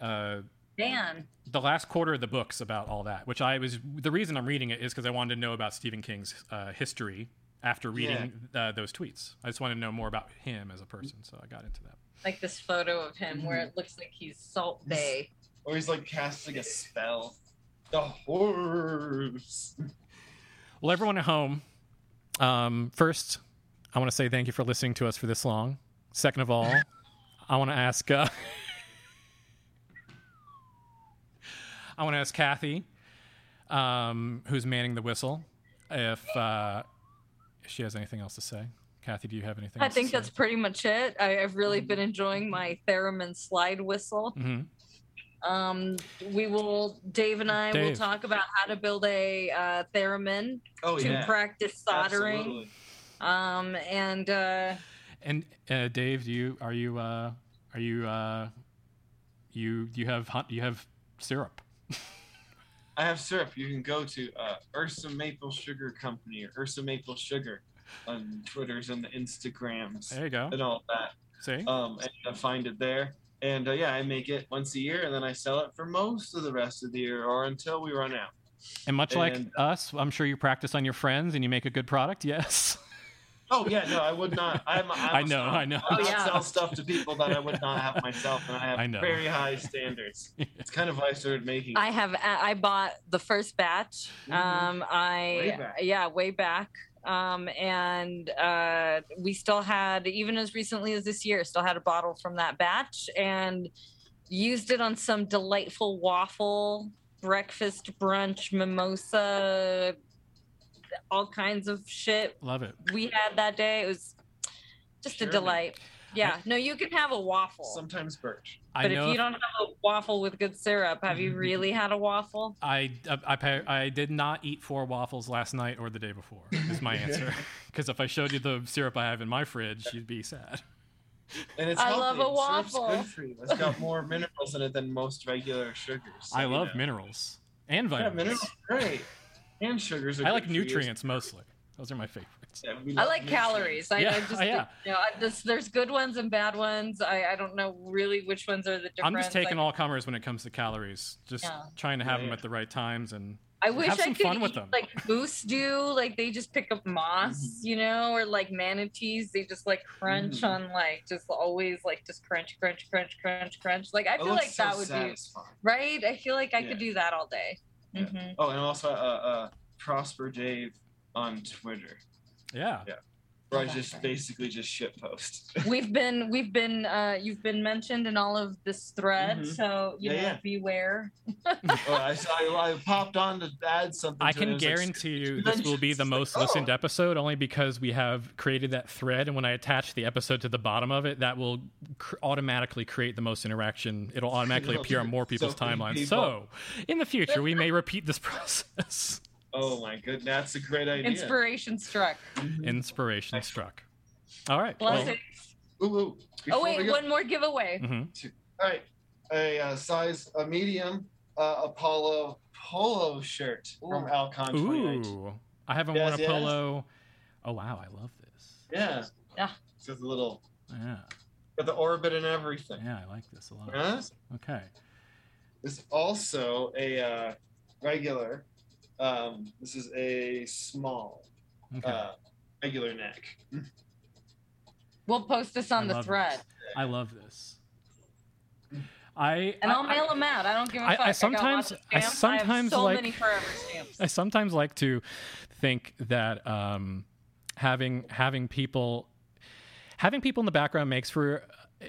Uh, Dan. the last quarter of the book's about all that, which I was the reason I'm reading it is because I wanted to know about Stephen King's uh, history after reading uh, those tweets. I just wanted to know more about him as a person, so I got into that. Like this photo of him where it looks like he's Salt Bae. Or he's like casting a spell. The horrors. Well, everyone at home, um, first, I want to say thank you for listening to us for this long. Second of all, (laughs) I want to ask. Uh, (laughs) I want to ask Cathy, um, who's manning the whistle, if uh, if she has anything else to say. Cathy, do you have anything? I else think to say? that's pretty much it. I, I've really been enjoying my theremin slide whistle. Mhm. Um, we will, Dave and I will talk about how to build a uh, theremin Oh to yeah. practice soldering. Absolutely. Um, and uh, And uh, Dave, do you are you uh, are you uh, you you have hunt you have syrup? I have syrup. You can go to uh, Ursa Maple Sugar Company or Ursa Maple Sugar on Twitters and the Instagrams There you go. and all that. See, Um, and I find it there. And uh, yeah, I make it once a year, and then I sell it for most of the rest of the year or until we run out. and much like us, I'm sure you practice on your friends and you make a good product. (laughs) Yes. Oh yeah, no, I would not. I'm, I'm (laughs) I know, I know. I would Oh, yeah. sell stuff to people that I would not have myself, and I (laughs) have I know. very high standards. It's kind of why I started making. I have I bought the first batch. Mhm. Um, I Way back. yeah, way back. Um, and uh, we still had even as recently as this year, still had a bottle from that batch and used it on some delightful waffle breakfast brunch mimosa all kinds of shit Love it. we had that day. It was just Sure, a delight yeah no you can have a waffle Sometimes birch. I but if you if- don't have a waffle with good syrup have you really had a waffle (laughs) I, I, I, I did not eat four waffles last night or the day before. Is my (laughs) answer. (laughs) Because if I showed you the syrup I have in my fridge, you'd be sad. And it's I healthy. love a Syrup's waffle. good for you. It's got more minerals in it than most regular sugars. so, I love know. minerals and vitamins. Yeah, vitamins. minerals are great. And sugars are I like good for you. nutrients mostly. Those are my favorites. Yeah, we I like calories. I, Yeah, I just, oh, (laughs) yeah. you know, I just, there's good ones and bad ones. I, I don't know really which ones are the difference. I'm just taking I, all comers when it comes to calories. Just Yeah. trying to have Yeah, them yeah. at the right times and I wish have I could fun with them. like moose do. Like they just pick up moss, Mm-hmm. you know, or like manatees. They just like crunch Mhm. on like just always like just crunch, crunch, crunch, crunch, crunch. Like I It feel like so that would be right. I feel like I Yeah. could do that all day. Yeah. hmm Oh, and also uh, uh, Prosper Dave on Twitter, yeah. where I Love just basically just shit post. (laughs) We've been we've been uh you've been mentioned in all of this thread, Mhm. so you Yeah, know yeah. beware. (laughs) oh, I, saw- I, I popped on to add something. I to can it was like, guarantee you you this will be the most like, listened oh. episode only because we have created that thread. And when I attach the episode to the bottom of it, that will cr- automatically create the most interaction. It'll (laughs) automatically appear on more people's So timelines. people. So in the future, we may repeat this process. Oh my goodness, that's a great idea. Inspiration struck. Inspiration struck. All right. Blessings. Ooh, ooh. oh wait, go- one more giveaway. mhm. All right, a uh, size a medium uh, Apollo polo shirt from Alcon 28. Ooh, I haven't Yes, worn a yes. polo. Oh wow, I love this. Yeah. Yeah. It's got the little, Yeah, got the orbit and everything. yeah, I like this a lot. Huh? Okay. This also a uh, regular. Um, this is a small, Okay. uh, regular neck. We'll post this on I the love thread. I love this. I And I- I'll mail them out. I don't give a I- I fuck. got sometimes- lots of I sometimes have so like- many forever stamps. I sometimes like to think that um, having having people having people in the background makes for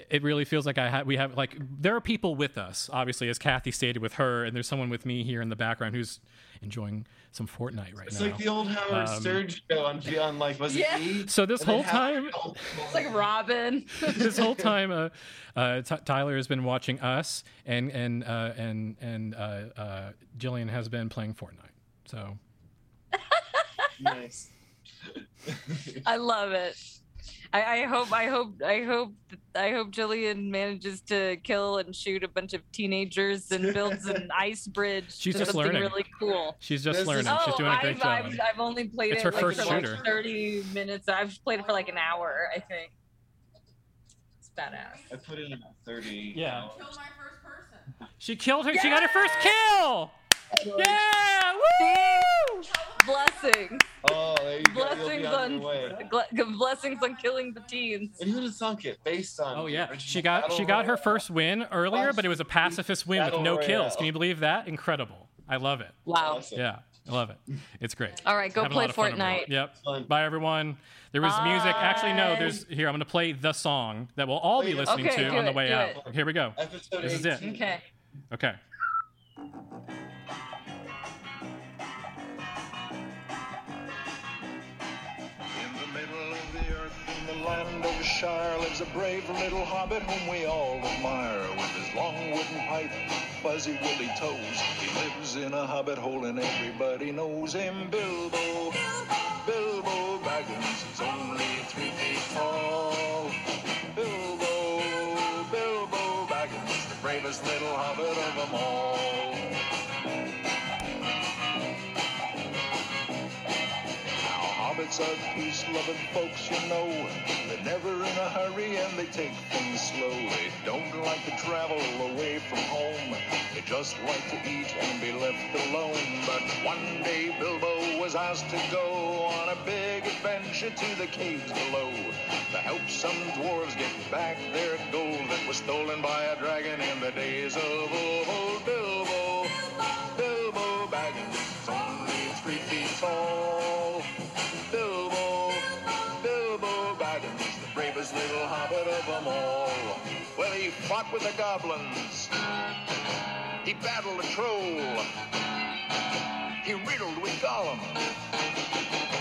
it really feels like I ha- we have like there are people with us obviously as Cathy stated with her and there's someone with me here in the background who's enjoying some Fortnite right It's now. It's like the old Howard Um, Stern show on, on like was Yeah. it E? so this And whole time It's like Robin. (laughs) this whole (laughs) time, uh, uh, T- Tyler has been watching us, and and uh, and and uh, uh, Jillian has been playing Fortnite. So (laughs) nice. I love it. I, I hope I hope I hope I hope Jillian manages to kill and shoot a bunch of teenagers and builds an (laughs) ice bridge. She's just learning. really cool. she's just This learning. Oh, she's doing a great I've, job. I've, I've only played It's it her like first for shooter. like 30 minutes. I've played it for like an hour, I think. It's badass. I put it in 30. Yeah. hours. Kill my first person. She killed her. She got her first kill. Yeah! Woo! Blessings. Oh, there you go. Blessings be on on gl- blessings on killing the teens. And who'd have thunk it based on? Oh yeah, she got she got her first win earlier, but it was a pacifist win with no kills. Can you believe that? Incredible. I love it. Wow. Awesome. Yeah, I love it. It's great. All right, go Having play lot of fun over Fortnite. Yep. Fun. Bye everyone. There was music. Actually, no. There's here. I'm gonna play the song that we'll all be listening do to on the way out. it. Here we go. Episode This is it. Okay. Okay. Shire, lives a brave little hobbit whom we all admire. With his long wooden pipe, fuzzy woolly toes, he lives in a hobbit hole and everybody knows him. Bilbo, Bilbo Baggins is only three feet tall. Bilbo, Bilbo Baggins, the bravest little hobbit of them all. Peace-loving folks, you know. They're never in a hurry and they take things slow. They don't like to travel away from home. They just like to eat and be left alone. But one day Bilbo was asked to go on a big adventure to the caves below to help some dwarves get back their gold that was stolen by a dragon in the days of old. Bilbo, Bilbo Baggins, only three feet tall. Of them all. Well, he fought with the goblins. He battled a troll. He riddled with Gollum.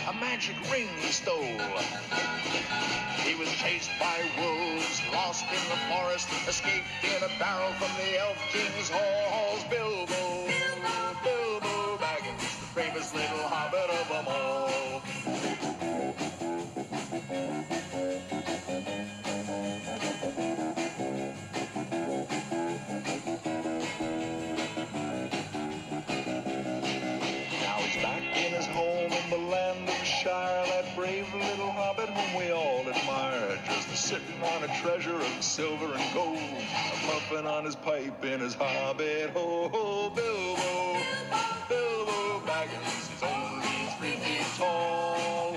A magic ring he stole. He was chased by wolves, lost in the forest, escaped in a barrel from the Elf King's halls. Bilbo, Bilbo Baggins, the bravest little hobbit of them all. sitting on a treasure of silver and gold, puffing on his pipe in his hobbit hole. Bilbo, Bilbo Baggins, he's only three feet tall.